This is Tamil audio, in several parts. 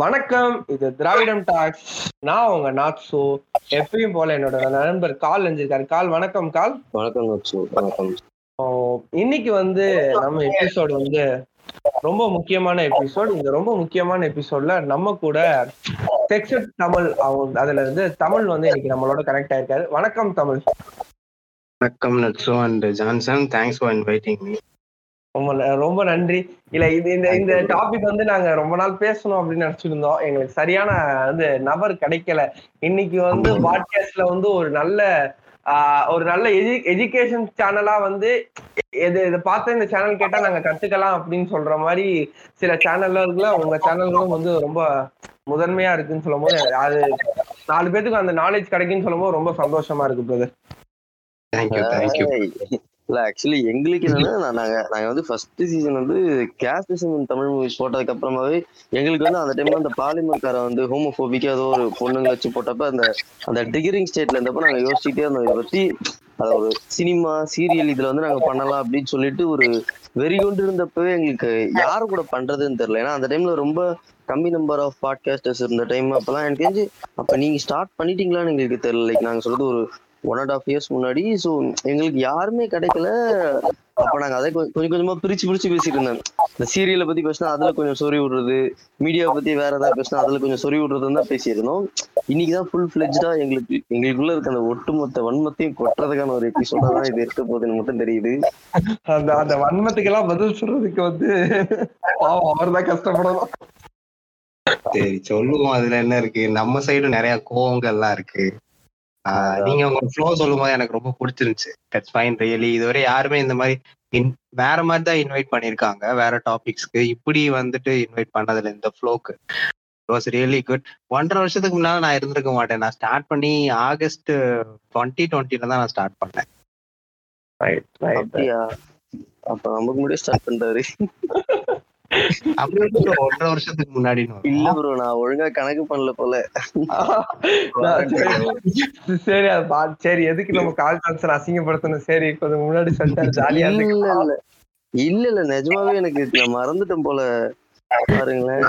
வணக்கம் இது திராவிடம் டாக்ஸ். நான் உங்க நாட்சோ எப்பயும் போல என்னோட நண்பர் கால் செஞ்சிருக்காரு கால் வணக்கம் கால். வணக்கம் வணக்கம். இன்னைக்கு வந்து நம்ம எபிசோடு வந்து ரொம்ப முக்கியமான எபிசோட் இந்த ரொம்ப முக்கியமான எபிசோட்ல நம்ம கூட செக்ஷட் தமிழ் அவங்க அதுல இருந்து தமிழ் வந்து இன்னைக்கு நம்மளோட கனெக்ட் ஆயிருக்காரு. வணக்கம் தமிழ். வணக்கம் நட்சு and Johnson thanks for inviting me ரொம்ப ரொம்ப நன்றி. இல்ல இது இந்த இந்த டாபிக் வந்து நாங்க ரொம்ப நாள் பேசணும் அப்படின்னு நினைச்சிருந்தோம். எங்களுக்கு சரியான வந்து நபர் கிடைக்கல. இன்னைக்கு வந்து பாட்காஸ்ட்ல வந்து ஒரு நல்ல ஆஹ், ஒரு நல்ல எஜு எஜுகேஷன் சேனலா வந்து எது இதை பார்த்து இந்த சேனல் கேட்டா நாங்க கத்துக்கலாம் அப்படின்னு சொல்ற மாதிரி சில சேனல்ல இருக்குல்ல உங்க சேனல்களும் வந்து ரொம்ப முதன்மையா இருக்குன்னு சொல்லும் போது அது நாலு பேத்துக்கு அந்த நாலேஜ் கிடைக்குன்னு சொல்லும் போது ரொம்ப சந்தோஷமா இருக்கு brother thank you thank you இல்ல ஆக்சுவலி எங்களுக்கு என்னன்னா நாங்க நாங்க வந்து ஃபர்ஸ்ட் சீசன் வந்து கேஸ்டிசம் தமிழ் மூவிஸ் போட்டதுக்கு அப்புறமாவே எங்களுக்கு வந்து அந்த டைம்ல அந்த பாலிமர்கார வந்து ஹோமோபோபிக்கா ஏதோ ஒரு பொண்ணுங்களை வச்சு போட்டப்ப அந்த அந்த டிகிரிங் ஸ்டேட்ல இருந்தப்ப நாங்க யோசிச்சுட்டே இருந்தோம். இதை பத்தி அத ஒரு சினிமா சீரியல் இதுல வந்து நாங்க பண்ணலாம் அப்படின்னு சொல்லிட்டு ஒரு வெறி கொண்டு இருந்தப்பவே எங்களுக்கு யாரு கூட பண்றதுன்னு தெரியல. ஏன்னா அந்த டைம்ல ரொம்ப கம்மி நம்பர் ஆஃப் பாட்காஸ்டர்ஸ் இருந்த டைம் அப்பெல்லாம் எனக்கு தெரிஞ்சு அப்ப நீங்க ஸ்டார்ட் பண்ணிட்டீங்களான்னு எங்களுக்கு தெரியல. லைக் நாங்க சொல்றது ஒரு ஒன் அண்ட் ஆஃப் இயர்ஸ் முன்னாடி ஸோ எங்களுக்கு யாருமே கிடைக்கல. அப்ப நாங்க அதை கொஞ்சம் கொஞ்சமா பிரிச்சு பிரிச்சு பேசிட்டு இருந்தோம் இந்த சீரியலை பத்தி பேசினா அதுல கொஞ்சம் சொறி விடுறது மீடியாவை பத்தி வேற ஏதாவது பேசினா அதுல கொஞ்சம் சொறி விடுறதுன்னு தான் பேசியிருந்தோம். இன்னைக்குதான் ஃபுல் ஃபிளெஜ்டா எங்களுக்கு எங்களுக்குள்ள இருக்க அந்த ஒட்டுமொத்த வன்மத்தையும் கொட்டுறதுக்கான ஒரு எபிசோடா தான் இது இருக்க போகுதுன்னு மட்டும் தெரியுது. அந்த அந்த வன்மத்துக்கெல்லாம் பதில் சொல்றதுக்கு வந்து பாவம் அவர் தான் கஷ்டப்படணும். சரி சொல்லுவோம். அதுல என்ன இருக்கு? நம்ம சைடு நிறைய கோவங்கள்லாம் இருக்கு. நீங்க உங்க ஃப்ளோ சொல்லும் போது எனக்கு ரொம்ப பிடிச்சிருந்துச்சு. தட்ஸ் ஃபைன் ரியலி இதுவரை யாருமே இந்த மாதிரி வேற மாதிரி தான் இன்வைட் பண்ணிருக்காங்க வேற டாபிக்ஸ்க்கு இப்படி வந்துட்டு இன்வைட் பண்ணதில்ல இந்த ஃப்ளோக்கு வாஸ் ரியலி குட் ஒன்றரை வருஷத்துக்கு முன்னால நான் இருந்திருக்க மாட்டேன். நான் ஸ்டார்ட் பண்ணி ஆகஸ்ட் டுவெண்ட்டி டுவெண்ட்டில தான் நான் ஸ்டார்ட் பண்ணேன். அப்ப நமக்கு முன்னாடியே ஸ்டார்ட் பண்றாரு. ஒன்றரை வருஷத்துக்கு முன்னாடி இல்ல ப்ரோ நான் ஒழுங்கா கணக்கு பண்ணல போல. சரி சரி எதுக்கு நம்ம கால் டான்சர் அசிங்கப்படுத்தணும்? சரி கொஞ்சம் முன்னாடி சொல்லிட்டாரு. ஜாலியா இல்ல இல்ல. இல்ல இல்ல நிஜமாவே எனக்கு மறந்துட்டேன் போல. பாருங்களேன்.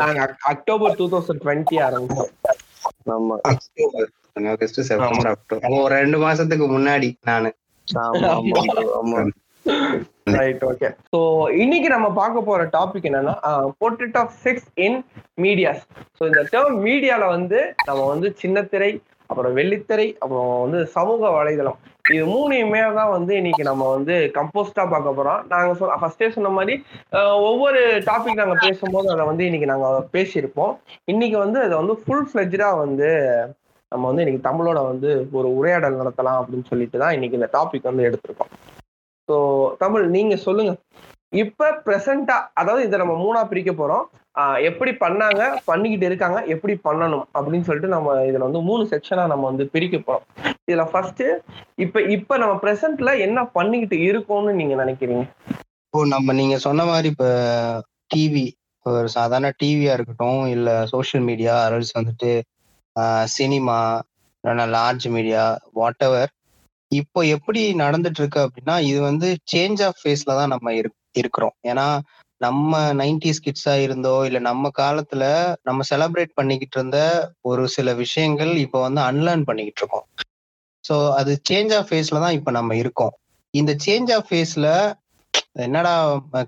நாங்க அக்டோபர் டூ தௌசண்ட் டுவெண்ட்டி ஆரம்பிச்சோம். ஆமா. அக்டோபர் ஆகஸ்ட் செப்டம்பர் அக்டோபர் ஒரு ரெண்டு மாசத்துக்கு முன்னாடி நானு. ஆமா ஆமா. ரைட் ஓகே ஸோ இன்னைக்கு நம்ம பார்க்க போற டாபிக் என்னன்னா portrait of sex in medias so இந்த டேர்ம் மீடியால வந்து நம்ம வந்து சின்னத்திரை அப்புறம் வெள்ளித்திரை அப்புறம் வந்து சமூக வலைதளம். இது மூணையுமே தான் வந்து இன்னைக்கு நம்ம வந்து கம்போஸ்டா பார்க்க போறோம். நாங்க சொ ஃபர்ஸ்டே சொன்ன மாதிரி ஒவ்வொரு டாபிக் நாங்க பேசும்போது அதை வந்து இன்னைக்கு நாங்க பேசியிருப்போம். இன்னைக்கு வந்து அதை வந்து ஃபுல் ஃபிளஜா வந்து நம்ம வந்து இன்னைக்கு தமிழோட வந்து ஒரு உரையாடல் நடத்தலாம் அப்படின்னு சொல்லிட்டு தான் இன்னைக்கு இந்த டாபிக் வந்து எடுத்திருக்கோம். ஸோ தமிழ் நீங்க சொல்லுங்க. இப்ப பிரசண்டா அதாவது இதை நம்ம மூணா பிரிக்க போறோம். எப்படி பண்ணாங்க பண்ணிக்கிட்டு இருக்காங்க எப்படி பண்ணணும் அப்படின்னு சொல்லிட்டு நம்ம இதுல வந்து மூணு செக்ஷனா நம்ம வந்து பிரிக்க போறோம். இதுல ஃபர்ஸ்ட் இப்ப இப்ப நம்ம பிரசன்ட்ல என்ன பண்ணிக்கிட்டு இருக்கோம்னு நீங்க நினைக்கிறீங்க? இப்போ நம்ம நீங்க சொன்ன மாதிரி இப்ப டிவி ஒரு சாதாரண டிவியா இருக்கட்டும் இல்ல சோஷியல் மீடியா அரல்ஸ் வந்துட்டு cinema large media whatever இப்போ எப்படி நடந்துட்டு இருக்கு அப்படின்னா இது வந்து சேஞ்ச் ஆஃப் ஃபேஸ்ல தான் நம்ம இருக்கிறோம். ஏன்னா நம்ம நைன்டிஸ் கிட்ஸா இருந்தோ இல்ல நம்ம காலத்துல நம்ம செலப்ரேட் பண்ணிக்கிட்டு இருந்த ஒரு சில விஷயங்கள் இப்போ வந்து அன்லேர்ன் பண்ணிக்கிட்டு இருக்கோம். ஸோ அது சேஞ்ச் ஆஃப் ஃபேஸ்ல தான் இப்போ நம்ம இருக்கோம். இந்த சேஞ்ச் ஆஃப் ஃபேஸ்ல என்னடா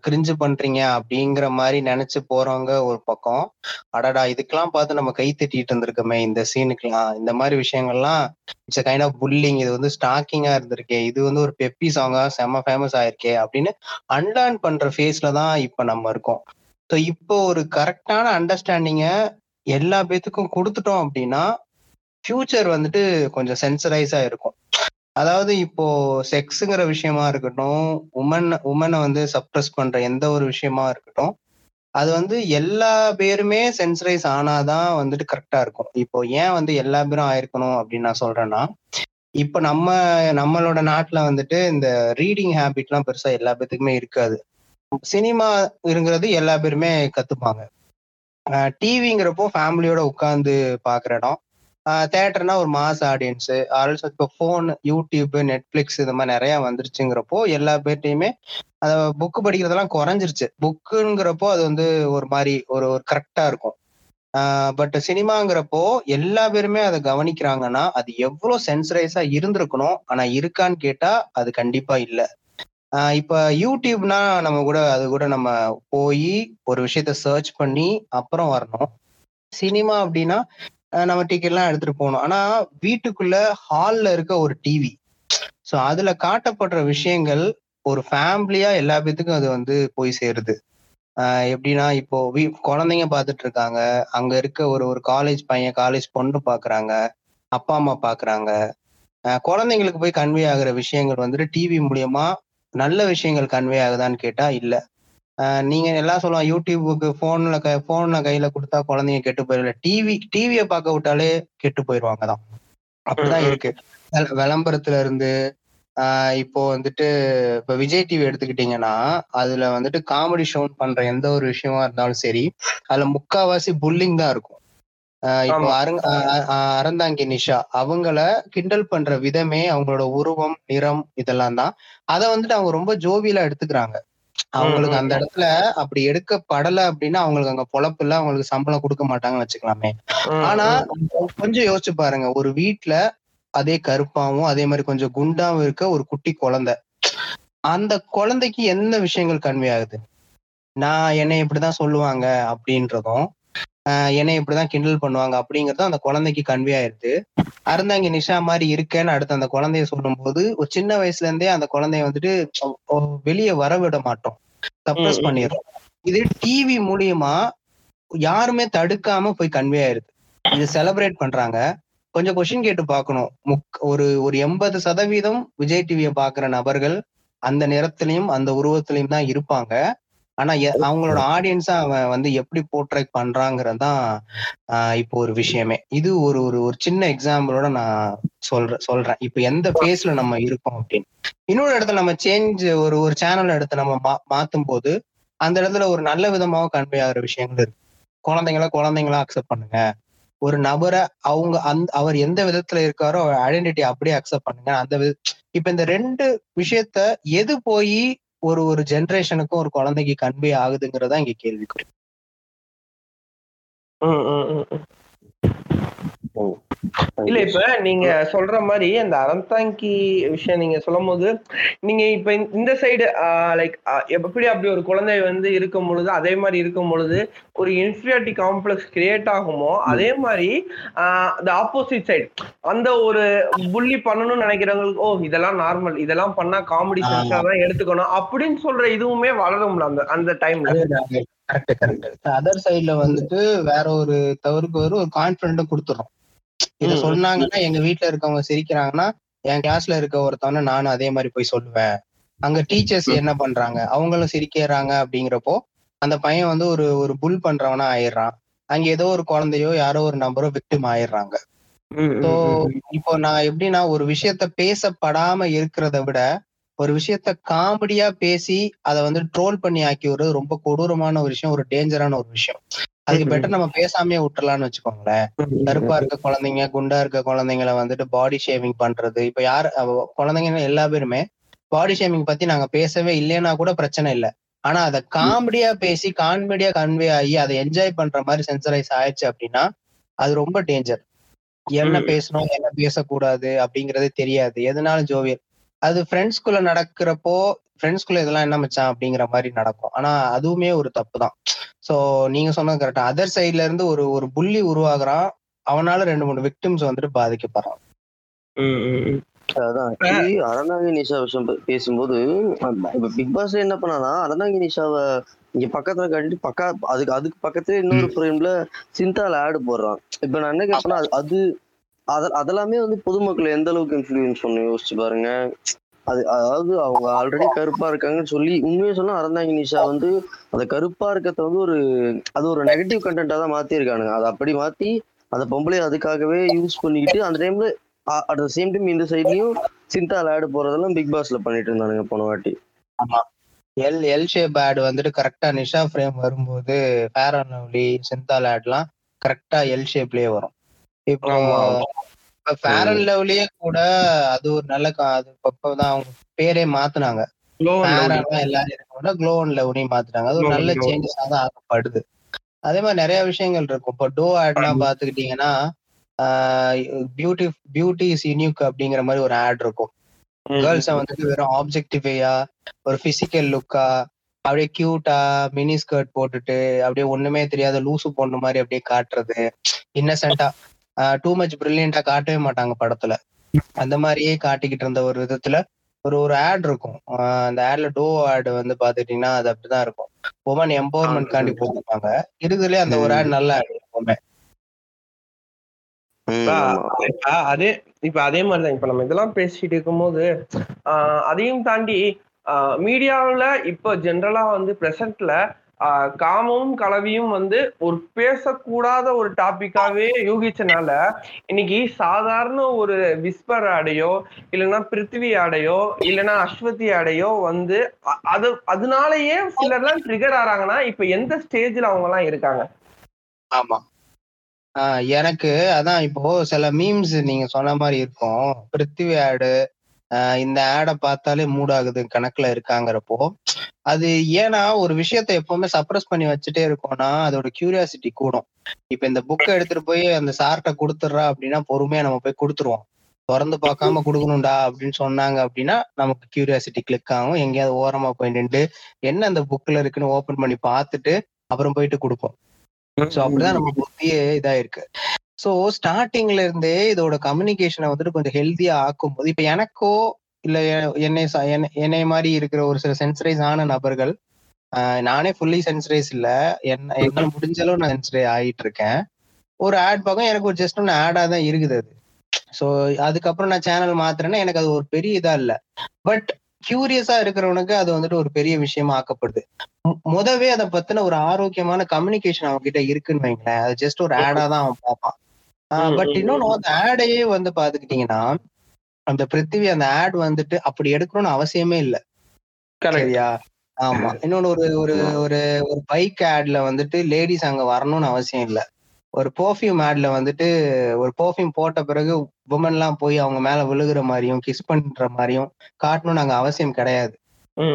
கிரிஞ்சு பண்றீங்க அப்படிங்கிற மாதிரி நினைச்சு போறவங்க ஒரு பக்கம். அடடா இதுக்கெல்லாம் பார்த்து நம்ம கை தட்டிட்டு இருந்திருக்கோமே இந்த சீனுக்கெல்லாம் இந்த மாதிரி விஷயங்கள்லாம். இட்ஸ் கைண்ட் ஆஃப் புல்லிங் இது வந்து ஸ்டாக்கிங்கா இருந்திருக்கே. இது வந்து ஒரு பெப்பி சாங்கா செம ஃபேமஸ் ஆயிருக்கே அப்படின்னு அன்லேர்ன் பண்ற ஃபேஸ்ல தான் இப்ப நம்ம இருக்கோம். ஸோ இப்போ ஒரு கரெக்டான அண்டர்ஸ்டாண்டிங்க எல்லா பேத்துக்கும் கொடுத்துட்டோம் அப்படின்னா ஃபியூச்சர் வந்துட்டு கொஞ்சம் சென்சரைஸா இருக்கும். அதாவது இப்போ செக்ஸுங்கிற விஷயமா இருக்கட்டும் உமன் உமனை வந்து சப்ரஸ் பண்ற எந்த ஒரு விஷயமா இருக்கட்டும் அது வந்து எல்லா பேருமே சென்சரைஸ் ஆனாதான் வந்துட்டு கரெக்டா இருக்கும். இப்போ ஏன் வந்து எல்லா பேரும் ஆயிருக்கணும் அப்படின்னு நான் சொல்றேன்னா இப்போ நம்ம நம்மளோட நாட்டுல வந்துட்டு இந்த ரீடிங் ஹேபிட்லாம் பெருசா எல்லா பேத்துக்குமே இருக்காது. சினிமா இருங்கிறது எல்லா பேருமே கத்துப்பாங்க. டிவிங்கிறப்போ ஃபேமிலியோட உட்காந்து பாக்குற இடம் தேட்டர்னா ஒரு மாஸ் ஆடியன்ஸ். ஆல்சோ இப்போ ஃபோன் யூடியூப் நெட்ஃப்ளிக்ஸ் இது மாதிரி நிறைய வந்துருச்சுங்கிறப்போ எல்லா பேர்ட்டையுமே அதை புக்கு படிக்கிறதெல்லாம் குறைஞ்சிருச்சு. புக்குங்கிறப்போ அது வந்து ஒரு மாதிரி ஒரு ஒரு கரெக்டா இருக்கும். பட் சினிமாங்கிறப்போ எல்லா பேருமே அதை கவனிக்கிறாங்கன்னா அது எவ்வளோ சென்சரைஸா இருந்திருக்கணும் ஆனா இருக்கான்னு கேட்டா அது கண்டிப்பா இல்லை. இப்போ இப்ப யூடியூப்னா நம்ம கூட அது கூட நம்ம போய் ஒரு விஷயத்த சர்ச் பண்ணி அப்புறம் வரணும். சினிமா அப்படின்னா நம்ம டிக்கெட்லாம் எடுத்துட்டு போகணும். ஆனா வீட்டுக்குள்ள ஹால்ல இருக்க ஒரு டிவி ஸோ அதுல காட்டப்படுற விஷயங்கள் ஒரு ஃபேமிலியா எல்லா பேத்துக்கும் அது வந்து போய் சேருது. எப்படின்னா இப்போ வீ குழந்தைங்க பார்த்துட்டு இருக்காங்க. அங்க இருக்க ஒரு ஒரு காலேஜ் பையன் காலேஜ் பொண்ணு பாக்குறாங்க அப்பா அம்மா பாக்குறாங்க குழந்தைங்களுக்கு போய் கன்வே ஆகுற விஷயங்கள் வந்துட்டு டிவி மூலியமா நல்ல விஷயங்கள் கன்வே ஆகுதான்னு கேட்டா இல்ல. நீங்க எல்லாம் சொல்லலாம் யூடியூபுக்கு போன்ல போன்ல கையில கொடுத்தா குழந்தைங்க கெட்டு போயிடல டிவி டிவியை பார்க்க விட்டாலே கெட்டு போயிடுவாங்க தான். அப்படிதான் இருக்கு. விள- விளம்பரத்துல இருந்து ஆஹ் இப்போ வந்துட்டு இப்ப விஜய் டிவி எடுத்துக்கிட்டீங்கன்னா அதுல வந்துட்டு காமெடி ஷோ பண்ற எந்த ஒரு விஷயமா இருந்தாலும் சரி அதுல முக்காவாசி புல்லிங் தான் இருக்கும். இப்போ. அருங் அறந்தாங்கி நிஷா அவங்கள கிண்டல் பண்ற விதமே அவங்களோட உருவம் நிறம் இதெல்லாம் தான். அதை வந்துட்டு அவங்க ரொம்ப ஜோவியலா எடுத்துக்கிறாங்க. அவங்களுக்கு அந்த இடத்துல அப்படி எடுக்கப்படல அப்படின்னா அவங்களுக்கு அங்க பொழப்பு இல்ல அவங்களுக்கு சம்பளம் கொடுக்க மாட்டாங்கன்னு வச்சுக்கலாமே. ஆனா கொஞ்சம் யோசிச்சு பாருங்க. ஒரு வீட்ல அதே கருப்பாவும் அதே மாதிரி கொஞ்சம் குண்டாவும் இருக்க ஒரு குட்டி குழந்தை. அந்த குழந்தைக்கு என்ன விஷயங்கள் கன்வே ஆகுது? நான் என்னை இப்படிதான் சொல்லுவாங்க அப்படின்றதும் என்னை இப்படிதான் கிண்டல் பண்ணுவாங்க அப்படிங்கறதும் அந்த குழந்தைக்கு கன்வே ஆயிருது. அருந்தாங்க நிஷா மாதிரி இருக்கேன்னு அடுத்து அந்த குழந்தைய சொல்லும்போது ஒரு சின்ன வயசுல இருந்தே அந்த குழந்தைய வந்துட்டு வெளியே வர விட மாட்டோம். சப்ரஸ். பண்ணிடுறோம். இது டிவி மூலியமா யாருமே தடுக்காம போய் கன்வே ஆயிருது. இது செலிப்ரேட் பண்றாங்க. கொஞ்சம் கொஸ்டின் கேட்டு பார்க்கணும். முக் ஒரு ஒரு எண்பது சதவீதம் விஜய் டிவியை பாக்குற நபர்கள் அந்த நிறத்திலையும் அந்த உருவத்திலையும் தான் இருப்பாங்க. ஆனா அவங்களோட ஆடியன்ஸா அவன் வந்து எப்படி போர்ட்ரேட் பண்றாங்கிறது தான் ஆஹ் இப்போ ஒரு விஷயமே. இது ஒரு ஒரு ஒரு சின்ன எக்ஸாம்பிளோட நான் சொல்றேன் சொல்றேன். இப்போ எந்த பேஸ்ல நம்ம இருக்கோம் அப்படின்னு. இன்னொரு இடத்துல நம்ம சேஞ்ச் ஒரு ஒரு சேனல் எடுத்து நம்ம மா மாத்தும் போது அந்த இடத்துல ஒரு நல்ல விதமாக கன்வே ஆகுற விஷயங்கள் இருக்கு. குழந்தைங்கள குழந்தைங்களா அக்செப்ட் பண்ணுங்க. ஒரு நபரை அவங்க அந்த அவர் எந்த விதத்துல இருக்காரோ அவர் ஐடென்டிட்டி அப்படியே அக்செப்ட் பண்ணுங்க. அந்த வித இப்ப இந்த ரெண்டு விஷயத்த எது போய் ஒரு ஒரு ஜெனரேஷனுக்கும் ஒரு குழந்தைக்கு கன்வே ஆகுதுங்கிறதா இங்க கேள்விக்குறி. இல்ல இப்ப நீங்க சொல்ற மாதிரி அந்த அறந்தாங்கி விஷயம் நீங்க சொல்லும் போது நீங்க இப்ப இந்த- சைடு லைக் எப்படி அப்படி ஒரு குழந்தை வந்து இருக்கும் பொழுது அதே மாதிரி இருக்கும் பொழுது ஒரு இன்ஃபீரியாரிட்டி காம்ப்ளெக்ஸ் கிரியேட் ஆகுமோ அதே மாதிரி த ஆப்போசிட் சைடு அந்த ஒரு புள்ளி பண்ணணும்னு நினைக்கிறவங்களுக்கு ஓ இதெல்லாம் நார்மல் இதெல்லாம் பண்ணா காமெடி தான் எடுத்துக்கணும் அப்படின்னு சொல்ற இதுவுமே வளரும்ல அந்த அந்த டைம்ல கரெக்ட் கரெக்ட் அதர் சைடுல வந்துட்டு வேற ஒரு தவறுக்கு ஒரு ஒரு கான்பிடன்ட் கொடுத்துறோம் இத. சொன்னாங்கன்னா எங்க வீட்ல இருக்கவங்க சிரிக்கிறாங்கன்னா என் கிளாஸ்ல இருக்க ஒருத்தவன நானும் அதே மாதிரி போய் சொல்லுவேன். அங்க டீச்சர்ஸ் என்ன பண்றாங்க? அவங்களும் சிரிக்கிறாங்க அப்படிங்கிறப்போ அந்த பையன் வந்து ஒரு ஒரு புல் பண்றவனா ஆயிடுறான். அங்க ஏதோ ஒரு குழந்தையோ யாரோ ஒரு நபரோ விக்டிம் ஆயிடுறாங்க. ஸோ. இப்போ நான் எப்படின்னா ஒரு விஷயத்த பேசப்படாம இருக்கிறத விட ஒரு விஷயத்த காமெடியா பேசி அதை வந்து ட்ரோல் பண்ணி ஆக்கி விடுறது ரொம்ப கொடூரமான ஒரு விஷயம் ஒரு டேஞ்சரான ஒரு விஷயம். அதுக்கு பெட்டர் நம்ம பேசாமே விட்டுறலாம்னு வச்சுக்கோங்களேன். கருப்பா இருக்க குழந்தைங்க குண்டா இருக்க குழந்தைங்களை வந்துட்டு பாடி ஷேவிங் பண்றது. இப்ப யார் குழந்தைங்க எல்லா பேருமே பாடி ஷேவிங் பத்தி நாங்க பேசவே இல்லைன்னா கூட பிரச்சனை இல்லை. ஆனா அதை காமெடியா பேசி காமெடியா கன்வே ஆகி அதை என்ஜாய் பண்ற மாதிரி சென்சரைஸ் ஆயிடுச்சு அப்படின்னா அது ரொம்ப டேஞ்சர் என்ன. பேசணும் என்ன பேசக்கூடாது அப்படிங்கறதே தெரியாது. எதனாலும் ஜோவியல் அது ஃப்ரெண்ட்ஸ்குள்ள நடக்கிறப்போ ஃப்ரெண்ட்ஸ்குள்ள இதெல்லாம் என்ன மச்சான் அப்படிங்கிற மாதிரி நடக்கும். ஆனா அதுவுமே ஒரு தப்பு தான் சோ நீங்க சொன்னது கரெக்டா அதர் சைட்ல இருந்து ஒரு ஒரு புள்ளி உருவாகுறான். அவனால ரெண்டு மூணு விக்டிம்ஸ் வந்துட்டு பாதிக்கப்படுறான். அதான். அறந்தாங்கி நிஷா விஷயம் பேசும்போது இப்ப பிக் பாஸ்ல என்ன பண்ணானா அறந்தாங்கி நிஷாவை இங்க பக்கத்துல காட்டிட்டு பக்கா அதுக்கு அதுக்கு பக்கத்துல இன்னொரு ஃப்ரேம்ல சிந்தால ஆடு போடுறான். இப்ப நான் என்ன கேட்பேன்னா அது- அது அத- அதெல்லாமே வந்து பொதுமக்கள் எந்த அளவுக்கு இன்ஃபுளுன்ஸ் பண்ணி யோசிச்சு பாருங்க. அது அதாவது அவங்க ஆல்ரெடி கருப்பா இருக்காங்கன்னு சொல்லி உண்மையை சொன்னா அறந்தாங்கி நிஷா வந்து அந்த கருப்பா இருக்கிறத வந்து ஒரு அது ஒரு நெகட்டிவ் கண்டென்ட்டா தான் மாத்தி இருக்கானுங்க அதை அப்படி மாத்தி அந்த பொம்பளை அதுக்காகவே யூஸ் பண்ணிக்கிட்டு அந்த டைம்ல அட் த சேம் டைம் இந்த சைட்லயும் சிந்தால ஆடு போறதெல்லாம் பிக் பாஸ்ல பண்ணிட்டு இருந்தானுங்க போன வாட்டி. எல் எல் ஷேப் ஆட் வந்துட்டு கரெக்டா நிஷா ஃப்ரேம் வரும்போது ஃபேர் அண்ட் லவ்லி சிந்தால் ஆட்லாம் கரெக்டா எல் ஷேப்லயே வரும். இப்போ ஆமா, ஆமா. இப்ப ஃபேர் அண்ட் லவ்லியே கூட அது ஒரு நல்ல அது இப்பதான் அவங்க பேரே மாத்துனாங்க. எல்லாரும் க்ளோ அண்ட் லவ்னையும் மாத்துனாங்க. அது ஒரு நல்ல. சேஞ்சஸா தான் ஆகப்படுது. அதே மாதிரி நிறைய விஷயங்கள் இருக்கும். இப்போ டோ ஆட்லாம் பாத்துக்கிட்டீங்கன்னா பியூட்டி பியூட்டி இஸ் யூனிக் அப்படிங்கிற மாதிரி ஒரு ஆட் இருக்கும். கேர்ள்ஸ வந்துட்டு வெறும் ஆப்ஜெக்டிஃபையா ஒரு பிசிக்கல் லுக்கா அப்படியே கியூட்டா மினி ஸ்கர்ட் போட்டுட்டு அப்படியே ஒண்ணுமே தெரியாத லூசு பொண்ணு மாதிரி அப்படியே காட்டுறது. இன்னசென்ட்டா டூ மச் பிரில்லியண்டா காட்டவே மாட்டாங்க படத்துல. அந்த மாதிரியே காட்டிக்கிட்டு இருந்த ஒரு விதத்துல ஒரு ஒரு ஆட் இருக்கும். ஆஹ் அந்த ஆட்ல டோ ஆட் வந்து பாத்துட்டீங்கன்னா அது அப்படிதான் இருக்கும். உமன் எம்பவர்மெண்ட் காண்டி போட்டிருப்பாங்க. இருக்குதுலயே அந்த ஒரு ஆட் நல்ல ஆட் எப்பவுமே. அதே இப்ப அதே மாதிரிதான். இப்ப நம்ம இதெல்லாம் பேசிட்டு இருக்கும்போது ஆஹ் அதையும் தாண்டி மீடியாவுல இப்போ ஜென்ரலா வந்து பிரசன்ட்ல காமமும் கலவியும் வந்து ஒரு பேசக்கூடாத ஒரு டாபிக்காவே யூகிச்சனால இன்னைக்கு சாதாரண ஒரு விஸ்பர் ஆடையோ இல்லைன்னா பிருத்திவி ஆடையோ இல்லைன்னா அஸ்வதி ஆடையோ வந்து அது அதனாலயே சிலர்லாம் ட்ரிகர் ஆறாங்கன்னா இப்ப எந்த ஸ்டேஜ்ல அவங்க எல்லாம் இருக்காங்க? ஆமா. ஆஹ் எனக்கு அதான் இப்போ சில மீம்ஸ் நீங்க சொன்ன மாதிரி இருக்கும். பிருத்திவி ஆடு இந்த ஆடை பார்த்தாலே மூட் ஆகுது கணக்குல இருக்காங்கிறப்போ. அது ஏன்னா ஒரு விஷயத்த எப்பவுமே சப்ரஸ் பண்ணி வச்சுட்டே இருக்கோம்னா அதோட கியூரியாசிட்டி கூடும். இப்ப இந்த புக்கை எடுத்துட்டு போய் அந்த சார்ட்ட கொடுத்துட்றா அப்படின்னா பொறுமையா நம்ம போய் கொடுத்துருவோம். திறந்து பார்க்காம கொடுக்கணும்டா அப்படின்னு சொன்னாங்க அப்படின்னா நமக்கு கியூரியாசிட்டி கிளிக் ஆகும். எங்கேயாவது ஓரமா போய் நின்று என்ன அந்த புக்ல இருக்குன்னு ஓபன் பண்ணி பார்த்துட்டு அப்புறம் போயிட்டு கொடுப்போம். சோ அப்படிதான் நம்ம புத்தியே இதா இருக்கு சோ ஸ்டார்டிங்ல இருந்தே இதோட கம்யூனிகேஷனை வந்துட்டு கொஞ்சம் ஹெல்த்தியா ஆக்கும் போது இப்ப எனக்கோ இல்ல என்னை என்னை- மாதிரி இருக்கிற ஒரு சில சென்சரைஸ் ஆன நபர்கள் நானே ஃபுல்லி சென்சரைஸ் இல்ல. என்ன என்னால முடிஞ்ச அளவு நான் சென்சரை ஆகிட்டு இருக்கேன். ஒரு ஆட் பார்க்கும் எனக்கு ஒரு ஜஸ்ட் ஒன்று ஆடா தான் இருக்குது அது. ஸோ அதுக்கப்புறம் நான் சேனல் மாத்துறேன்னா எனக்கு அது ஒரு பெரிய இதா இல்ல. பட் கியூரியஸா இருக்கிறவனுக்கு அது வந்துட்டு ஒரு பெரிய விஷயமா ஆக்கப்படுது. முதவே அதை பத்தின ஒரு ஆரோக்கியமான கம்யூனிகேஷன் அவங்க கிட்ட இருக்குன்னு வைங்களேன். அது ஜஸ்ட் ஒரு ஆடா தான் அவன் பார்ப்பான். பட் இன்னொன்னு அந்த ஆடையே வந்து பாத்துக்கிட்டீங்கன்னா அந்த பிருத்திவி அந்த ஆட் வந்துட்டு அப்படி எடுக்கணும்னு அவசியமே இல்ல. சரியா? ஆமா. இன்னொன்னு ஒரு ஒரு ஒரு ஒரு பைக் ஆட்ல வந்துட்டு லேடிஸ் அங்க வரணும்னு அவசியம் இல்ல. ஒரு பெர்ஃப்யூம் ஆட்ல வந்துட்டு ஒரு பெர்ஃப்யூம் போட்ட பிறகு உமன் எல்லாம் போய் அவங்க மேல விழுகுற மாதிரியும் கிஸ் பண்ற மாதிரியும் காட்டணும்னு அங்க அவசியம் கிடையாது.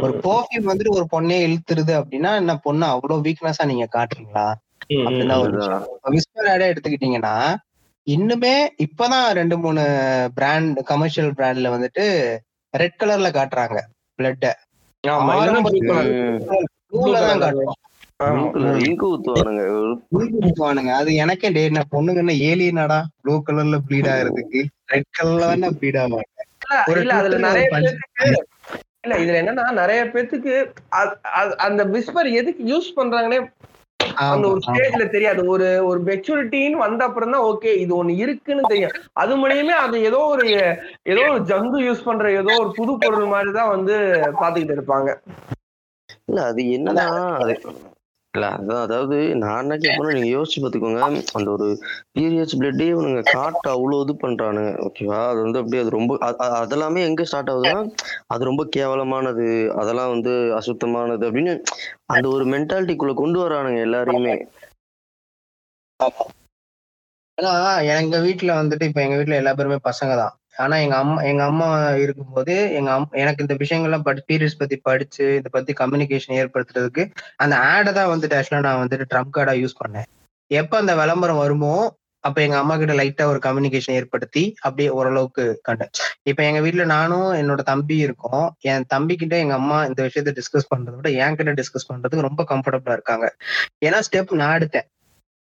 ஒரு பெர்ஃப்யூம் வந்துட்டு ஒரு பொண்ணே இழுத்துருது அப்படின்னா என்ன பொண்ணு அவ்வளவு வீக்னஸா நீங்க காட்டுறீங்களா? அப்படிதான் ஒரு விஸ்பர் ஆடே எடுத்துக்கிட்டீங்கன்னா இன்னுமே இப்பதான் ரெண்டு மூணு பிராண்ட் கமர்ஷியல் பிராண்ட்ல வந்துட்டு ரெட் கலர்ல காட்டுறாங்க பிளட்ட அது எனக்கே டே என்ன பொண்ணுங்க என்ன ஏலியனாடா ப்ளூ கலர்ல ப்ளீட் ஆகுறதுக்கு ரெட் கலர்ல தானே ப்ளீட் ஆவாங்க. இல்ல, இதுல என்னன்னா நிறைய பேத்துக்கு அந்த விஸ்பர் எதுக்கு யூஸ் பண்றாங்கன்னே அந்த ஒரு ஸ்டேஜ்ல தெரியாது. ஒரு ஒரு மெச்சூரிட்டின்னு வந்த அப்புறம் தான் ஓகே இது ஒண்ணு இருக்குன்னு தெரியும். அது மூலியமே அது ஏதோ ஒரு ஏதோ ஒரு ஜங்கு யூஸ் பண்ற ஏதோ ஒரு புது பொருள் மாதிரி தான் வந்து பாத்துக்கிட்டு இருப்பாங்க. இல்ல அது என்னன்னா அது இல்ல அதான் அதாவது நான் என்ன கேட்பேன் நீங்க யோசிச்சு பாத்துக்கோங்க. அந்த ஒரு பீரியட்ஸ் பிளட்டே இவனுங்க காட்டு அவ்வளவு இது பண்றானுங்க ஓகேவா அது வந்து அப்படியே அது ரொம்ப அதெல்லாமே எங்க ஸ்டார்ட் ஆகுதுன்னா அது ரொம்ப கேவலமானது அதெல்லாம் வந்து அசுத்தமானது அப்படின்னு அந்த ஒரு மென்டாலிட்டிக்குள்ள கொண்டு வரானுங்க எல்லாரையுமே. ஏன்னா எங்க வீட்டுல வந்துட்டு இப்ப எங்க வீட்டுல எல்லா பேருமே பசங்க தான் ஆனா எங்க அம்மா எங்க அம்மா இருக்கும்போது எங்க அம் எனக்கு இந்த விஷயங்கள்லாம் படி பீரியட்ஸ் பத்தி படிச்சு இதை பத்தி கம்யூனிகேஷன் ஏற்படுத்துறதுக்கு அந்த ஆடை தான் வந்துட்டு ஆக்சுவலா நான் வந்துட்டு ட்ரம்ப் கார்டா யூஸ் பண்ணேன். எப்ப அந்த விளம்பரம் வருமோ அப்ப எங்க அம்மா கிட்ட லைட்டா ஒரு கம்யூனிகேஷன் ஏற்படுத்தி அப்படியே ஓரளவுக்கு கண்டேன். இப்ப எங்க வீட்டுல நானும் என்னோட தம்பி இருக்கோம். என் தம்பி கிட்ட எங்க அம்மா இந்த விஷயத்த டிஸ்கஸ் பண்றதை விட என் கிட்ட டிஸ்கஸ் பண்றதுக்கு ரொம்ப கம்ஃபர்டபுளா இருக்காங்க. ஏன்னா ஸ்டெப் நான் எடுத்தேன்.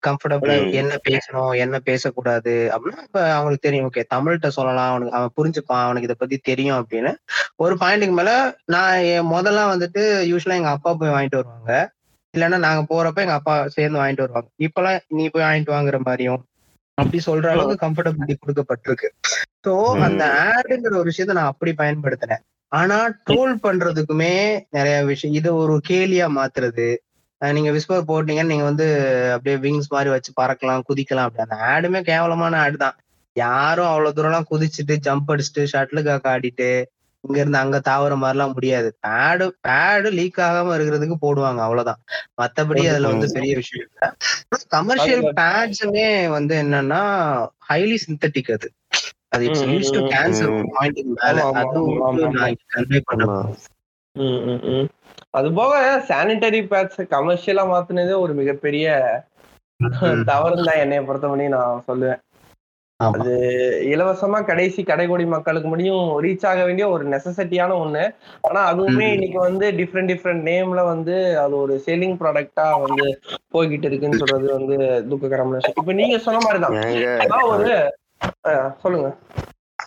கம்ஃபர்டபுளா. என்ன பேசணும் என்ன பேசக்கூடாது அப்படின்னா இப்ப அவங்களுக்கு தெரியும். ஓகே தமிழ்கிட்ட சொல்லலாம் அவனுக்கு அவன் புரிஞ்சுப்பான் அவனுக்கு இதை பத்தி தெரியும் அப்படின்னு. ஒரு பாயிண்ட்டுக்கு மேல நான் என் முதல்ல வந்துட்டு யூஸ்வலா எங்க அப்பா போய் வாங்கிட்டு வருவாங்க. இல்லைன்னா நாங்க போறப்ப எங்க அப்பா சேர்ந்து வாங்கிட்டு வருவாங்க. இப்பெல்லாம் நீ போய் வாங்கிட்டு வாங்குற மாதிரியும் அப்படி சொல்ற அளவுக்கு கம்ஃபர்டபிலிட்டி கொடுக்கப்பட்டிருக்கு. ஸோ ம். அந்த ஆடுங்கிற ஒரு விஷயத்த நான் அப்படி பயன்படுத்தினேன். ஆனா ட்ரோல் பண்றதுக்குமே நிறைய விஷயம் இது ஒரு கேலியா மாத்துறது நீங்க விஸ்பர் போட்டீங்கன்னு நீங்க வந்து அப்படியே விங்ஸ் மாதிரி வச்சு பறக்கலாம் குதிக்கலாம் அப்படி அந்த ஆடுமே கேவலமான ஆடு தான் யாரும் அவ்வளவு தூரம்லாம் குதிச்சுட்டு ஜம்ப் அடிச்சுட்டு ஷட்டிலுக்காக ஆடிட்டு இங்க இருந்து அங்க தாவற மாதிரிலாம் முடியாது பேடு பேடு லீக் ஆகாம இருக்கிறதுக்கு போடுவாங்க அவ்வளவுதான் மத்தபடி அதுல வந்து பெரிய விஷயம் இல்ல கமர்ஷியல் பேட்ஸுமே வந்து என்னன்னா ஹைலி சிந்தட்டிக் அது அது இட்ஸ் டு கேன்சர். பாயிண்ட் மேல ஆமா, ஆமா, அது ஆமா, வந்து ஆமா. நான் கன்வே பண்ண ஆமா. ம், ம், ம். அது போக சானிட்டரி பேட்ஸ் கமர்ஷியலா மாத்துனதே ஒரு மிகப்பெரிய தவறு தான் என்னைய பொறுத்த முடியும் நான் சொல்லுவேன். ஆமா. இலவசமா கடைசி கடைகோடி மக்களுக்கு முடியும் ரீச் ஆக வேண்டிய ஒரு நெசசிட்டியான ஒண்ணு. ஆனா அதுவுமே. இன்னைக்கு வந்து டிஃப்ரெண்ட் டிஃப்ரெண்ட் நேம்ல வந்து அது ஒரு செல்லிங் ப்ராடக்டா வந்து போய்கிட்டு இருக்குன்னு சொல்றது வந்து துக்ககரமான விஷயம். இப்ப நீங்க சொன்ன மாதிரிதான். ஒரு சொல்லுங்க.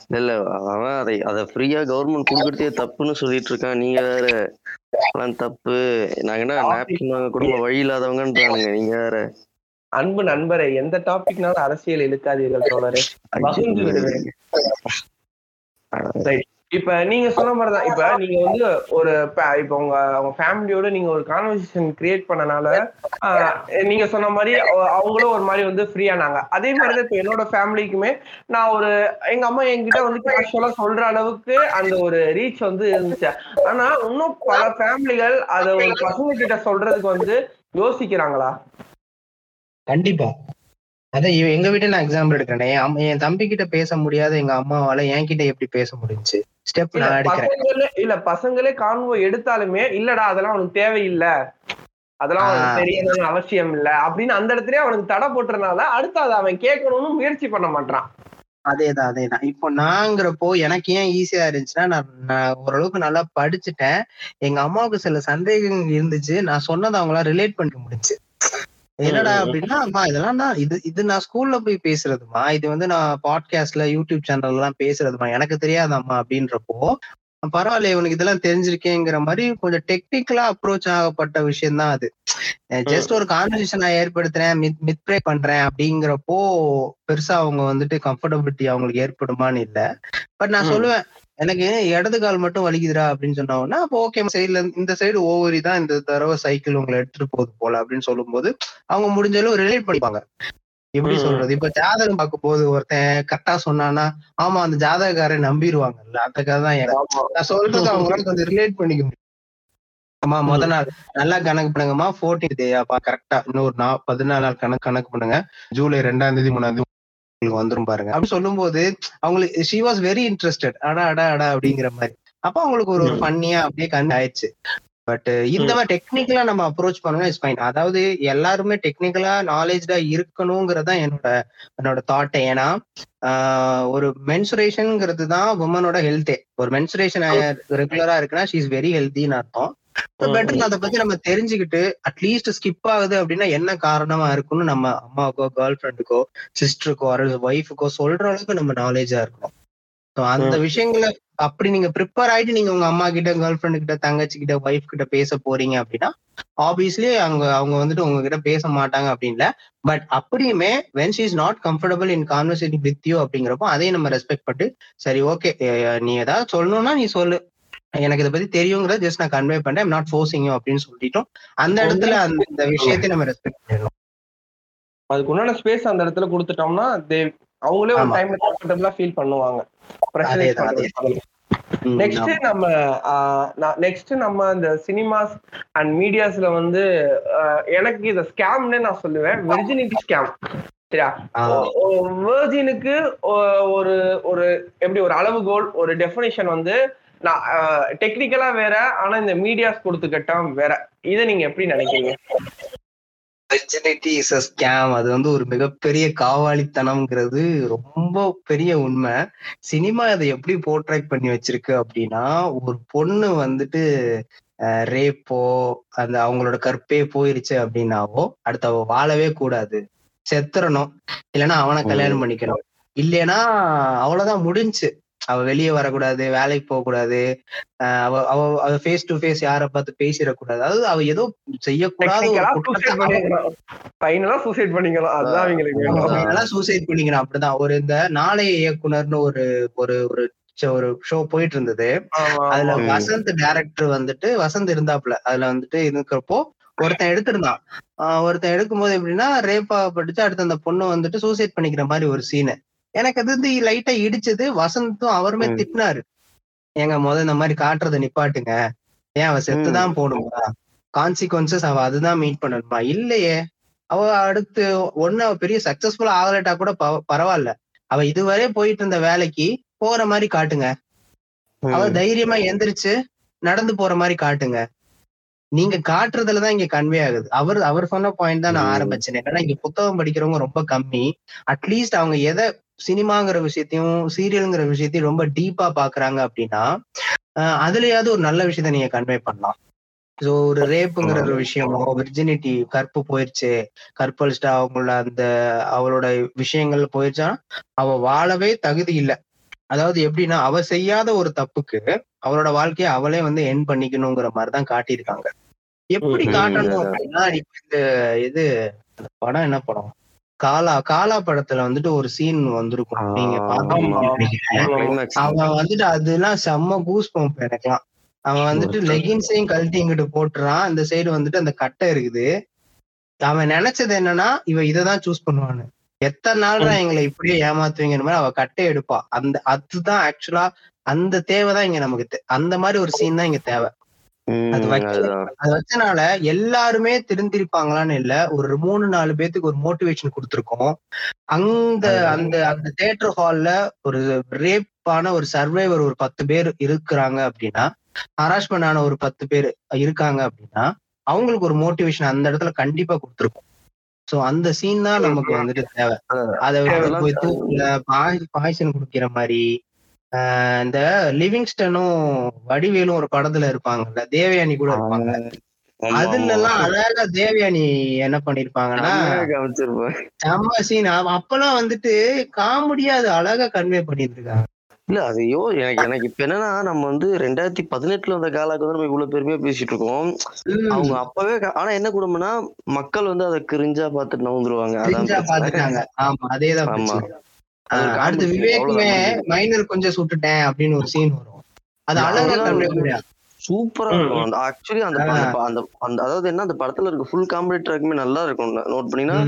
இல்ல அவன் அதை அதை ஃப்ரீயா கவர்மெண்ட் கொடுக்கறதே தப்புன்னு சொல்லிட்டு இருக்கான். நீங்க வேற அதெல்லாம் தப்பு. நாங்க என்ன நாப்கின் வாங்க கூட வழி இல்லாதவங்கன்றானுங்க. நீங்க வேற. அன்பு நண்பரே எந்த டாபிக்னாலும் அரசியல் இழுக்காதீர்கள் தோழரே. இப்ப நீங்க சொன்ன மாதிரிதான். இப்ப நீங்க வந்து ஒரு இப்ப உங்க உங்க ஃபேமிலியோட நீங்க ஒரு கான்வர்சேஷன் கிரியேட் பண்ணனால நீங்க சொன்ன மாதிரி அவங்களும் ஒரு மாதிரி வந்து ஃப்ரீயானாங்க அதே மாதிரி தான் இப்ப என்னோட ஃபேமிலிக்குமே நான் ஒரு எங்க அம்மா என்கிட்ட வந்து கேஷுவலா சொல்ற அளவுக்கு அந்த ஒரு ரீச் வந்து இருந்துச்சு. ஆனா இன்னும் பல ஃபேமிலிகள் அத ஒரு பசங்க கிட்ட சொல்றதுக்கு வந்து யோசிக்கிறாங்களா? கண்டிப்பா. அதான் எங்க வீட்டை நான் எக்ஸாம்பிள் எடுக்கிறேன். என் என் தம்பி கிட்ட பேச முடியாத எங்க அம்மாவால என்கிட்ட எப்படி பேச முடிஞ்சுச்சு? ஸ்டெப் நான் எடுக்கிறேன். இல்ல பசங்களே கான்வோ எடுத்தாலுமே இல்லடா அதெல்லாம் அவனுக்கு தேவையில்லை. அதெல்லாம். தெரியணும்னு அவசியம் இல்ல. அப்படின்னு அந்த இடத்துலயே அவனுக்கு தடை போட்டுறனால அடுத்து அதை அவன் கேட்கணும்னு முயற்சி பண்ண மாட்டான் அதேதான் அதேதான். இப்போ நாங்கிறப்போ எனக்கு ஏன் ஈஸியா இருந்துச்சுன்னா நான் நான் ஓரளவுக்கு நல்லா படிச்சுட்டேன். எங்க அம்மாவுக்கு சில சந்தேகங்கள் இருந்துச்சு. நான் சொன்னதை அவங்களால ரிலேட் பண்ணிக்க முடிஞ்சுச்சு. என்னடா. அப்படின்னா அம்மா இதெல்லாம் நான் இது இது நான் ஸ்கூல்ல போய் பேசுறதுமா இது வந்து நான் பாட்காஸ்ட்ல யூடியூப் சேனல்ல எல்லாம் பேசுறதுமா எனக்கு தெரியாதாம்மா அப்படின்றப்போ பரவாயில்ல இவனுக்கு இதெல்லாம் தெரிஞ்சிருக்கேங்கிற மாதிரி கொஞ்சம் டெக்னிக்கலா அப்ரோச் ஆகப்பட்ட விஷயம் தான் அது ஜஸ்ட் ஒரு கான்வர்சேஷன் நான் ஏற்படுத்துறேன் மித் மித் ப்ரே பண்றேன் அப்படிங்கிறப்போ பெருசா அவங்க வந்துட்டு கம்ஃபர்டபிலிட்டி அவங்களுக்கு ஏற்படுமான்னு இல்ல பட் நான். சொல்லுவேன் எனக்கு இடது கால் மட்டும் வலிக்குதுடா அப்படின்னு சொன்னாங்கன்னா அப்போ ஓகே சைடுல இந்த சைடு ஓவரி தான் இந்த தடவை சைக்கிள் உங்களை எடுத்துட்டு போகுது போல அப்படின்னு சொல்லும்போது அவங்க முடிஞ்ச அளவு ரிலேட் பண்ணிப்பாங்க. எப்படி. சொல்றது? இப்ப ஜாதகம் பார்க்கும் போது ஒருத்தன் கரெக்டா சொன்னானா ஆமா அந்த ஜாதகக்காரன் நம்பிடுவாங்கல்ல அந்த கதை தான் நான் சொல்றது அவங்களால கொஞ்சம் ரிலேட் பண்ணிக்க முடியும். ஆமா முத நாள் நல்லா கணக்கு பண்ணுங்கம்மா ஃபோர்டீன் டேயாப்பா கரெக்டா இன்னொரு நா பதினாலு நாள் கணக்கு கணக்கு பண்ணுங்க. ஜூலை ரெண்டாம் தேதி மூணாம் தேதி உங்களுக்கு வந்துரும் பாருங்க. அப்படி சொல்லும்போது அவங்களுக்கு ஷி வாஸ் வெரி இன்ட்ரெஸ்டட் அடா அடா அடா அப்படிங்கிற மாதிரி. அப்ப அவங்களுக்கு ஒரு ஒரு. ஃபன்னியா அப்படியே கண்டு ஆயிடுச்சு. பட் இந்த மாதிரி டெக்னிக்கலா நம்ம அப்ரோச் பண்ணணும் இஸ் ஃபைன் அதாவது எல்லாருமே டெக்னிக்கலா நாலேஜ்டா இருக்கணுங்கிறது தான் என்னோட என்னோட தாட் ஏன்னா ஒரு மென்சுரேஷன்ங்கிறது தான் உமனோட ஹெல்த்தே ஒரு மென்சுரேஷன் ரெகுலரா இருக்குன்னா ஷீ இஸ் வெரி ஹெல்த்தின்னு அர்த்தம். பெட்டர் அதை பத்தி நம்ம தெரிஞ்சுக்கிட்டு அட்லீஸ்ட் ஸ்கிப் ஆகுது அப்படின்னா என்ன காரணமா இருக்குன்னு நம்ம அம்மாவுக்கோ கேர்ள் ஃப்ரெண்டுக்கோ சிஸ்டருக்கோ ஒய்ஃபுக்கோ சொல்ற அளவுக்கு நம்ம நாலேஜா இருக்கணும். அந்த விஷயங்களை அப்படி நீங்க ப்ரிப்பேர் ஆயிட்டு நீங்க உங்க அம்மா கிட்ட கேர்ள் ஃப்ரெண்டு கிட்ட தங்கச்சி கிட்ட ஒய்ஃப் கிட்ட பேச போறீங்க அப்படின்னா ஆப்வியஸ்லி அவங்க அவங்க வந்துட்டு உங்ககிட்ட பேச மாட்டாங்க அப்படின்ல but அப்படியுமே when she is not comfortable in conversating with you அப்படிங்கிறப்போ அதையும் நம்ம ரெஸ்பெக்ட் பண்ணிட்டு சரி ஓகே நீ ஏதாவது சொல்லணும்னா நீ சொல்லு. எனக்கு இதை பத்தி தெரியுங்கிறத ஜஸ்ட் நான் கன்வே பண்றேன். நாட் ஃபோர்சிங் யூ அப்படின்னு சொல்லிட்டோம். அந்த இடத்துல அந்த இந்த விஷயத்தை நம்ம ரெஸ்பெக்ட் பண்ணிடணும். அதுக்கு உண்டான ஸ்பேஸ் அந்த இடத்துல கொடுத்துட்டோம்னா தே அவங்களே ஒரு. டைம்ல கம்ஃபர்டபுளா ஃபீல் பண்ணுவாங்க. நெக்ஸ்ட். நம்ம நெக்ஸ்ட் நம்ம இந்த சினிமாஸ் அண்ட் மீடியாஸ்ல வந்து எனக்கு இத ஸ்கேம்னே நான் சொல்லுவேன். வெர்ஜினிட்டி ஸ்கேம் சரியா? வேர்ஜினுக்கு ஒரு ஒரு எப்படி ஒரு அளவுகோல் ஒரு டெஃபினேஷன் வந்து நான் டெக்னிக்கலா வேற ஆனா இந்த மீடியாஸ் கொடுத்துக்கிட்டாம் வேற. இதை நீங்க எப்படி நினைக்கிறீங்க? Virginity அது வந்து ஒரு மிகப்பெரிய காவாலித்தனம்ங்கிறது ரொம்ப பெரிய உண்மை. சினிமா அதை எப்படி போர்ட்ரேட் பண்ணி வச்சிருக்கு அப்படின்னா ஒரு பொண்ணு வந்துட்டு ரேப்போ அந்த அவங்களோட கற்பே போயிருச்சு அப்படின்னாவோ அடுத்து அவ வாழவே கூடாது. செத்துறணும். இல்லைன்னா அவனை கல்யாணம் பண்ணிக்கணும். இல்லைன்னா அவ்வளவுதான் முடிஞ்சுச்சு அவ வெளியே வரக்கூடாது வேலைக்கு போக கூடாது அவ அவ அவ ஃபேஸ் டு ஃபேஸ் யாரை பார்த்து பேசிடக்கூடாது. அதாவது அவ ஏதோ செய்யக்கூடாத ஃபைனலா சூசைட் பண்ணிக்கலாம். அதுதான் அவங்களுக்கு சூசைட் பண்ணிக்கிறேன். அப்படிதான். ஒரு இந்த நாளைய இயக்குனர்னு ஒரு ஒரு ஒரு ஷோ- ஒரு ஷோ போயிட்டு இருந்தது. அதுல. வசந்த் டைரக்டர் வந்துட்டு வசந்த் இருந்தாப்ல அதுல வந்துட்டு இருக்கிறப்போ ஒருத்தன் எடுத்திருந்தான். ஒருத்தன் எடுக்கும்போது எப்படின்னா ரேப்பா படிச்சு அடுத்து அந்த பொண்ணு வந்துட்டு சூசைட் பண்ணிக்கிற மாதிரி ஒரு சீனு எனக்கு அது வந்து லைட்டா இடிச்சது. வசந்தும் அவருமே. திட்டினாரு. ஏங்க முத இந்த மாதிரி காட்டுறதை நிப்பாட்டுங்க. ஏன் அவ செத்துதான் போடுமா? கான்சிக்வன்சஸ் அவ அதுதான் மீட் பண்ணணுமா? இல்லையே. அவ அடுத்து ஒண்ணு அவ பெரிய சக்சஸ்ஃபுல்லா ஆகலட்டா கூட பரவாயில்ல. அவ இதுவரை போயிட்டு இருந்த வேலைக்கு போற மாதிரி காட்டுங்க. அவ தைரியமா எந்திரிச்சு நடந்து போற மாதிரி காட்டுங்க. நீங்க காட்டுறதுலதான் இங்க கன்வே ஆகுது. அவர் அவர் சொன்ன பாயிண்ட் தான் நான். ஆரம்பிச்சேன். என்னன்னா இங்க புத்தகம் படிக்கிறவங்க ரொம்ப கம்மி. அட்லீஸ்ட் அவங்க எதை சினிமாங்கிற விஷயத்தையும் சீரியல்ங்கிற விஷயத்தையும் ரொம்ப டீப்பா பாக்குறாங்க அப்படின்னா அதுலயாவது ஒரு நல்ல விஷயத்த நீங்க கன்வே பண்ணலாம். ஸோ ஒரு ரேப்புங்கிற ஒரு விஷயமோ விர்ஜினிட்டி கற்பு போயிருச்சு கற்பழிச்சிட்டா அவங்களோட அந்த அவளோட விஷயங்கள் போயிருச்சா அவ வாழவே தகுதி இல்லை. அதாவது எப்படின்னா அவ செய்யாத ஒரு தப்புக்கு அவளோட வாழ்க்கைய அவளே வந்து என் பண்ணிக்கணுங்கிற மாதிரிதான் காட்டியிருக்காங்க. எப்படி காட்டணும். அப்படின்னா இப்ப இந்த இது படம் என்ன படம்? காலா காலா படத்துல வந்துட்டு ஒரு சீன் வந்திருக்கும். நீங்க. அவன் வந்துட்டு அதெல்லாம் செம்ம கூஸ் பம்ப் எனக்குலாம். அவன் வந்துட்டு லெகின்ஸையும் கழட்டி இங்கிட்டு போட்டுறான். இந்த சைடு வந்துட்டு அந்த கட்டை இருக்குது. அவன் நினைச்சது என்னன்னா இவ இததான் சூஸ் பண்ணுவான்னு. எத்தனை நாள்ரா எங்களை இப்படியே ஏமாத்துவீங்கன்னு மாதிரி அவ கட்டை எடுப்பா அந்த அதுதான் ஆக்சுவலா அந்த தேவைதான் இங்க நமக்கு. அந்த மாதிரி ஒரு சீன் தான் இங்க தேவை. அது. அது வச்சனால எல்லாருமே திருந்திருப்பாங்களான்னு இல்ல. ஒரு மூணு நாலு பேத்துக்கு ஒரு மோட்டிவேஷன் கொடுத்துருக்கோம். அந்த அந்த அந்த தியேட்டர் ஹால்ல ஒரு ரேப்பான ஒரு சர்வைவர் ஒரு பத்து பேர் இருக்கிறாங்க அப்படின்னா ஹராஸ்மெண்ட் ஆன ஒரு பத்து பேர் இருக்காங்க அப்படின்னா அவங்களுக்கு ஒரு மோட்டிவேஷன் அந்த இடத்துல கண்டிப்பா கொடுத்துருக்கோம். சோ அந்த சீன் தான் நமக்கு வந்துட்டு தேவை. அதை போய் தூக்கல பாய்சன் குடிக்கிற மாதிரி இந்த லிவிங்ஸ்டனும் வடிவேலும் ஒரு படத்துல இருப்பாங்கல்ல தேவயானி கூட இருப்பாங்க. அதுல எல்லாம். அழகா தேவயானி என்ன பண்ணிருப்பாங்கன்னா. செம்ம சீன் அப்பெல்லாம் வந்துட்டு காமெடியா அது அழகா கன்வே பண்ணிட்டு இருக்காங்க இல்ல அது யோ எனக்கு எனக்கு இப்ப என்னன்னா நம்ம வந்து ரெண்டாயிரத்தி பதினெட்டுல வந்த காலாக்கு வந்து நம்ம இவ்வளவு பெருமையா பேசிட்டு இருக்கோம். அவங்க அப்பவே ஆனா என்ன குடும்பம்னா மக்கள் வந்து அதை கிரிஞ்சா பார்த்துட்டு நவுந்துருவாங்க. அதான் ஆமா அதேதான் ஆமா. அடுத்து. விவேக்குமே. மைனர் கொஞ்சம் சுட்டுட்டேன் அப்படின்னு ஒரு சீன் வரும். அது அழகா வந்து பண்ணியா சூப்பரா இருக்கும். அந்த ஆக்சுவலி அந்த. அந்த அந்த அதாவது என்ன அந்த படத்துல இருக்க ஃபுல் காமெடி ட்ராக்குமே நல்லா இருக்கும். நோட் பண்ணீங்கன்னா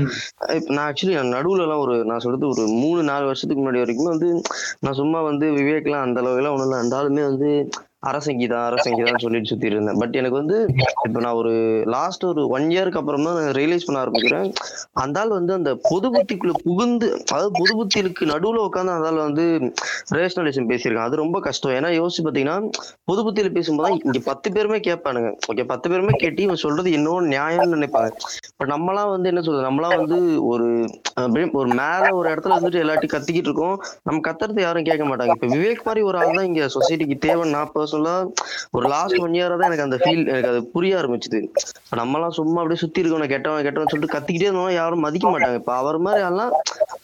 இப்ப நான் ஆக்சுவலி நடுவுல எல்லாம் ஒரு நான் சொல்றது ஒரு மூணு நாலு வருஷத்துக்கு முன்னாடி வரைக்கும் வந்து நான் சும்மா வந்து விவேக்லாம் அந்த அளவுக்கு எல்லாம் ஒண்ணும் இல்லை. அந்த அரசங்கிதான் அரசங்கிதான் சொல்லிட்டு சுத்தி இருந்தேன். பட் எனக்கு வந்து இப்ப நான் ஒரு லாஸ்ட் ஒரு ஒன் இயருக்கு அப்புறம் தான் நான் ரியலைஸ் பண்ண ஆரம்பிக்கிறேன். அந்த ஆள் வந்து அந்த பொது புத்திக்குள்ள புகுந்து அதாவது பொது புத்திகளுக்கு நடுவுல உட்காந்து அந்த ஆள் வந்து ரேஷனலிசம் பேசியிருக்கான். அது ரொம்ப கஷ்டம். ஏன்னா யோசிச்சு பாத்தீங்கன்னா பொது புத்தியில பேசும்போது இங்க பத்து பேருமே கேட்பானுங்க. ஓகே பத்து பேருமே கேட்டு இவன் சொல்றது இன்னொன்று நியாயம்னு நினைப்பாங்க. பட் நம்மளாம் வந்து என்ன சொல்றது? நம்மளாம் வந்து ஒரு ஒரு மேல ஒரு இடத்துல வந்துட்டு எல்லாத்தையும் கத்திக்கிட்டு இருக்கோம். நம்ம கத்துறது யாரும் கேட்க மாட்டாங்க. இப்ப விவேக் மாதிரி ஒரு ஆள் தான் இங்க சொசைட்டிக்கு தேவை பர்சனலா ஒரு லாஸ்ட் ஒன் இயரா தான் எனக்கு அந்த ஃபீல் எனக்கு அது புரிய ஆரம்பிச்சுது. நம்மலாம் சும்மா அப்படியே சுத்தி இருக்கணும் கெட்டவன் கெட்டவன் சொல்லிட்டு கத்திக்கிட்டே இருந்தோம் யாரும் மதிக்க மாட்டாங்க. இப்ப அவர் மாதிரி ஆள்லாம்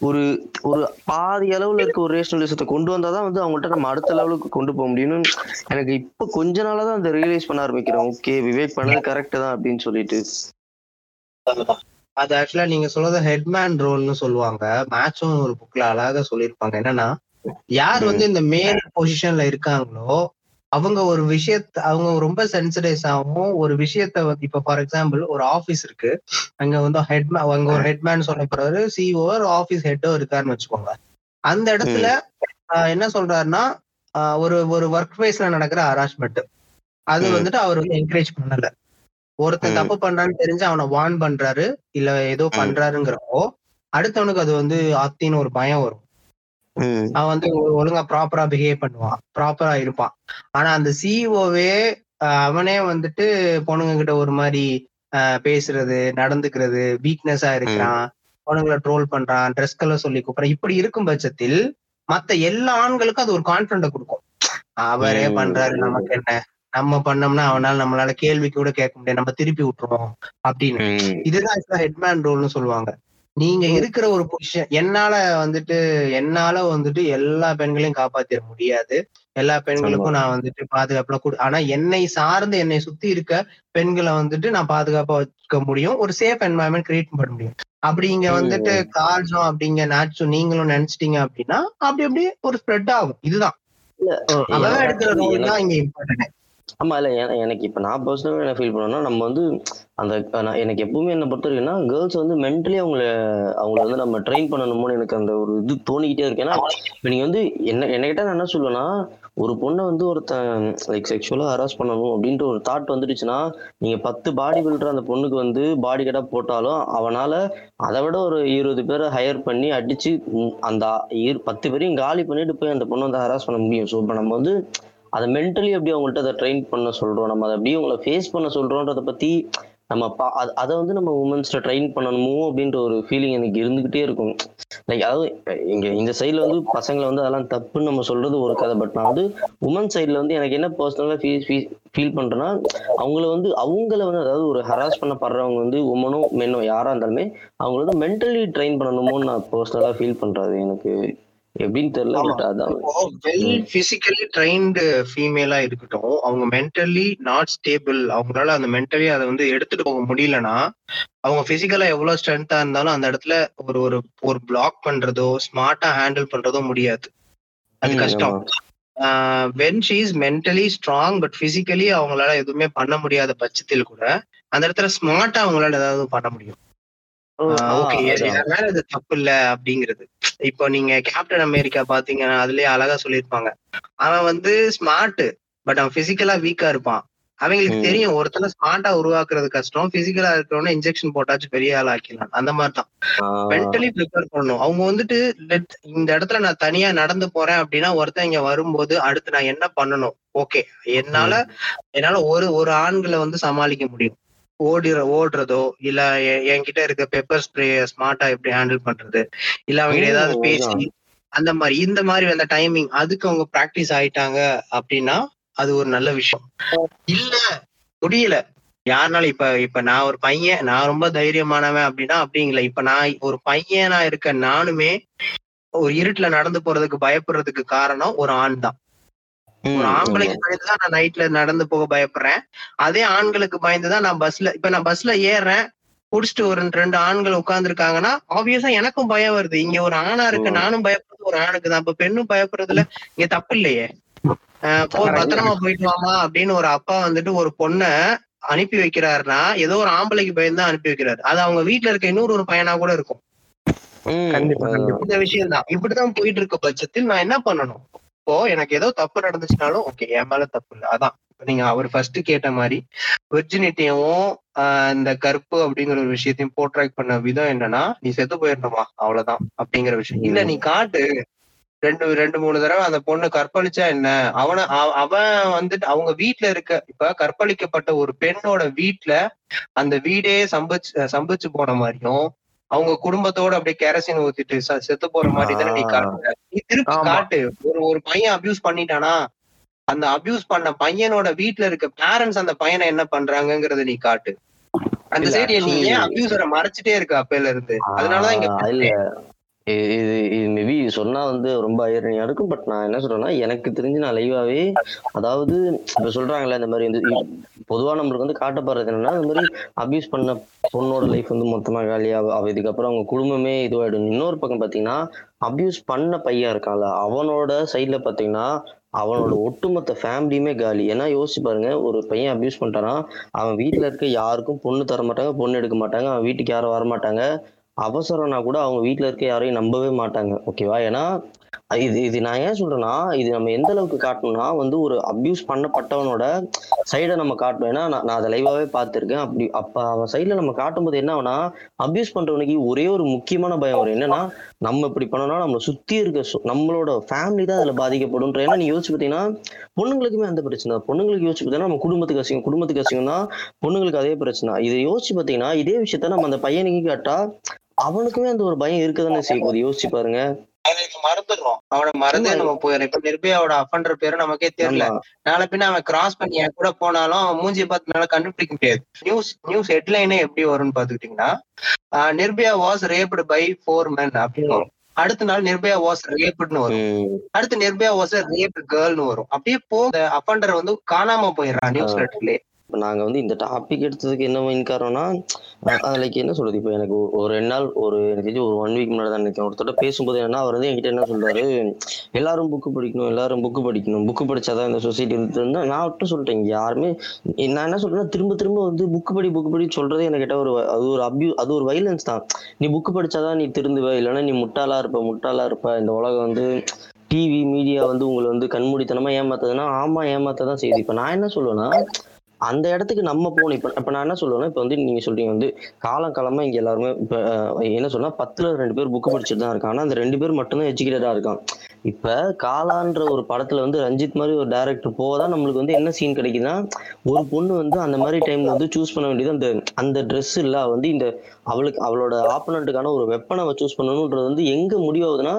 ஒரு ஒரு பாதி அளவுல இருக்க ஒரு ரேஷனலிசத்தை கொண்டு வந்தாதான் வந்து அவங்கள்ட்ட நம்ம அடுத்த லெவலுக்கு கொண்டு போக முடியும்னு எனக்கு இப்ப கொஞ்ச நாளா தான் அந்த ரியலைஸ் பண்ண ஆரம்பிக்கிறேன். ஓகே விவேக் பண்ணது கரெக்ட் தான் அப்படின்னு சொல்லிட்டு. அது ஆக்சுவலா நீங்க சொல்றது ஹெட்மேன் ரோல்னு சொல்லுவாங்க. மேட்சும் ஒரு புக்ல அழகா சொல்லியிருப்பாங்க. என்னன்னா யார் வந்து இந்த மேல் பொசிஷன்ல இருக்காங்களோ அவங்க ஒரு விஷயத்த அவங்க ரொம்ப சென்சிடைஸ் ஆகும் ஒரு விஷயத்த வந்து இப்ப ஃபார் எக்ஸாம்பிள் ஒரு ஆபீஸ் இருக்கு அங்க வந்து ஹெட் அங்க ஒரு ஹெட்மேன் சொல்ல போறாரு சிஓ ஒரு ஆபீஸ் ஹெட்டோ இருக்காருன்னு வச்சுக்கோங்க அந்த இடத்துல என்ன சொல்றாருன்னா ஒரு ஒரு ஒர்க் பிளேஸ்ல நடக்கிற ஹராஸ்மெண்ட் அது. வந்துட்டு அவர் வந்து என்கரேஜ் பண்ணல ஒருத்தன். தப்பு பண்றான்னு தெரிஞ்சு அவனை வார்ன் பண்றாரு இல்ல ஏதோ. பண்றாருங்கிறப்போ அடுத்தவனுக்கு அது வந்து அத்தின்னு ஒரு பயம் வரும் அவன் வந்து ஒழுங்கா ப்ராப்பரா பிஹேவ் பண்ணுவான். ப்ராப்பரா இருப்பான். ஆனா அந்த சிஇஓவே அவனே வந்துட்டு பொண்ணுங்க கிட்ட ஒரு மாதிரி பேசுறது நடந்துக்கிறது வீக்னஸா இருக்கிறான். பொண்ணுங்களை ட்ரோல் பண்றான் ட்ரெஸ் கலர் சொல்லி கூப்பிடுறான். இப்படி இருக்கும் பட்சத்தில் மத்த எல்லா ஆண்களுக்கும் அது ஒரு கான்பிடண்ட கொடுக்கும். அவரே. பண்றாரு நமக்கு என்ன? நம்ம பண்ணோம்னா அவனால நம்மளால கேள்வி கூட கேட்க முடியாது. நம்ம திருப்பி விட்டுருவோம். அப்படின்னு. இதுதான் ஹெட்மேன் ரோல்னு சொல்லுவாங்க. நீங்க இருக்கிற ஒரு பொசிஷன் என்னால வந்துட்டு என்னால வந்துட்டு எல்லா பெண்களையும் காப்பாத்திட முடியாது. எல்லா பெண்களுக்கும் நான் வந்துட்டு பாதுகாப்புல கொடு ஆனா என்னை சார்ந்து என்னை சுத்தி இருக்க பெண்களை வந்துட்டு நான் பாதுகாப்பா வச்சுக்க முடியும். ஒரு சேஃப் என்வாயன்மெண்ட் கிரியேட் பண்ண முடியும். அப்படி இங்க வந்துட்டு கால்ஸும் அப்படிங்க நாச்சும் நீங்களும் நினைச்சிட்டீங்க அப்படின்னா அப்படி அப்படியே ஒரு ஸ்ப்ரெட் ஆகும். இதுதான். அவன் எடுக்கிற ரோல் தான் இங்க இம்பார்ட்டன்ட் ஆமா இல்ல எனக்கு இப்ப நான் பர்சனலா என்ன ஃபீல் பண்ணேன்னா நம்ம வந்து அந்த எனக்கு எப்பவுமே என்ன பொறுத்த வரைக்கும்னா கேர்ள்ஸ் வந்து மென்டலி அவங்கள அவங்கள வந்து நம்ம ட்ரெயின் பண்ணணுமோன்னு எனக்கு அந்த ஒரு இது தோணிக்கிட்டே இருக்கு. ஏன்னா இப்போ நீங்க வந்து என்ன என்ன கேட்டா நான் என்ன சொல்லுவேன்னா ஒரு பொண்ணை வந்து ஒருத்தன் லைக் செக்ஷுவலா ஹராஸ் பண்ணணும் அப்படின்ற ஒரு தாட் வந்துடுச்சுன்னா நீங்க பத்து பாடி பில்டர் அந்த பொண்ணுக்கு வந்து பாடி கட்டா போட்டாலும் அவனால அதை விட ஒரு இருபது பேரை ஹையர் பண்ணி அடிச்சு அந்த பத்து பேரையும் காலி பண்ணிட்டு போய் அந்த பொண்ணை வந்து ஹராஸ் பண்ண முடியும். ஸோ இப்போ நம்ம வந்து அதை மென்டலி எப்படி அவங்கள்ட்ட அதை ட்ரெயின் பண்ண சொல்றோம்? நம்ம அதை அப்படியே உங்களை ஃபேஸ் பண்ண சொல்றோன்றத பத்தி நம்ம பா அதை வந்து நம்ம உமன்ஸ்ட ட்ரெயின் பண்ணணுமோ அப்படின்ற ஒரு ஃபீலிங் எனக்கு இருந்துகிட்டே இருக்கும். லைக் அதாவது இங்க இந்த சைட்ல வந்து பசங்களை வந்து அதெல்லாம் தப்புன்னு நம்ம சொல்றது ஒரு கதை. பட் நான் வந்து உமன் சைட்ல வந்து எனக்கு என்ன பர்சனலா ஃபீல் ஃபீல் பண்றேன்னா அவங்கள வந்து அவங்கள வந்து அதாவது ஒரு ஹராஸ் பண்ணப்படுறவங்க வந்து உமனோ மென்னோ யாரா இருந்தாலுமே அவங்கள வந்து மென்டலி ட்ரெயின் பண்ணணுமோன்னு நான் பர்சனலா ஃபீல் பண்றது எனக்கு எப்படின்னு தெரியல வெல் பிசிக்கலி ட்ரைன்டு ஃபீமேலா இருக்கட்டும் அவங்க மென்டலி நாட் ஸ்டேபிள் அவங்களால அந்த மென்டலி அதை வந்து எடுத்துட்டு போக முடியலன்னா அவங்க பிசிக்கலா எவ்வளவு ஸ்ட்ரென்த்தா இருந்தாலும் அந்த இடத்துல ஒரு ஒரு ஒரு பிளாக் பண்றதோ ஸ்மார்ட்டா ஹேண்டில் பண்றதோ முடியாது. அது கஷ்டம். When she is mentally strong but physically அவங்களால எதுவுமே பண்ண முடியாத பட்சத்தில் கூட அந்த இடத்துல ஸ்மார்ட்டா அவங்களால ஏதாவது பண்ண முடியும். ஓகே மேல தப்பு இல்ல அப்படிங்கிறது. இப்போ நீங்க கேப்டன் அமெரிக்கா பாத்தீங்கன்னா அதுலயே அழகா சொல்லியிருப்பாங்க. அவன் வந்து ஸ்மார்ட் பட் அவன் பிசிக்கலா வீக்கா இருப்பான். அவங்களுக்கு. தெரியும் ஒருத்தனை ஸ்மார்ட்டா உருவாக்குறது கஷ்டம். பிசிக்கலா இருக்கிறவன இன்ஜெக்ஷன் போட்டாச்சும் பெரிய ஆள் ஆக்கிடலாம். அந்த மாதிரி தான் ஆஹ் மென்டலி ப்ரிப்பேர் பண்ணணும். அவங்க வந்துட்டு இந்த இடத்துல நான் தனியா நடந்து போறேன் அப்படின்னா ஒருத்தன் இங்க வரும்போது அடுத்து நான் என்ன பண்ணணும்? ஓகே என்னால என்னால ஒரு ஒரு ஆண்களை வந்து சமாளிக்க முடியும். ஓடுற ஓடுறதோ இல்ல என்கிட்ட இருக்க பெப்பர் ஸ்ப்ரே ஸ்மார்ட்டா எப்படி ஹேண்டில் பண்றது? இல்ல அவங்க ஏதாவது. பேசி அந்த மாதிரி இந்த மாதிரி அந்த டைமிங் அதுக்கு அவங்க பிராக்டிஸ் ஆயிட்டாங்க அப்படின்னா அது ஒரு நல்ல விஷயம். இல்ல முடியல யாருனாலும் இப்ப இப்ப நான் ஒரு பையன் நான் ரொம்ப தைரியமானவன் அப்படின்னா அப்படிங்கல இப்ப நான் ஒரு பையனா இருக்க நானுமே ஒரு இருட்டுல நடந்து போறதுக்கு பயப்படுறதுக்கு காரணம் ஒரு ஆண் தான். ஒரு ஆமா. ஆம்பளைக்கு பயந்து தான் நான் நைட்ல நடந்து போக பயப்படுறேன். அதே ஆண்களுக்கு பயந்து தான் நான் பஸ்ல இப்ப நான் பஸ்ல ஏறுறேன். புடிச்சிட்டு ஒரு ரெண்டு- ஆண்கள் உட்கார்ந்துருக்காங்கன்னா ஆப்வியஸா எனக்கும் பயம் வருது. இங்க ஒரு ஆணா இருக்கு. நானும் பயப்படுறது ஒரு ஆணுக்கு தான். இப்ப பெண்ணும் பயப்படுறதுல இங்க தப்பு இல்லையே. போ. பத்திரமா போயிட்டு வாமா அப்படின்னு ஒரு அப்பா வந்துட்டு ஒரு பொண்ண அனுப்பி வைக்கிறாருன்னா ஏதோ ஒரு ஆம்பளைக்கு பயந்து தான் அனுப்பி வைக்கிறாரு. அது அவங்க வீட்டுல இருக்க இன்னொரு ஒரு பையனா கூட இருக்கும். இந்த விஷயம் தான் இப்படிதான் போயிட்டு இருக்க பட்சத்தில் நான் என்ன பண்ணணும்? இப்போ எனக்கு ஏதோ தப்பு நடந்துச்சுனாலும் ஓகே என் மேல தப்பு இல்லை. அதான். நீங்க அவர் ஃபர்ஸ்ட் கேட்ட மாதிரி வெர்ஜினிட்டியவும் இந்த கருப்பு அப்படிங்கிற ஒரு விஷயத்தையும் போர்ட்ராக்ட் பண்ண விதம் என்னன்னா நீ செத்து போயிடணுமா? அவ்வளவுதான் அப்படிங்கிற விஷயம். இல்ல நீ காட்டு. ரெண்டு ரெண்டு மூணு தடவை அந்த பொண்ணு கற்பழிச்சா என்ன? அவன அவ- அவன் வந்துட்டு அவங்க வீட்டுல இருக்க இப்ப கற்பழிக்கப்பட்ட ஒரு பெண்ணோட வீட்டுல அந்த வீடே சம்பிச்சு சம்பிச்சு போன மாதிரியும் அவங்க குடும்பத்தோட அப்படியே கேரசின் ஊத்திட்டு செத்து போற மாதிரி தானே நீ. காட்டுற. நீ திருப்பி. காட்டு. ஒரு ஒரு பையன் அபியூஸ் பண்ணிட்டானா அந்த அபியூஸ் பண்ண பையனோட வீட்ல இருக்க பேரண்ட்ஸ் அந்த பையனை என்ன பண்றாங்கங்கறத நீ காட்டு. அந்த சைடு நீ ஏன் அபியூசரை மறைச்சிட்டே இருக்க அப்பையில இருந்து? அதனாலதான் இங்க இது இது மேபி சொன்னா வந்து ரொம்ப ஐரணியா இருக்கும் பட் நான் என்ன சொல்றேன்னா எனக்கு தெரிஞ்சு நான் லைவாவே அதாவது இப்ப சொல்றாங்கல்ல இந்த மாதிரி வந்து பொதுவா நம்மளுக்கு வந்து காட்டப்படுறது என்னன்னா இந்த மாதிரி அபியூஸ் பண்ண பொண்ணோட லைஃப் வந்து மொத்தமா காலியா இதுக்கப்புறம் அவங்க குடும்பமே இதுவாயிடும். இன்னொரு பக்கம் பாத்தீங்கன்னா அபியூஸ் பண்ண பையன் இருக்கான்ல அவனோட சைட்ல பாத்தீங்கன்னா அவனோட ஒட்டுமொத்த ஃபேமிலியுமே காலி. ஏன்னா யோசிச்சு பாருங்க ஒரு பையன் அபியூஸ் பண்ணிட்டானா அவன் வீட்டுல இருக்க யாருக்கும் பொண்ணு தர மாட்டாங்க பொண்ணு எடுக்க மாட்டாங்க அவன் வீட்டுக்கு யாரும் வர மாட்டாங்க அவசரம்னா கூட அவங்க வீட்டில் இருக்க யாரையும் நம்பவே மாட்டாங்க ஓகேவா ஏன்னா இது இது நான் ஏன் சொல்றேன்னா இது நம்ம எந்த அளவுக்கு காட்டணும்னா வந்து ஒரு அப்யூஸ் பண்ணப்பட்டவனோட சைடை நம்ம காட்டணும். ஏன்னா நான் நான் அதை லைவாவே பார்த்திருக்கேன். அப்படி அப்ப அவன் சைடுல நம்ம காட்டும்போது என்ன ஆகுனா அப்யூஸ் பண்றவனுக்கு ஒரே ஒரு முக்கியமான பயம் வரும். என்னன்னா நம்ம இப்படி பண்ணோம்னா நம்மளை சுத்தி இருக்க நம்மளோட ஃபேமிலி தான் அதுல பாதிக்கப்படும்ன்ற ஏன்னா நீ யோசிச்சு பார்த்தீங்கன்னா பொண்ணுங்களுக்குமே அந்த பிரச்சனை தான். பொண்ணுங்களுக்கு யோசிச்சு பார்த்தீங்கன்னா நம்ம குடும்பத்துக்கு அசிங்கம் குடும்பத்துக்கு அசிங்கம் தான் பொண்ணுங்களுக்கு அதே பிரச்சனை இதை யோசிச்சு பார்த்தீங்கன்னா இதே விஷயத்த நம்ம அந்த பையனுக்கு காட்டா அவனுக்குமே அந்த ஒரு பயம் இருக்கதானே செய்ய போகுது யோசிச்சு பாருங்க. மறந்துடுறோம். அவனை மறந்தே. நம்ம போயிடும் இப்ப நிர்பயாவோட அஃபன்ற பேரு நமக்கே தெரியல. நாளை பின்ன அவன் கிராஸ் பண்ணி என் கூட போனாலும் மூஞ்சியை பார்த்து கண்டுபிடிக்க முடியாது. நியூஸ் நியூஸ் ஹெட்லைனே எப்படி வரும்னு பாத்துக்கிட்டீங்கன்னா Nirbhaya was raped by four men அப்படின்னு வரும். அடுத்த நாள் நிர்பயா வாஸ் ரேப்டுன்னு வரும். அடுத்து நிர்பயா வாஸ் ரேப் கேர்ள்னு வரும். அப்படியே போ அஃபண்டர் வந்து காணாம போயிடுறான் நியூஸ். லெட்டர்லயே இப்போ நாங்கள் வந்து இந்த டாபிக் எடுத்ததுக்கு என்ன மெயின் காரணம்னா லைக் என்ன சொல்றது? இப்போ எனக்கு ஒரு- ரெண்டு நாள் ஒரு எனக்கு தெரிஞ்சு ஒரு ஒன் வீக் முன்னாடி தான் நினைக்கிறேன். ஒருத்தர் பேசும்போது என்ன அவர் வந்து என்கிட்ட என்ன சொல்றாரு? எல்லாரும் புக்கு படிக்கணும் எல்லாரும் புக்கு படிக்கணும். புக்கு படிச்சாதான் இந்த சொசைட்டி இருந்தால் நான் மட்டும் சொல்லிட்டேன் இங்கே யாருமே நான் என்ன சொல்றேன்னா திரும்ப திரும்ப வந்து புக்கு படி புக்கு படி சொல்றதே என்கிட்ட ஒரு அது ஒரு அபியூ அது ஒரு வைலன்ஸ் தான். நீ புக்கு படிச்சாதான் நீ திருந்துவ இல்லைன்னா நீ முட்டாளா இருப்ப முட்டாளா இருப்ப. இந்த உலகம் வந்து டிவி மீடியா வந்து உங்களை வந்து கண்மூடித்தனமா ஏமாத்ததுன்னா ஆமா ஏமாத்த தான் செய்யுது. இப்ப நான் என்ன சொல்லுவேன்னா அந்த இடத்துக்கு நம்ம போகணும். இப்ப இப்ப நான் என்ன சொல்லுவேன்னா இப்ப வந்து நீங்க சொல்றீங்க வந்து காலம் காலமா இங்க எல்லாருமே இப்ப என்ன சொன்னா பத்துல ரெண்டு பேர் புக்கு படிச்சுட்டு தான் இருக்காங்க. ஆனா அந்த ரெண்டு பேர் மட்டும்தான் எஜுகேட்டடா இருக்கான் இப்ப காலான்ற ஒரு படத்துல வந்து ரஞ்சித் மாதிரி ஒரு டைரக்டர் போதான் நம்மளுக்கு வந்து என்ன சீன் கிடைக்குதுன்னா ஒரு பொண்ணு வந்து அந்த மாதிரி டைம்ல வந்து சூஸ் பண்ண வேண்டியது அந்த அந்த ட்ரெஸ் இல்ல. வந்து இந்த அவளுக்கு அவளோட ஆப்பனண்ட்டுக்கான ஒரு வெப்பனை அவ சூஸ் பண்ணணும்ன்றது வந்து எங்க முடிவாகுதுன்னா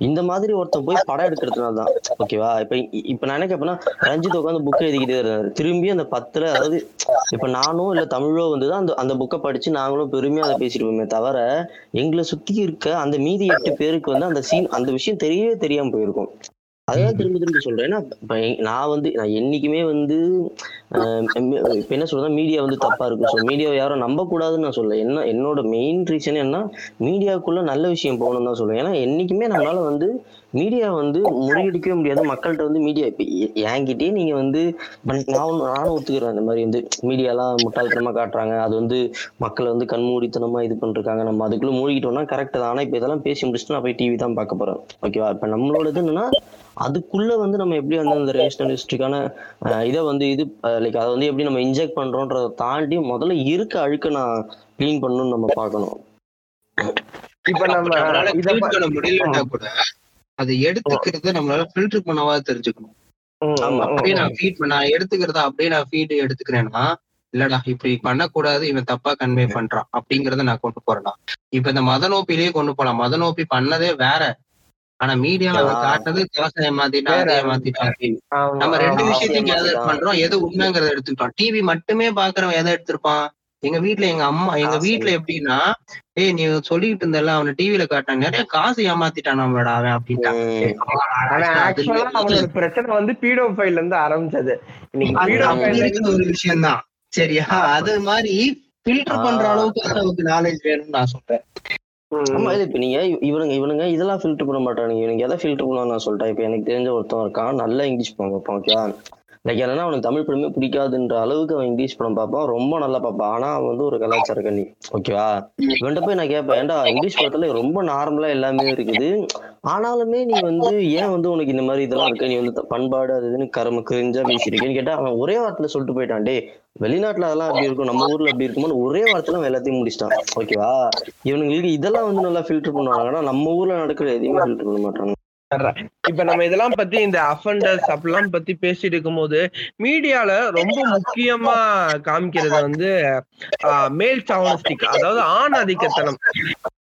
இந்த மாதிரி ஒருத்தன் போய் படம் எடுக்கிறதுனால தான். ஓகேவா இப்ப இப்ப நான் என்ன ரஞ்சித் உட்காந்து புக் எழுதிக்கிட்டே இருந்தாரு திரும்பி அந்த பத்துல அதாவது இப்ப நானும் இல்ல தமிழோ வந்து தான் அந்த அந்த புக்கை படிச்சு நாங்களும் பெருமையா அதை பேசிருப்போமே தவிர எங்களை சுத்தி இருக்க அந்த மீதி எட்டு பேருக்கு வந்து அந்த சீன் அந்த விஷயம் தெரியவே தெரியாம போயிருக்கும். அதான் திரும்ப திரும்ப சொல்றேன். ஏன்னா நான் வந்து நான் என்னைக்குமே வந்து இப்ப என்ன சொல்றேன் மீடியா வந்து தப்பா இருக்கும் ஸோ மீடியாவை யாரும் நம்ப கூடாதுன்னு நான் சொல்ல என்ன என்னோட மெயின் ரீசன் என்ன மீடியாக்குள்ள நல்ல விஷயம் போகணும்னு தான் சொல்லுவேன் ஏன்னா என்னைக்குமே நம்மளால வந்து மீடியா வந்து முறியடிக்கவே முடியாது. மக்கள்கிட்ட வந்து மீடியா இப்ப என்கிட்டயே நீங்க வந்து நான் நானும் ஒத்துக்கிறேன். இந்த மாதிரி வந்து மீடியாலாம் முட்டாள்தனமா காட்டுறாங்க. அது வந்து மக்களை வந்து கண்மூடித்தனமா இது பண்ணிருக்காங்க நம்ம அதுக்குள்ள மூழ்கிட்டோம்னா கரெக்ட் தான். ஆனா இப்ப இதெல்லாம் பேசி முடிச்சுட்டு நான் போய் டிவி தான் பார்க்க போறேன். ஓகேவா இப்ப நம்மளோட இது என்னன்னா அதுக்குள்ள வந்து நம்ம எப்படி வந்து அந்த ரேஷனலிஸ்டுக்கான இதை வந்து இது லைக் அதை வந்து எப்படி நம்ம இன்ஜெக்ட் பண்றோன்றதை தாண்டி முதல்ல இருக்க அழுக்க நான் க்ளீன் பண்ணணும்னு நம்ம பார்க்கணும். இப்ப நம்ம இத பண்ண முடியலன்னா கூட அதை எடுத்துக்கிறத நம்மளால ஃபில்டர் பண்ணவா தெரிஞ்சுக்கணும். ஆமா. அப்படியே. நான் ஃபீட் நான் எடுத்துக்கிறதா அப்படியே நான் ஃபீட் எடுத்துக்கிறேன்னா இல்லடா இப்படி பண்ணக்கூடாது இவன் தப்பா கன்வே பண்றான் அப்படிங்கறத நான் கொண்டு போறேனா இப்ப இந்த மத நோப்பிலேயே கொண்டு போலாம். மத நோப்பி பண்ணதே வேற. ஆனா மீடியால. காட்டுறது அப்படின்னு. ஆமா, நம்ம ரெண்டு. விஷயத்தையும். கேதர் பண்றோம் எது உண்மைங்கிறத எடுத்துக்கிட்டோம் டிவி மட்டுமே பாக்குறவன் எதை எடுத்திருப்பான் எங்க வீட்ல எங்க அம்மா எங்க. வீட்ல எப்படின்னா ஏய் நீ சொல்லிட்டு இருந்தல அவனை டிவில காட்டாங்க நிறைய காசு ஏமாத்திட்டான் நம்மளோட அவன் அப்படின்ட்டான் பிரச்சனை வந்து பீடோஃபைல் இருந்து ஆரம்பிச்சது ஒரு விஷயம் தான் சரியா அது மாதிரி ஃபில்டர் பண்ற. அளவுக்கு நமக்கு நாலேஜ் வேணும்னு நான் சொல்றேன் ஆமா இது இப்ப நீங்க இவனுங்க இவனுங்க இதெல்லாம் ஃபில்டர் பண்ண மாட்டானுங்க. இவனுங்க எதை ஃபில்டர் பண்ணுவான்னு நான் சொல்லிட்டேன். இப்ப எனக்கு தெரிஞ்ச ஒருத்தன் இருக்கான். நல்லா இங்கிலீஷ் படம் பார்ப்பான் ஓகேவா லைக் என்னன்னா அவனுக்கு தமிழ் படமே பிடிக்காதுன்ற அளவுக்கு அவன் இங்கிலீஷ் படம் பார்ப்பான். ரொம்ப நல்லா பார்ப்பான். ஆனா அவன் வந்து ஒரு கலாச்சார கண்ணி ஓகேவா இவன்ட்ட போய் நான் கேட்பேன் ஏன்டா இங்கிலீஷ் படத்துல ரொம்ப நார்மலா எல்லாமே இருக்குது. ஆனாலுமே நீ வந்து ஏன் வந்து உனக்கு இந்த மாதிரி இதெல்லாம் இருக்கு? நீ வந்து பண்பாடு அது இதுன்னு கரம கிரிஞ்சா பேசியிருக்கேன்னு கேட்டா அவன் ஒரே வார்த்தையில சொல்லிட்டு போயிட்டான். டே வெளிநாட்டுல அதெல்லாம் அப்படி இருக்கும் நம்ம ஊர்ல அப்படி இருக்குமோ ஒரே வாரத்துல அவன் எல்லாத்தையும் முடிச்சிட்டான். ஓகேவா இவனுங்களுக்கு இதெல்லாம் வந்து நல்லா ஃபில்டர் பண்ணுவாங்கன்னா நம்ம ஊர்ல நடக்கிற எதையுமே ஃபில்டர் பண்ண மாட்டாங்க இப்ப நம்ம இதெல்லாம் பத்தி இந்த அஃபண்டர்ஸ் அப்படிலாம் பத்தி பேசிட்டு இருக்கும்போது மீடியால ரொம்ப முக்கியமா காமிக்கிறத வந்து மேல் சாவனிஸ்டிக் அதாவது ஆண் ஆதிக்கத்தனம்.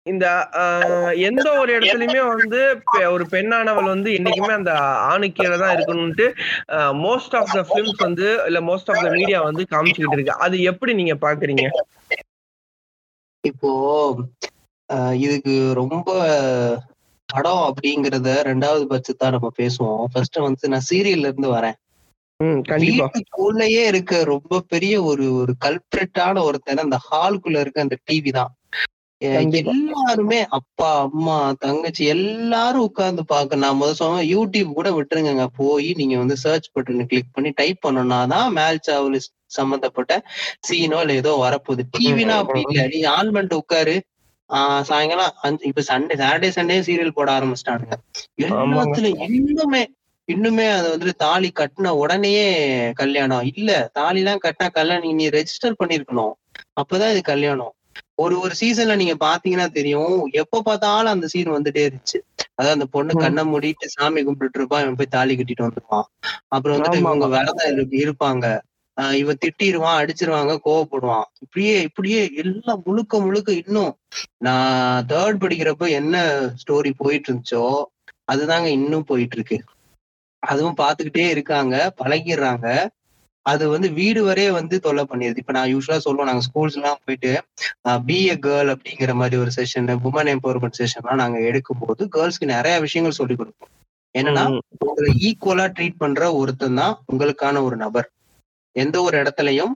இந்த ஆஹ், எந்த ஒரு இடத்துலயுமே வந்து பெ- ஒரு பெண்ணானவள் வந்து என்னைக்குமே அந்த ஆணுக்கு கீழே தான் இருக்கணும்ட்டு மோஸ்ட் ஆஃப் த ஃபிலிம்ஸ் வந்து இல்ல மோஸ்ட் ஆஃப் த மீடியா வந்து காமிச்சுக்கிட்டு இருக்கு. அது எப்படி நீங்க பாக்குறீங்க? இப்போ இதுக்கு ரொம்ப படம் அப்படிங்கறத ரெண்டாவது பட்சத்தா நம்ம பேசுவோம். ஃபர்ஸ்ட் வந்து நான் சீரியல்ல இருந்து வரேன். வீட்டுக்குள்ளேயே இருக்க ரொம்ப பெரிய ஒரு ஒரு கல்பிரட்டான ஒருத்தன் அந்த ஹாலுக்குள்ள இருக்க அந்த டிவி தான். எல்லாருமே அப்பா அம்மா தங்கச்சி எல்லாரும் உட்கார்ந்து பார்க்க நான் முதல் சொன்ன யூடியூப் கூட விட்டுருங்க போய் நீங்க வந்து சர்ச் பட்டன் கிளிக் பண்ணி டைப் பண்ணோம்னா தான் மேல் சாவல் சம்பந்தப்பட்ட சீனோ இல்ல ஏதோ வரப்போகுது. டிவினா அப்படி இல்ல. நீ ஆன் பண்ணிட்டு உட்காரு. ஆஹ் சாயங்காலம் அஞ்சு இப்ப சண்டே சாட்டர்டே சண்டே சீரியல் போட ஆரம்பிச்சிட்டானுங்க. எல்லாத்துல இன்னுமே இன்னுமே அது வந்து தாலி கட்டின உடனேயே கல்யாணம். இல்ல தாலி எல்லாம் கட்டினா கல்யாணம் நீ ரெஜிஸ்டர் பண்ணிருக்கணும். அப்பதான் இது கல்யாணம். ஒரு ஒரு சீசன்ல நீங்க பாத்தீங்கன்னா தெரியும் எப்ப பார்த்தாலும் அந்த சீன் வந்துட்டே இருந்துச்சு. அதாவது அந்த பொண்ணு. கண்ணை மூடிட்டு சாமி கும்பிட்டுட்டு இருப்பான் இவன் போய் தாலி கட்டிட்டு வந்துருவான். அப்புறம் வந்துட்டு இவங்க ஆமா. விரதம் இரு- இருப்பாங்க. இவன் திட்டிடுவான் அடிச்சிருவாங்க கோவப்படுவான். இப்படியே இப்படியே எல்லாம் முழுக்க முழுக்க இன்னும் நான் தேர்ட் படிக்கிறப்ப என்ன ஸ்டோரி போயிட்டு இருந்துச்சோ அதுதாங்க இன்னும் போயிட்டு இருக்கு அதுவும் பாத்துக்கிட்டே இருக்காங்க பழகிடுறாங்க. அது வந்து வீடு வரையே வந்து தொல்லை பண்ணிடுது. இப்ப நான் யூஸ்வலா சொல்லுவேன் நாங்க ஸ்கூல்ஸ் எல்லாம் போயிட்டு பி எ கேர்ள் அப்படிங்கிற மாதிரி ஒரு செஷன் உமன் எம்பவர்மெண்ட் செஷன்லாம் நாங்க எடுக்கும் போது கேர்ள்ஸ்க்கு நிறைய விஷயங்கள் சொல்லி கொடுப்போம். என்னன்னா உங்களை ஈக்குவலா ட்ரீட் பண்ற ஒருத்தன் தான் உங்களுக்கான ஒரு நபர். எந்த ஒரு இடத்துலயும்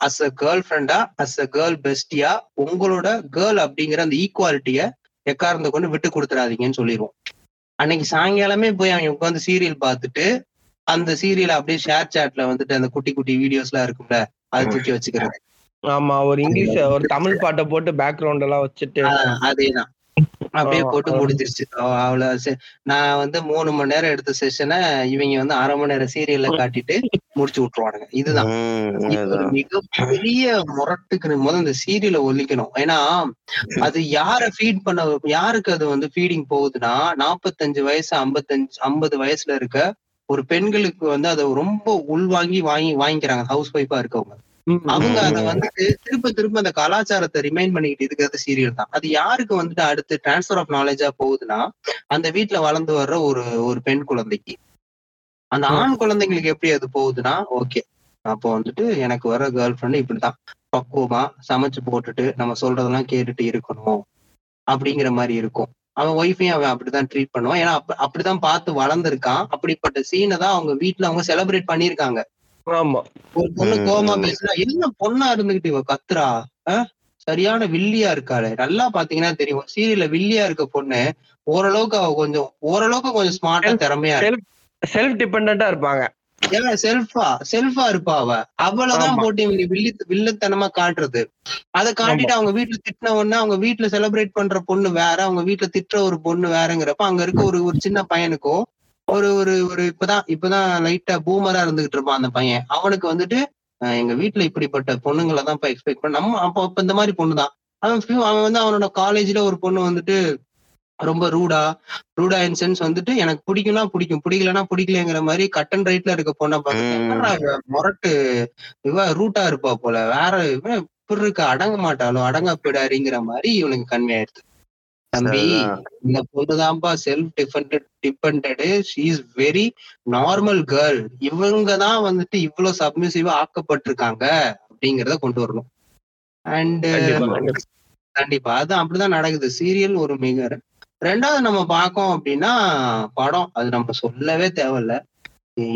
அஸ் அ கேர்ள் ஃப்ரெண்டா அஸ் அ கேர்ள் பெஸ்டியா உங்களோட கேர்ள் அப்படிங்கிற அந்த ஈக்குவாலிட்டிய எக்கார்ந்து கொண்டு விட்டு கொடுத்துறாதீங்கன்னு சொல்லிடுவோம் அன்னைக்கு சாயங்காலமே போய் அவங்க உட்காந்து சீரியல் பார்த்துட்டு அந்த சீரியல் அப்படியே ஷேர் சாட்ல வந்துட்டு அந்த குட்டி குட்டி வீடியோஸ் எல்லாம் இருக்கும்ல அது தூக்கி வச்சுக்கிறது. ஆமா ஒரு இங்கிலீஷ் ஒரு தமிழ் பாட்டை போட்டு பேக்ரவுண்ட் எல்லாம் வச்சுட்டு. அதேதான். அப்படியே போட்டு. முடிஞ்சிருச்சு. அவ- அவள செ- நான் வந்து மூணு மணி நேரம் எடுத்த செஷனை இவங்க வந்து அரை மணி நேரம் சீரியல்ல காட்டிட்டு முடிச்சு விட்டுருவானுங்க. இதுதான். மிகப்பெரிய முரட்டுக்கு முதல் இந்த சீரியலை ஒழிக்கணும் ஏன்னா அது யார ஃபீட் பண்ண யாருக்கு அது வந்து ஃபீடிங் போகுதுன்னா நாற்பத்தஞ்சு வயசு ஐம்பத்தஞ்சு ஐம்பது வயசுல இருக்க ஒரு பெண்களுக்கு வந்து அதை ரொம்ப உள்வாங்கி வாங்கி வாங்கிக்கிறாங்க. ஹவுஸ் ஒய்ஃபா இருக்கவங்க. அவங்க. அதை வந்துட்டு திரும்ப திரும்ப அந்த கலாச்சாரத்தை ரிமைண்ட் பண்ணிக்கிட்டு இருக்கிறது சீரியல் தான். அது யாருக்கு வந்துட்டு அடுத்து டிரான்ஸ்ஃபர் ஆஃப் நாலேஜா போகுதுன்னா அந்த வீட்ல வளர்ந்து வர்ற ஒரு ஒரு பெண் குழந்தைக்கு. அந்த. ஆண் குழந்தைங்களுக்கு எப்படி அது போகுதுன்னா ஓகே. அப்போ வந்துட்டு எனக்கு வர கேர்ள் ஃப்ரெண்டு இப்படிதான் பக்குவமா சமைச்சு போட்டுட்டு நம்ம சொல்றதெல்லாம் கேட்டுட்டு இருக்கணும் அப்படிங்கிற மாதிரி இருக்கும். அவன் ஒய்ஃபையும் அவன் அப்படிதான் ட்ரீட் பண்ணுவான். ஏன்னா அப்ப அப்படிதான் பார்த்து வளர்ந்துருக்கான். அப்படிப்பட்ட சீனை தான் அவங்க வீட்ல அவங்க செலிப்ரேட் பண்ணியிருக்காங்க. ஆமா. ஒரு பொண்ணு கோமா. பேசுனா என்ன பொண்ணா இருந்துகிட்டு இவ? கத்துறா? சரியான வில்லியா இருக்காளே. நல்லா பாத்தீங்கன்னா தெரியும். சீரியல்ல வில்லியா இருக்க பொண்ணு ஓரளவுக்கு அவ கொஞ்சம் ஓரளவுக்கு கொஞ்சம் ஸ்மார்ட்டா திறமையா செல்ஃப் டிபெண்டா இருப்பாங்க. ஏன் செல்ஃபா செல்ஃபா இருப்பா அவ. அவளதான் ஆமா. போட்டு இவங்க வில்லி வில்லத்தனமா காட்டுறது. அதை காட்டிட்டு அவங்க வீட்டுல திட்டின உடனே அவங்க வீட்டுல செலிப்ரேட் பண்ற பொண்ணு வேற அவங்க வீட்டுல திட்டுற ஒரு பொண்ணு வேறங்கிறப்ப அங்க இருக்க ஒரு ஒரு சின்ன பையனுக்கும் ஒரு ஒரு ஒரு இப்பதான் இப்பதான் லைட்டா பூமரா இருந்துகிட்டு இருப்பான் அந்த பையன். அவனுக்கு வந்துட்டு எங்க வீட்டுல இப்படிப்பட்ட பொண்ணுங்களை தான் இப்ப எக்ஸ்பெக்ட் பண்ண நம்ம அப்ப அப்ப இந்த மாதிரி பொண்ணு தான் அவன் அவன் வந்து அவனோட காலேஜ்ல ஒரு பொண்ணு வந்துட்டு ரொம்ப ரூடா ரூடா இன் சென்ஸ் வந்துட்டு எனக்கு பிடிக்கும்னா பிடிக்கும் பிடிக்கலன்னா பிடிக்கலங்கிற மாதிரி கட் அண்ட் ரைட்ல இருக்க பொண்ணை இவ முரட்டு இவ ரூட்டா இருப்பா போல வேற இவன் இப்படி இருக்க அடங்க மாட்டாளோ அடங்க போயிடாருங்கிற மாதிரி இவனுக்கு கன்வே ஆயிடுது தம்பி. இந்த பொண்ணுதான்ப்பா self depended depended she is very normal girl இவங்க தான் வந்துட்டு இவ்வளவு சப்மிசிவா ஆக்கப்பட்டிருக்காங்க அப்படிங்கறத கொண்டு வரணும். அண்ட் கண்டிப்பா, அது அப்படிதான் நடக்குது. சீரியல் ஒரு மிக ரெண்டாவது நம்ம பார்க்கோம் அப்படின்னா படம். அது நம்ம சொல்லவே தேவையில்ல.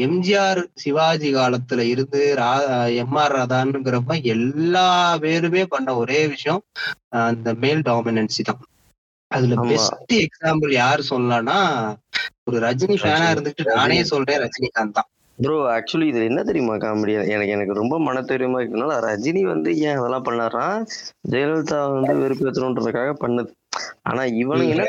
எம்ஜிஆர் சிவாஜி காலத்துல இருந்து ரா எம் ஆர் ராதான்ங்கிறப்ப எல்லா பேருமே பண்ண ஒரே விஷயம் அந்த மேல் டாமினன்சி தான். அதுல. பெஸ்ட் எக்ஸாம்பிள் யார் சொல்லலாம்னா ஒரு ரஜினி ஃபேனா. இருந்துட்டு நானே சொல்றேன் ரஜினிகாந்த் தான் ப்ரோ ஆக்சுவலி இதுல என்ன தெரியுமா காமெடி எனக்கு எனக்கு ரொம்ப மன தெரியுமா இருக்கனால ரஜினி வந்து ஏன் அதெல்லாம் பண்ணாரா ஜெயலலிதா வந்து வெறுப்பேற்றணுன்றதுக்காக பண்ணது ஆனா இவனுங்க என்ன?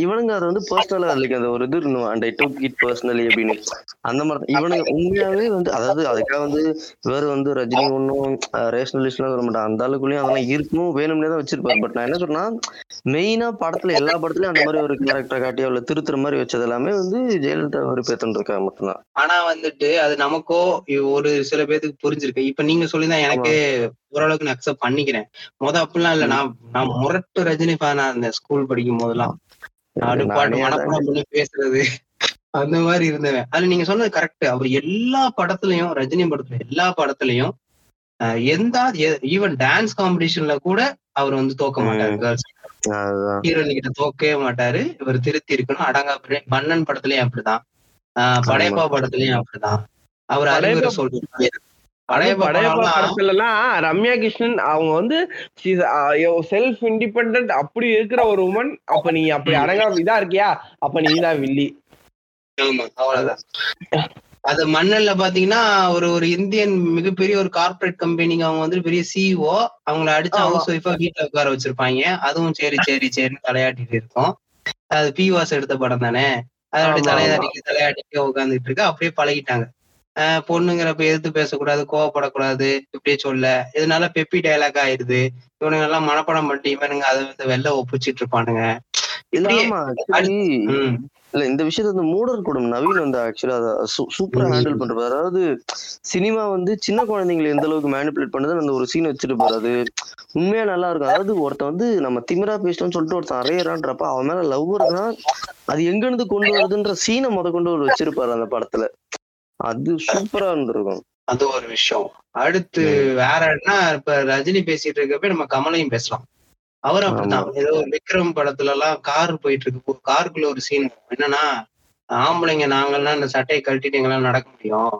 இவனுங்க அதை வந்து பர்சனலா லைக் அந்த ஒரு இது இருந்தோம் and I took it personally அப்படின்னு. அந்த மாதிரி தான். இவனுங்க உண்மையாவே வந்து அதாவது அதுக்காக வந்து வேற வந்து ரஜினி ஒன்றும் ரேஷனலிஸ்ட்லாம் சொல்ல மாட்டான் அந்த ஆளுக்குள்ளேயும் அதெல்லாம் இருக்கணும் வேணும்னே தான் வச்சிருப்பாரு. பட் நான் என்ன சொன்னா மெயினா படத்துல எல்லா படத்துலயும் அந்த மாதிரி ஒரு கேரக்டர் காட்டி அவளை திருத்துற மாதிரி வச்சது எல்லாமே வந்து ஜெயலலிதா வெறுப்பேற்றன்றதுக்காக மட்டும்தான். ஆனா வந்துட்டு அது நமக்கோ ஒரு சில பேருக்கு புரிஞ்சிருக்கு. இப்ப நீங்க சொல்லிதான் எனக்கே ஓரளவுக்கு நான் அக்செப்ட் பண்ணிக்கிறேன். முத அப்படிலாம் இல்ல. நான் நான் முரட்டு ரஜினி ஃபேனா இருந்தேன் ஸ்கூல் படிக்கும் போதெல்லாம். நாடு பாட்டு நானே அதான். மனப்பாடம் பண்ணி பேசுறது. அந்த மாதிரி இருந்தவன். அது நீங்க சொன்னது கரெக்ட் அவர் எல்லா படத்துலயும் ரஜினி படத்துல எல்லா படத்துலயும் எந்த ஈவன் டான்ஸ் காம்படிஷன்ல கூட அவர் வந்து தோக்க மாட்டாரு. கேர்ள்ஸ் ஹீரோயின் கிட்ட. தோக்கவே மாட்டாரு. இவர் திருத்தி இருக்கணும். அடங்கா மன்னன் படத்துலயும் அப்படிதான். ஆஹ் படையப்பா படத்துலயும் அப்படிதான். அவர் அறிவுரை சொல்றாரு ரம்யா கிருஷ்ணன் அவங்க வந்து செல்ஃப் இண்டிபெண்டன்ட் அப்படி இருக்கிற ஒரு உமன் அப்ப நீ அப்படி அடங்கா இதா இருக்கியா? அப்ப நீ தான் வில்லி. ஆமா, அவ்வளவுதான். அது மன்னன்ல பாத்தீங்கன்னா ஒரு ஒரு இந்தியன் மிகப்பெரிய ஒரு கார்ப்பரேட் கம்பெனிக்கு அவங்க வந்து பெரிய சிஇஓ அவங்கள அடிச்சு. ஹவுஸ் ஒய்ஃபா வீட்டுல உட்கார வச்சிருப்பாங்க. அதுவும் சரி சரி சரின்னு தலையாட்டிட்டு இருக்கும். அது பி வாஸ் எடுத்த படம் தானே? அது அப்படி ஆமா, தலையாட்டிக்கு தலையாட்டிக்கு உட்காந்துட்டு இருக்கு. அப்படியே பழகிட்டாங்க. பொண்ணுங்கிறப்ப எதிர்த்து பேசக்கூடாது கோவப்படக்கூடாது இப்படியே சொல்ல. இதனால பெப்பி டயலாக் ஆயிருது இவனுங்க எல்லாம் மனப்படம் பண்ணிட்டு இவனுங்க அதை வந்து வெளில ஒப்பிச்சிட்டு இருப்பானுங்க. இல்ல இந்த விஷயத்த வந்து மூடர் கூடம். நவீன் வந்து ஆக்சுவலா சூப்பரா. ஹேண்டில் பண்றாரு. அதாவது சினிமா வந்து சின்ன குழந்தைங்களை எந்த அளவுக்கு மேனிபுலேட் பண்ணுது அந்த ஒரு சீன் வச்சிருப்பாரு அது உண்மையா நல்லா இருக்கும். அதாவது ஒருத்தன் வந்து நம்ம திமிரா பேசிட்டோம்னு சொல்லிட்டு ஒருத்தன் அறையறான்றப்ப அவன் மேல லவ் வருதுன்னா அது எங்க இருந்து கொண்டு வருதுன்ற சீனை முத கொண்டு ஒரு வச்சிருப்பாரு அந்த படத்துல. அது சூப்பரா இருந்திருக்கும். அது ஒரு விஷயம். அடுத்து வேற என்ன இப்ப ரஜினி பேசிட்டு இருக்கப்ப நம்ம கமலையும் பேசலாம். அவர் அப்படித்தான். ஏதோ விக்ரம் படத்துல எல்லாம் கார் போயிட்டு இருக்கு காருக்குள்ள ஒரு சீன் என்னன்னா ஆம்பளைங்க நாங்கெல்லாம் இந்த சட்டையை கழட்டிட்டு எங்களால நடக்க முடியும்.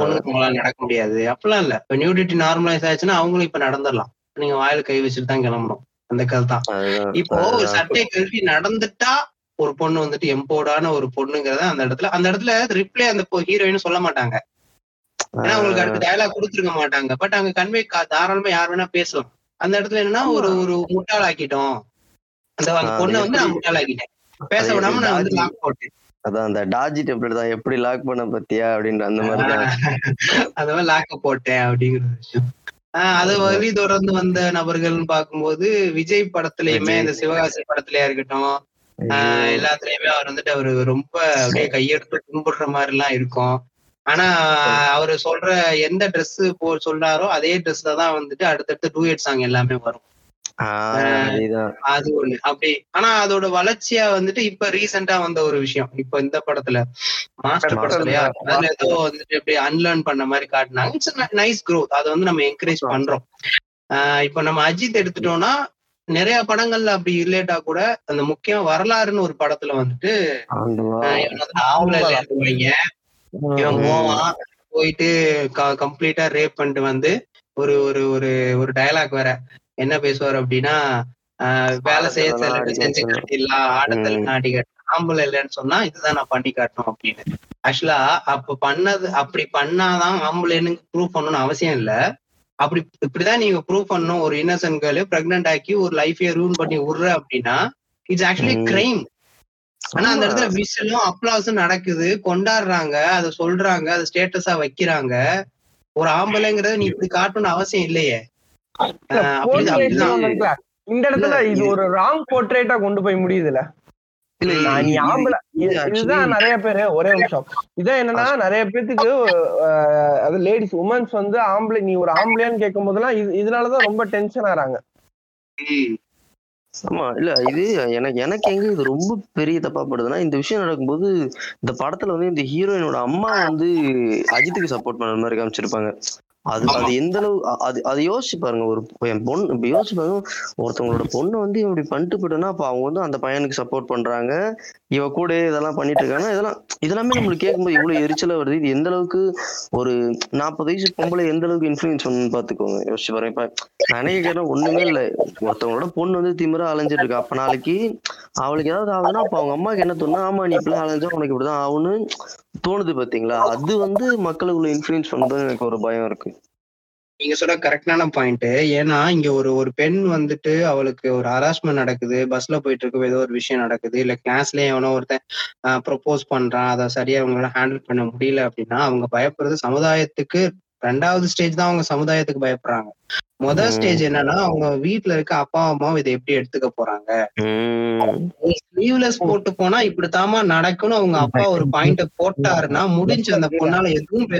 பொண்ணுங்க உங்களால நடக்க முடியாது. அப்படிலாம் இல்ல. இப்ப நியூடிட்டி நார்மலைஸ் ஆயிடுச்சுன்னா அவங்களும் இப்ப நடந்துடலாம். நீங்க வாயில கை வச்சுட்டு தான் கிளம்பணும். அந்த கதை தான் இப்போ ஒரு சட்டையை கழட்டி நடந்துட்டா ஒரு பொண்ணு வந்துட்டு எம்போர்டான ஒரு பொண்ணுங்கிறத அந்த இடத்துல அந்த இடத்துல ரிப்ளை அந்த ஹீரோயின் சொல்ல மாட்டாங்க. ஏன்னா அவங்களுக்கு அடுத்த டயலாக் கொடுத்துருக்க மாட்டாங்க. பட் அங்க கன்வே தாராளமா யார் வேணா பேசலாம். அந்த இடத்துல என்னன்னா ஒரு ஒரு முட்டாள் ஆக்கிட்டோம் அந்த அந்த பொண்ணை வந்து நான் முட்டாள் ஆக்கிட்டேன் பேச விடாம நான் வந்து லாக் போட்டேன். அதான் அந்த டாஜி டெப்லெட் தான். எப்படி லாக் பண்ண பத்தியா அப்படின்ற அந்த மாதிரி தான். அந்த மாதிரி லாக்க போட்டேன் அப்படிங்கிற விஷயம். அது வழி தொடர்ந்து வந்த நபர்கள்னு பார்க்கும்போது விஜய் படத்துலயுமே இந்த சிவகாசி படத்துலயா இருக்கட்டும் எல்லாத்துலயுமே அவர் வந்துட்டு அவரு ரொம்ப அப்படியே கையெடுத்து கும்பிடுற மாதிரி எல்லாம் இருக்கும். ஆனா அவரு சொல்ற எந்த ட்ரெஸ் போ சொல்றாரோ அதே ட்ரெஸ்ல தான் வந்துட்டு அடுத்தடுத்து டூயட் சாங் எல்லாமே வரும். அது ஒண்ணு. அப்படி ஆனா அதோட வளர்ச்சியா வந்துட்டு இப்ப ரீசெண்டா வந்த ஒரு விஷயம். இப்ப இந்த படத்துல. மாஸ்டர் படத்துலயா அதுல ஏதோ வந்துட்டு இப்படி அன்லேர்ன் பண்ண மாதிரி காட்டினாங்க. இட்ஸ் நைஸ் க்ரோத் அதை வந்து நம்ம என்கரேஜ் பண்றோம். இப்ப நம்ம அஜித் எடுத்துட்டோம்னா நிறைய படங்கள்ல அப்படி ரிலேட்டா கூட அந்த முக்கியம் வரலாறுன்னு ஒரு படத்துல வந்துட்டு இவன் போவான் போயிட்டு கம்ப்ளீட்டா ரேப் பண்ணிட்டு வந்து ஒரு ஒரு ஒரு ஒரு டயலாக் வேற. என்ன பேசுவார் அப்படின்னா வேலை செய்ய செல்ல செஞ்சு கட்டிடலாம் ஆடத்தல் நாடி கட்டலாம் ஆம்பளை இல்லைன்னு சொன்னா இதுதான் நான் பண்ணி காட்டணும் அப்படின்னு. ஆக்சுவலா அப்ப பண்ணது அப்படி பண்ணாதான் ஆம்பளைன்னு ப்ரூவ் பண்ணணும்னு அவசியம் இல்ல. அப்படி இப்படிதான் நீங்க ப்ரூவ் பண்ணணும். ஒரு இன்னசென்ட் கேர்ள் பிரெக்னென்ட் ஆக்கி ஒரு லைஃபே ரூல் பண்ணி விடுற அப்படின்னா இட்ஸ் ஆக்சுவலி கிரைம் ஆனா அந்த இடத்துல விஷயம் அப்ளாஸும் நடக்குது. கொண்டாடுறாங்க அதை சொல்றாங்க அதை ஸ்டேட்டஸா வைக்கிறாங்க. ஒரு ஆம்பளைங்கிறத நீ இப்படி காட்டணும்னு அவசியம் இல்லையே. இந்த இடத்துல இது ஒரு ராங் போர்ட்ரேட்டா கொண்டு போய் முடியுதுல இதுதான் நிறைய பேரு ஒரே நிமிஷம். இதான் என்னன்னா நிறைய பேத்துக்கு அது லேடிஸ் உமன்ஸ் வந்து ஆம்பளை நீ ஒரு ஆம்பளையான்னு கேட்கும் போதெல்லாம் இது இதனாலதான் ரொம்ப டென்ஷன் ஆறாங்க ஆமா இல்ல இது எனக்கு எனக்கு எங்க இது ரொம்ப பெரிய தப்பா படுதுன்னா இந்த விஷயம் நடக்கும்போது இந்த படத்துல வந்து இந்த ஹீரோயினோட அம்மா வந்து அஜித்துக்கு சப்போர்ட் பண்ற மாதிரி காமிச்சிருப்பாங்க. அது அது எந்த அளவு அது அதை யோசிச்சு பாருங்க. ஒரு என் பொண்ணு இப்ப யோசிச்சு பாருங்க. ஒருத்தவங்களோட பொண்ணு வந்து இப்படி பண்ணிட்டு போயிட்டோம்னா அப்ப அவங்க வந்து அந்த பையனுக்கு சப்போர்ட் பண்றாங்க. இவ கூட இதெல்லாம் பண்ணிட்டு இருக்காங்க. இதெல்லாம் இதெல்லாமே நம்மளுக்கு கேட்கும்போது எவ்வளவு எரிச்சலா வருது. இது எந்த அளவுக்கு ஒரு நாற்பது வயசு பொம்பளை எந்த அளவுக்கு இன்ஃபுளுன்ஸ் பண்ணு பாத்துக்கோங்க. யோசிச்சு பாருங்க. இப்ப நினைக்க கேட்டா ஒண்ணுமே இல்ல. ஒருத்தவங்களோட பொண்ணு வந்து திமிரா அலைஞ்சிட்டு இருக்கா. அப்ப நாளைக்கு அவளுக்கு ஏதாவது ஆகுதுன்னா அப்ப அவங்க அம்மாக்கு என்ன தோணுனா ஆமா நீ இப்படிலாம் அலைஞ்சா உனக்கு இப்படிதான் ஆகும்னு தோணுது பாத்தீங்களா? அது வந்து மக்களுக்குள்ள இன்ஃபுளுன்ஸ் பண்ணுறது எனக்கு ஒரு பயம் இருக்கு. நீங்க சொல்ற கரெக்டான பாயிண்ட் ஏன்னா இங்க ஒரு ஒரு பெண் வந்துட்டு அவளுக்கு ஒரு ஹராஸ்மெண்ட் நடக்குது. பஸ்ல போயிட்டு இருக்கு ஏதோ ஒரு விஷயம் நடக்குது. இல்ல கிளாஸ்லயே எவனோ ஒருத்தன் ப்ரொபோஸ் பண்றான். அதை சரியா அவங்களால ஹேண்டில் பண்ண முடியல அப்படின்னா அவங்க பயப்படுறது சமுதாயத்துக்கு ரெண்டாவது ஸ்டேஜ் தான் அவங்க சமுதாயத்துக்கு பயப்படுறாங்க. முதல் ஸ்டேஜ் என்னன்னா அவங்க வீட்டுல இருக்க அப்பா அம்மாவும் இதை எப்படி எடுத்துக்க போறாங்க? ஸ்லீவ்லெஸ் போட்டு போனா இப்படித்தாமா நடக்கணும் அவங்க அப்பா ஒரு பாயிண்ட போட்டாருன்னா முடிஞ்சு அந்த பொண்ணால எதுவும்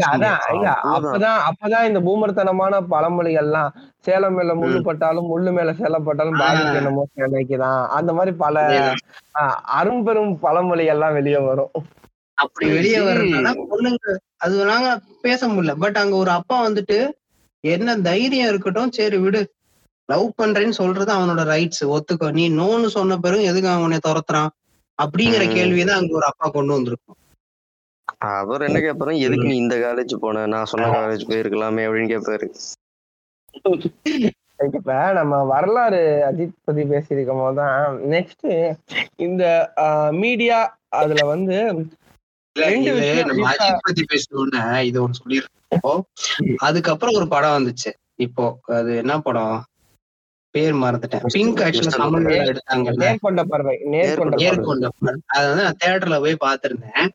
அப்பதான் அப்பதான் இந்த பூமர்த்தனமான பழமொழிகள்லாம் சேலம் மேல முள்ளு பட்டாலும் முள்ளு மேல சேலப்பட்டாலும் பாதிக்கு என்னமோ நினைக்கிறான் அந்த மாதிரி பல அரும்பெரும் பழமொழிகள் எல்லாம் வெளியே வரும். அப்படி வெளியே வரணும்னா பொண்ணுங்க அது நாங்க பேச முடியல. பட் அங்க ஒரு அப்பா வந்துட்டு என்ன தைரியம் இருக்கட்டும் சரி விடு. லவ் பண்றேன்னு சொல்றது அவனோட ரைட்ஸ் ஒத்துக்கோ. நீ நோன்னு சொன்ன பிறகு எதுக்கு அவன் துரத்துறான்? அப்படிங்கிற கேள்விதான் அங்க ஒரு அப்பா கொண்டு வந்திருக்கும். அவர் என்ன கேட்பாரு எதுக்கு நீ இந்த காலேஜ் போன? நான் சொன்ன காலேஜ் போயிருக்கலாமே அப்படின்னு கேட்பாரு இப்ப நம்ம வரலாறு அஜித் பத்தி பேசியிருக்கும் போதுதான். நெக்ஸ்ட் இந்த மீடியா அதுல வந்து பேசணும்னு இது ஒண்ணு சொல்லிருக்கோம் அதுக்கப்புறம் ஒரு படம் வந்துச்சு. இப்போ அது என்ன படம்? பேர் மறந்துட்டேன். பிங்க் ஆக்சுவலா தமிழ்ல எடுத்தாங்கல்ல? நேர்கொண்ட பறவை நேர்கொண்ட நேர்கொண்ட பறவை அதை வந்து நான் தியேட்டர்ல போய் பாத்திருந்தேன்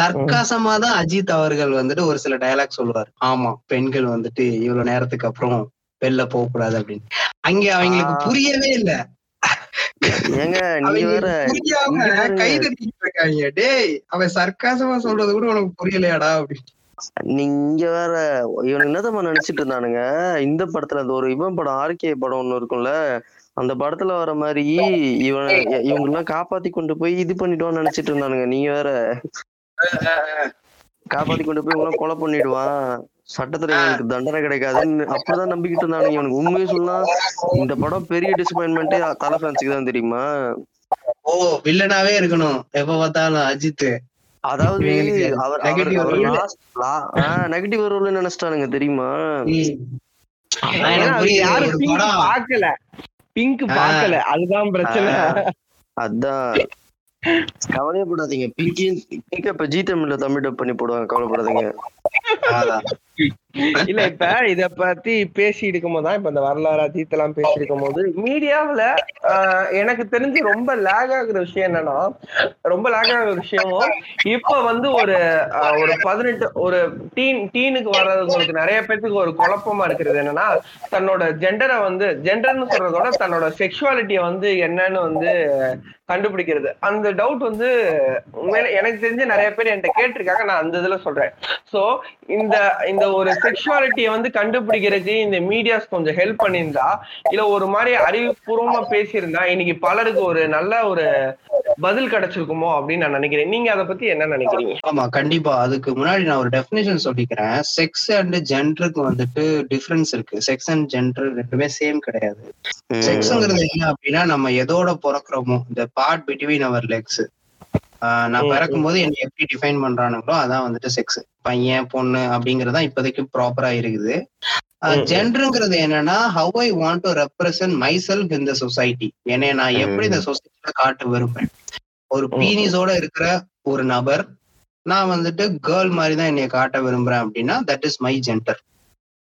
சர்க்காசமா தான் அஜித் அவர்கள் வந்துட்டு ஒரு சில டைலாக் சொல்லுவாரு. ஆமா பெண்கள் வந்துட்டு இவ்வளவு நேரத்துக்கு அப்புறம் வெளில போக கூடாது அப்படின்னு. அங்க அவங்களுக்கு புரியவே இல்ல. அவன் சர்க்காசமா சொல்றது கூட உனக்கு புரியலையாடா அப்படின்னு. நீங்க வேற இவனுக்கு என்னதான் நினைச்சிட்டு இருந்தானுங்க? இந்த படத்துல அந்த ஒரு இவன் படம் ஆர்கே படம் ஒண்ணு இருக்கும்ல அந்த படத்துல வர மாதிரி இவன் இவங்க எல்லாம் காப்பாத்தி கொண்டு போய் இது பண்ணிடுவான்னு நினைச்சிட்டு இருந்தானுங்க. நீங்க வேற காப்பாத்தி கொண்டு போய் இவங்க கொலை பண்ணிடுவான். சட்டத்துல இவனுக்கு தண்டனை கிடைக்காதுன்னு அப்படிதான் நம்பிக்கிட்டு இருந்தானுங்க. இவனுக்கு உண்மையை சொன்னா இந்த படம் பெரிய டிசப்பாயின்மெண்ட்டே தலை ஃபேன்ஸுக்கு தான் தெரியுமா? ஓ வில்லனாவே இருக்கணும். எப்ப பார்த்தாலும் அஜித் அதாவது அவர். நெகட்டிவ் ரோல் நினைச்சிட்டானுங்க தெரியுமா? எனக்கு பாக்கல பிங்க். பாக்கல அதுதான் பிரச்சனை. அதான். கவலையப்படாதீங்க. பிங்கி பிங்க இப்ப ஜி தமிழ்ல தமிழ் டப் பண்ணி போடுவாங்க. கவலைப்படாதீங்க. இல்ல இப்ப இத பத்தி பேசி இருக்கும் போதுதான் இப்ப இந்த வரலாறு தீத்தெல்லாம் பேசி இருக்கும் போது மீடியாவுல எனக்கு தெரிஞ்சு ரொம்ப லேக் ஆகுற விஷயம் என்னன்னா ரொம்ப லேக் ஆகுற விஷயமும் இப்ப வந்து ஒரு ஒரு பதினெட்டு ஒரு டீன் டீனுக்கு வர்றவங்களுக்கு நிறைய பேத்துக்கு ஒரு குழப்பமா இருக்கிறது என்னன்னா தன்னோட ஜெண்டரை வந்து ஜெண்டர்னு சொல்றதோட தன்னோட செக்ஷுவாலிட்டியை வந்து என்னன்னு வந்து கண்டுபிடிக்கிறது. அந்த டவுட் வந்து உண்மையில எனக்கு தெரிஞ்சு நிறைய பேர் என்கிட்ட கேட்டிருக்காங்க நான் அந்த இதுல சொல்றேன். சோ இந்த இந்த ஒரு செக்ஷுவாலிட்டியை வந்து கண்டுபிடிக்கிறதுக்கு இந்த மீடியாஸ் கொஞ்சம் ஹெல்ப் பண்ணியிருந்தா இல்ல ஒரு மாதிரி அறிவுபூர்வமா பேசியிருந்தா இன்னைக்கு பலருக்கு ஒரு நல்ல ஒரு பதில் கிடைச்சிருக்குமோ அப்படின்னு நான் நினைக்கிறேன். நீங்க அதை பத்தி என்ன நினைக்கிறீங்க? ஆமா கண்டிப்பா. அதுக்கு முன்னாடி நான் ஒரு டெஃபினேஷன் சொல்லிக்கிறேன். செக்ஸ் அண்ட் ஜெண்டருக்கு வந்துட்டு டிஃபரன்ஸ் இருக்கு. செக்ஸ் அண்ட் ஜெண்டர் ரெண்டுமே சேம் கிடையாது. செக்ஸ்ங்கிறது என்ன அப்படின்னா நம்ம எதோட பிறக்கிறோமோ இந்த பார்ட் பிட்வீன் அவர் லெக்ஸ் நான் பிறக்கும் போது என்ன எப்படி டிஃபைன் பண்றானுங்களோ அதான் வந்துட்டு செக்ஸ் பையன் பொண்ணு அப்படிங்கறதா இப்போதைக்கு ப்ராப்பரா இருக்குது. ம். ஜெண்டருங்கிறது என்னன்னா how I want to represent myself இந்த சொசைட்டி என்னை நான் எப்படி இந்த சொசைட்டில காட்ட விரும்புறேன். ஒரு. பீனிஸோட இருக்கிற ஒரு நபர் நான் வந்துட்டு கேர்ள் மாதிரி தான் என்னைய காட்ட விரும்புறேன் அப்படின்னா தட் இஸ் மை ஜெண்டர்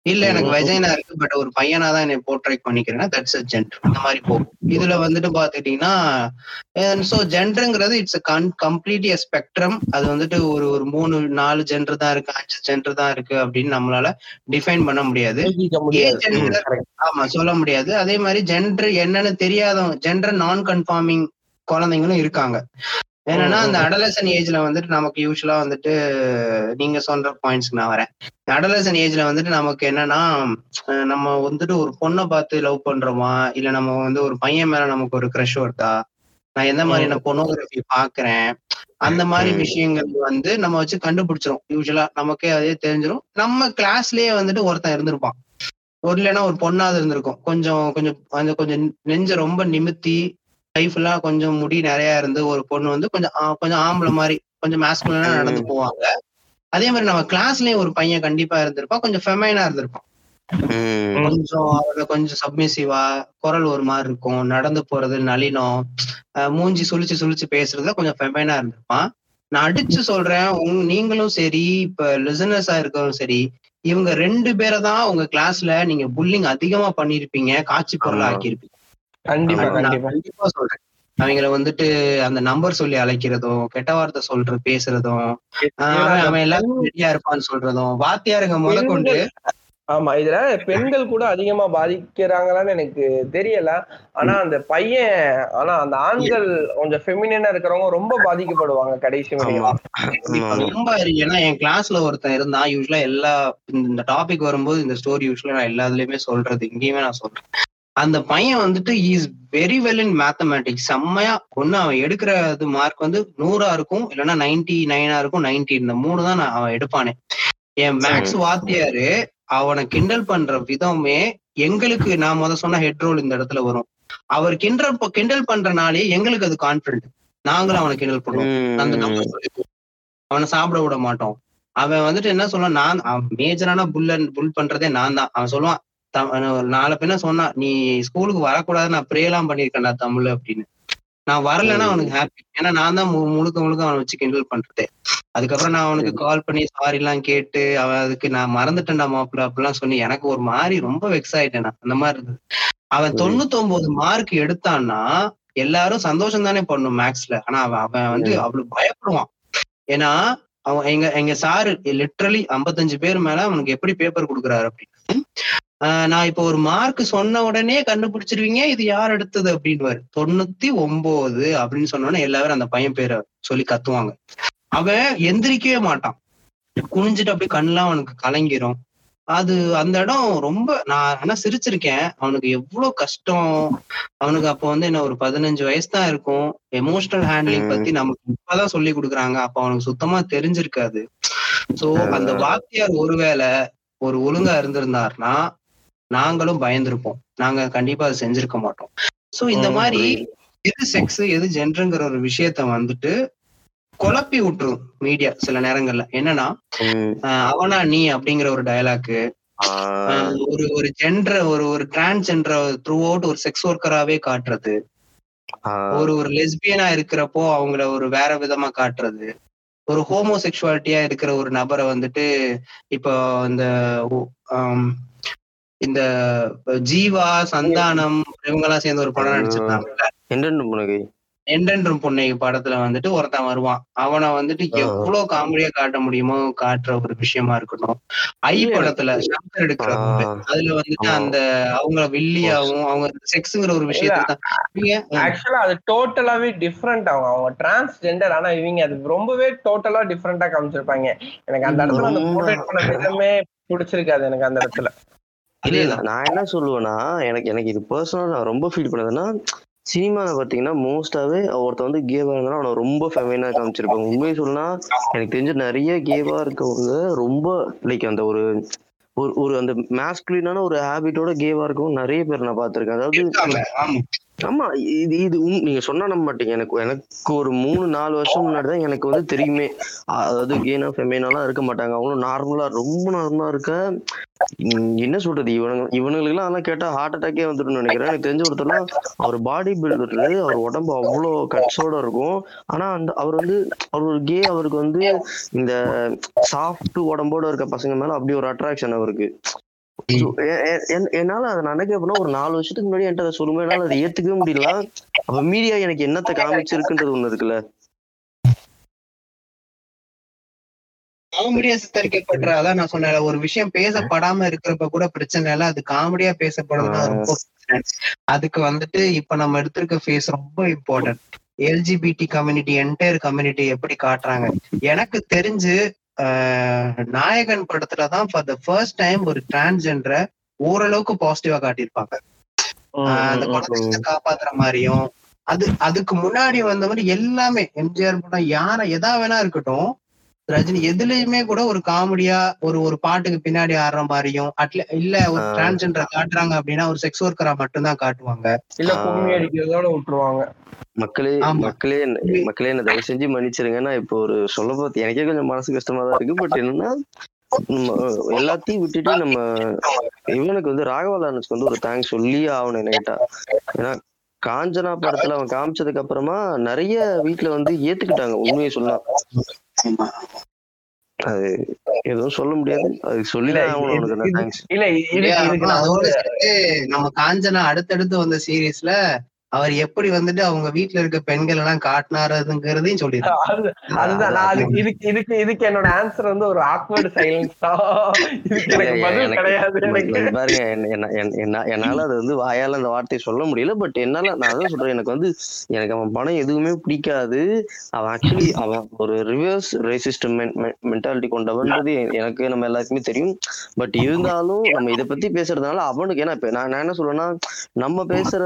இல்ல எனக்கு. வெஜைனா இருக்கு பட் ஒரு பையனா தான் என்னை போர்ட்ரேட் பண்ணிக்கிறேன்னா தட்ஸ் அ ஜெண்டர் அந்த மாதிரி போகும். இதுல வந்துட்டு பாத்துக்கிட்டீங்கன்னா ஸோ ஜெண்டருங்கிறது இட்ஸ் கன் கம்ப்ளீட்லி ஸ்பெக்ட்ரம் அது வந்துட்டு ஒரு ஒரு மூணு நாலு ஜெண்டர் தான் இருக்கு அஞ்சு ஜெண்டர் தான் இருக்கு அப்படின்னு நம்மளால டிஃபைன் பண்ண முடியாது. ஆமா சொல்ல முடியாது. அதே மாதிரி ஜெண்டர் என்னன்னு தெரியாதவங்க ஜெண்டர் நான் கன்ஃபார்மிங் குழந்தைங்களும் இருக்காங்க. என்னன்னா அந்த அடலசன் ஏஜ்ல வந்துட்டு நமக்கு யூஸ்வலா வந்துட்டு நீங்க சொல்ற பாயிண்ட்ஸ்க்கு நான் வரேன். அடலசன் ஏஜ்ல வந்துட்டு நமக்கு என்னன்னா நம்ம வந்துட்டு ஒரு பொண்ணை பார்த்து லவ் பண்றோமா? இல்ல நம்ம வந்து ஒரு பையன் மேல நமக்கு ஒரு க்ரஷ் வருதா? நான் எந்த மாதிரியான பொனோகிராஃபி பாக்குறேன் அந்த மாதிரி. விஷயங்கள் வந்து நம்ம வச்சு கண்டுபிடிச்சிரும். யூஸ்வலா நமக்கே அதே தெரிஞ்சிரும். நம்ம கிளாஸ்லயே வந்துட்டு ஒருத்தன் இருந்திருப்பான். ஒரு இல்லைன்னா ஒரு பொண்ணாவது இருந்திருக்கும். கொஞ்சம் கொஞ்சம் அந்த கொஞ்சம் நெஞ்ச ரொம்ப நிமித்தி லைஃப்ல கொஞ்சம் முடி நிறைய இருந்து ஒரு பொண்ணு வந்து கொஞ்சம் கொஞ்சம் ஆம்பளை மாதிரி கொஞ்சம் மேஸ்குலனா. நடந்து போவாங்க அதே மாதிரி நம்ம கிளாஸ்லயும் ஒரு பையன் கண்டிப்பா இருந்திருப்பான் கொஞ்சம் ஃபெமைனா இருந்திருப்பான். கொஞ்சம் அவங்க கொஞ்சம் சப்மிசிவா குரல் ஒரு மாதிரி இருக்கும் நடந்து போறது நளினம் மூஞ்சி சுழிச்சு சுழிச்சு பேசுறதுல கொஞ்சம் ஃபெமைனா இருந்திருப்பான் நான் அடிச்சு சொல்றேன் உங்க நீங்களும் சரி இப்ப லிசனர்ஸா இருக்கவும் சரி இவங்க ரெண்டு பேரை தான் உங்க கிளாஸ்ல நீங்க புல்லிங் அதிகமா பண்ணிருப்பீங்க காட்சி பொருள். ஆக்கியிருப்பீங்க கண்டிப்பா கண்டிப்பா. கண்டிப்பா சொல்றேன். அவங்கள வந்துட்டு அந்த நம்பர் சொல்லி அழைக்கிறதும் கெட்ட வார்த்தை சொல்ற பேசுறதும் அவன் எல்லாரும் ரெடியா இருப்பான்னு சொல்றதும் வாத்தியாருங்க முதற்கொண்டு. ஆமா இதுல பெண்கள் கூட அதிகமா பாதிக்கிறாங்களான்னு எனக்கு தெரியல. ஆனா அந்த பையன் ஆனா அந்த ஆண்கள் கொஞ்சம் ஃபெமினா இருக்கிறவங்க ரொம்ப பாதிக்கப்படுவாங்க கடைசி. ரொம்ப ஏன்னா என் கிளாஸ்ல ஒருத்தன் இருந்தான். யூஸ்வலா எல்லா இந்த டாபிக் வரும்போது இந்த ஸ்டோரி யூஸ்வலா நான் எல்லாத்துலயுமே சொல்றது இங்கேயுமே நான் சொல்றேன். அந்த பையன் வந்துட்டு is very well in mathematics செம்மையா ஒண்ணு அவன் எடுக்கிறது மார்க் வந்து நூறா இருக்கும் இல்லைன்னா நைன்டி நைனா இருக்கும் நைன்டி இந்த மூணு தான் நான் அவன் எடுப்பானே. என் மேக்ஸ் வாத்தியாரு அவனை கிண்டல் பண்ற விதமே எங்களுக்கு நான் முத சொன்ன ஹெட் ரோல் இந்த இடத்துல வரும். அவர் கிண்டல் கிண்டல் பண்றனாலே எங்களுக்கு அது கான்பிடன்ட் நாங்களும் அவனை கிண்டல் பண்ணுவோம். அந்த அவனை சாப்பிட விட மாட்டோம். அவன் வந்துட்டு என்ன சொல்லுவான் நான் மேஜரான புல் புல் பண்றதே நான் தான். அவன் சொல்லுவான் நாலு பேன சொன்னான் நீ ஸ்கூலுக்கு வரக்கூடாது நான் ப்ரே எல்லாம் பண்ணிருக்கேன்டா தமிழ் அப்படின்னு. நான் வரலைன்னா. அவனுக்கு ஹாப்பி ஏன்னா நான் தான் முழுக்க முழுக்க அவனை வச்சு கிண்டல் பண்றது. அதுக்கப்புறம் நான் அவனுக்கு கால் பண்ணி சாரி எல்லாம் கேட்டு அவன் அதுக்கு நான் மறந்துட்டேன்டா மாப்பிள்ள அப்படிலாம் சொல்லி எனக்கு ஒரு மாதிரி ரொம்ப வெக்ஸ் ஆயிட்டேன் அந்த மாதிரி இருந்தது. அவன். தொண்ணூத்தி மார்க் எடுத்தான்னா எல்லாரும் சந்தோஷம் தானே பண்ணும் மேக்ஸ்ல ஆனா அவன் அவன் வந்து அவ்வளவு பயப்படுவான். ஏன்னா அவன் எங்க எங்க சாரு லிட்ரலி 55 பேர் மேல அவனுக்கு எப்படி பேப்பர் கொடுக்குறாரு அப்படின்னு. நான் இப்போ ஒரு மார்க் சொன்ன உடனே கண்டுபிடிச்சிருவீங்க இது யார் எடுத்தது அப்படின்னு தொண்ணூத்தி ஒன்பது அப்படின்னு சொன்ன உடனே எல்லாரும் அந்த பையன் பேரை சொல்லி கத்துவாங்க. அவன் எந்திரிக்கவே மாட்டான். குனிஞ்சிட்டு அப்படியே கண்ணெல்லாம் அவனுக்கு கலங்கிரும். அது அந்த இடம் ரொம்ப நான் ஆனா சிரிச்சிருக்கேன். அவனுக்கு எவ்வளவு கஷ்டம். அவனுக்கு அப்போ வந்து என்ன ஒரு பதினஞ்சு வயசு தான் இருக்கும். Emotional handling. பத்தி நமக்கு இப்பதான் சொல்லி கொடுக்குறாங்க. அப்ப அவனுக்கு சுத்தமா தெரிஞ்சிருக்காது. சோ அந்த வாத்தியார் ஒருவேளை ஒரு ஒழுங்கா இருந்திருந்தாருன்னா நாங்களும் பயந்திருப்போம். நாங்க கண்டிப்பா அதை செஞ்சிருக்க மாட்டோம். சோ இந்த மாதிரி எது செக்ஸ் எது ஜென்டருங்கிற ஒரு விஷயத்த வந்துட்டு குழப்பி விட்டுரும் மீடியா சில நேரங்கள்ல. என்னன்னா அவனா நீ அப்படிங்கிற ஒரு டயலாக்கு ஒரு ஒரு ஜென்டர் ஒரு ஒரு டிரான்ஸ்ஜெண்டர் த்ரூ அவுட் ஒரு செக்ஸ் ஒர்க்கராவே காட்டுறது. ஒரு ஒரு லெஸ்பியனா இருக்கிறப்போ அவங்கள ஒரு வேற விதமா காட்டுறது. ஒரு ஹோமோசெக்சுவாலிட்டியா இருக்கிற ஒரு நபரை வந்துட்டு இப்போ இந்த இந்த ஜீவா சந்தானம் இவங்க எல்லாம் சேர்ந்து ஒரு படம் நடிச்சிருந்தாங்க என்னென்ன புனகை எண்டென்றும் பொன்னை படத்துல வந்துட்டு ஒருத்தன் வருவான். அவனை வந்துட்டு. எவ்வளவு காமெடியா காட்ட முடியுமோ காட்டுற ஒரு விஷயமா இருக்கட்டும். ஐ. படத்துல சங்கர் எடுக்கிற. அதுல வந்துட்டு. அந்த அவங்க வில்லியாவும் அவங்க செக்ஸுங்கிற ஒரு விஷயத்தை தான். நீங்க, ம், ஆக்சுவலா அது டோட்டலாவே டிஃப்ரெண்ட் அவங்க. அவங்க டிரான்ஸ்ஜெண்டர். ஆனா இவங்க அது ரொம்பவே டோட்டலா டிஃப்ரெண்டா காமிச்சிருப்பாங்க. எனக்கு அந்த இடத்துல அந்த. போர்ட்ரேட் பண்ண விதமே பிடிச்சிருக்காது எனக்கு அந்த இடத்துல. இல்ல நான் என்ன சொல்லுவேன்னா எனக்கு எனக்கு இது பர்சனலா நான் ரொம்ப ஃபீல் பண்ணதுன்னா சினிமால பாத்தீங்கன்னா மோஸ்டாவே ஒருத்தன் வந்து கேவா இருந்தாலும் அவனை ரொம்ப ஃபெமைனா காமிச்சிருப்பாங்க. உண்மையை சொல்லனா எனக்கு தெரிஞ்ச நிறைய கேவா இருக்கவங்க ரொம்ப லைக் அந்த ஒரு ஒரு ஒரு அந்த மேஸ்குலினான ஒரு ஹேபிட்டோட கேவா இருக்கவங்க நிறைய பேர் நான் பார்த்திருக்கேன். அதாவது ஆமா இது இது உம் நீங்க சொன்னா நம்ப மாட்டீங்க. எனக்கு எனக்கு ஒரு மூணு நாலு வருஷம் முன்னாடி தான் எனக்கு வந்து தெரியுமே. அதாவது கேனா ஃபெமினாலாம் இருக்க மாட்டாங்க. அவங்களும் நார்மலா ரொம்ப நார்மலா இருக்க என்ன சொல்றது? இவனுங்க இவனுங்களுக்குலாம் அதெல்லாம் கேட்டா ஹார்ட் அட்டாக்கே வந்துடும் நினைக்கிறேன். எனக்கு தெரிஞ்ச ஒருத்தர்னா அவர் பாடி பில்டர் அவர் உடம்பு அவ்வளோ கட்ஸோட இருக்கும். ஆனா அந்த அவர் வந்து அவர் ஒரு கே அவருக்கு வந்து இந்த சாஃப்ட் உடம்போட இருக்க பசங்க மேல அப்படி ஒரு அட்ராக்ஷன் அவருக்கு. என்னால அதை நினைக்க போனா ஒரு நாலு வருஷத்துக்கு முன்னாடி என்கிட்ட அதை என்னால அதை ஏத்துக்கவே முடியல. அப்ப மீடியா எனக்கு என்னத்தை காமிச்சிருக்குன்றது ஒண்ணு இருக்குல்ல. காமெடியா சித்தரிக்கப்படுற அதான் நான் சொன்னேன் ஒரு விஷயம் பேசப்படாம இருக்கிறப்ப கூட பிரச்சனை இல்ல அது காமெடியா பேசப்படுறதுன்னா ரொம்ப. அதுக்கு வந்துட்டு இப்ப நம்ம எடுத்திருக்க ஃபேஸ் ரொம்ப important LGBT community entire community எப்படி காட்டுறாங்க? எனக்கு தெரிஞ்சு நாயகன் படத்துல தான் ஃபார் த ஃபர்ஸ்ட் டைம் ஒரு டிரான்ஸ்ஜெண்டரை ஓரளவுக்கு பாசிட்டிவா காட்டியிருப்பாங்க. அந்த குழந்தைங்களை காப்பாத்துற மாதிரியும் அது அதுக்கு முன்னாடி வந்த மாதிரி எல்லாமே எம்ஜிஆர் படம் யார எதா வேணா இருக்கட்டும் ரஜினி எதுலயுமே கூட ஒரு காமெடியா ஒரு ஒரு பாட்டுக்கு பின்னாடி ஆடுற மாதிரியும் அட்ல இல்ல ஒரு. டிரான்ஸ்ஜெண்டரை காட்டுறாங்க அப்படின்னா ஒரு செக்ஸ் ஒர்க்கரா மட்டும்தான் காட்டுவாங்க. இல்ல கும்மி அடிக்கிறதோட விட்டுருவாங்க. மக்களே. மக்களே மக்களே என்ன தயவு செஞ்சு மன்னிச்சிருங்க. நான் இப்போ ஒரு சொல்ல பார்த்து எனக்கே கொஞ்சம் மனசு கஷ்டமா தான் இருக்கு. பட் என்னன்னா நம்ம எல்லாத்தையும் விட்டுட்டு நம்ம இவனுக்கு வந்து ராகவா லாரன்ஸ்க்கு வந்து ஒரு தேங்க்ஸ் சொல்லியே ஆகணும் என்ன கேட்டா ஏன்னா காஞ்சனா படத்துல அவன் காமிச்சதுக்கு அப்புறமா நிறைய வீட்ல வந்து ஏத்துக்கிட்டாங்க உண்மையை சொல்லலாம். அது எதுவும் சொல்ல முடியாது. அது தேங்க்ஸ் இல்ல நம்ம காஞ்சனா அடுத்தடுத்து வந்த சீரீஸ்ல அவர் எப்படி வந்துட்டு அவங்க வீட்டுல இருக்க பெண்கள் எல்லாம் காட்டினாருங்கிறதையும் அது- அதுதான். நான் இதுக்கு இதுக்கு இதுக்கு என்னோட ஆன்சர் வந்து ஒரு ஆக்வர்டு சைலன்ஸ் பாருங்க என்ன- என்ன- என்ன- என்ன- என்னால அது வந்து வாயால அந்த வார்த்தையை சொல்ல முடியல பட் என்னால நான் அதான் சொல்றேன் எனக்கு வந்து எனக்கு அவன் படம் எதுவுமே பிடிக்காது. அவன் ஆக்சுவலி அவன் ஒரு ரிவர்ஸ் ரேசிஸ்ட் மென்டாலிட்டி கொண்டவன்றது எனக்கு நம்ம எல்லாருக்குமே தெரியும். பட் இருந்தாலும் நம்ம இதை பத்தி பேசுறதுனால அவனுக்கு ஏன்னா இப்ப நான் என்ன சொல்றேன்னா நம்ம பேசுற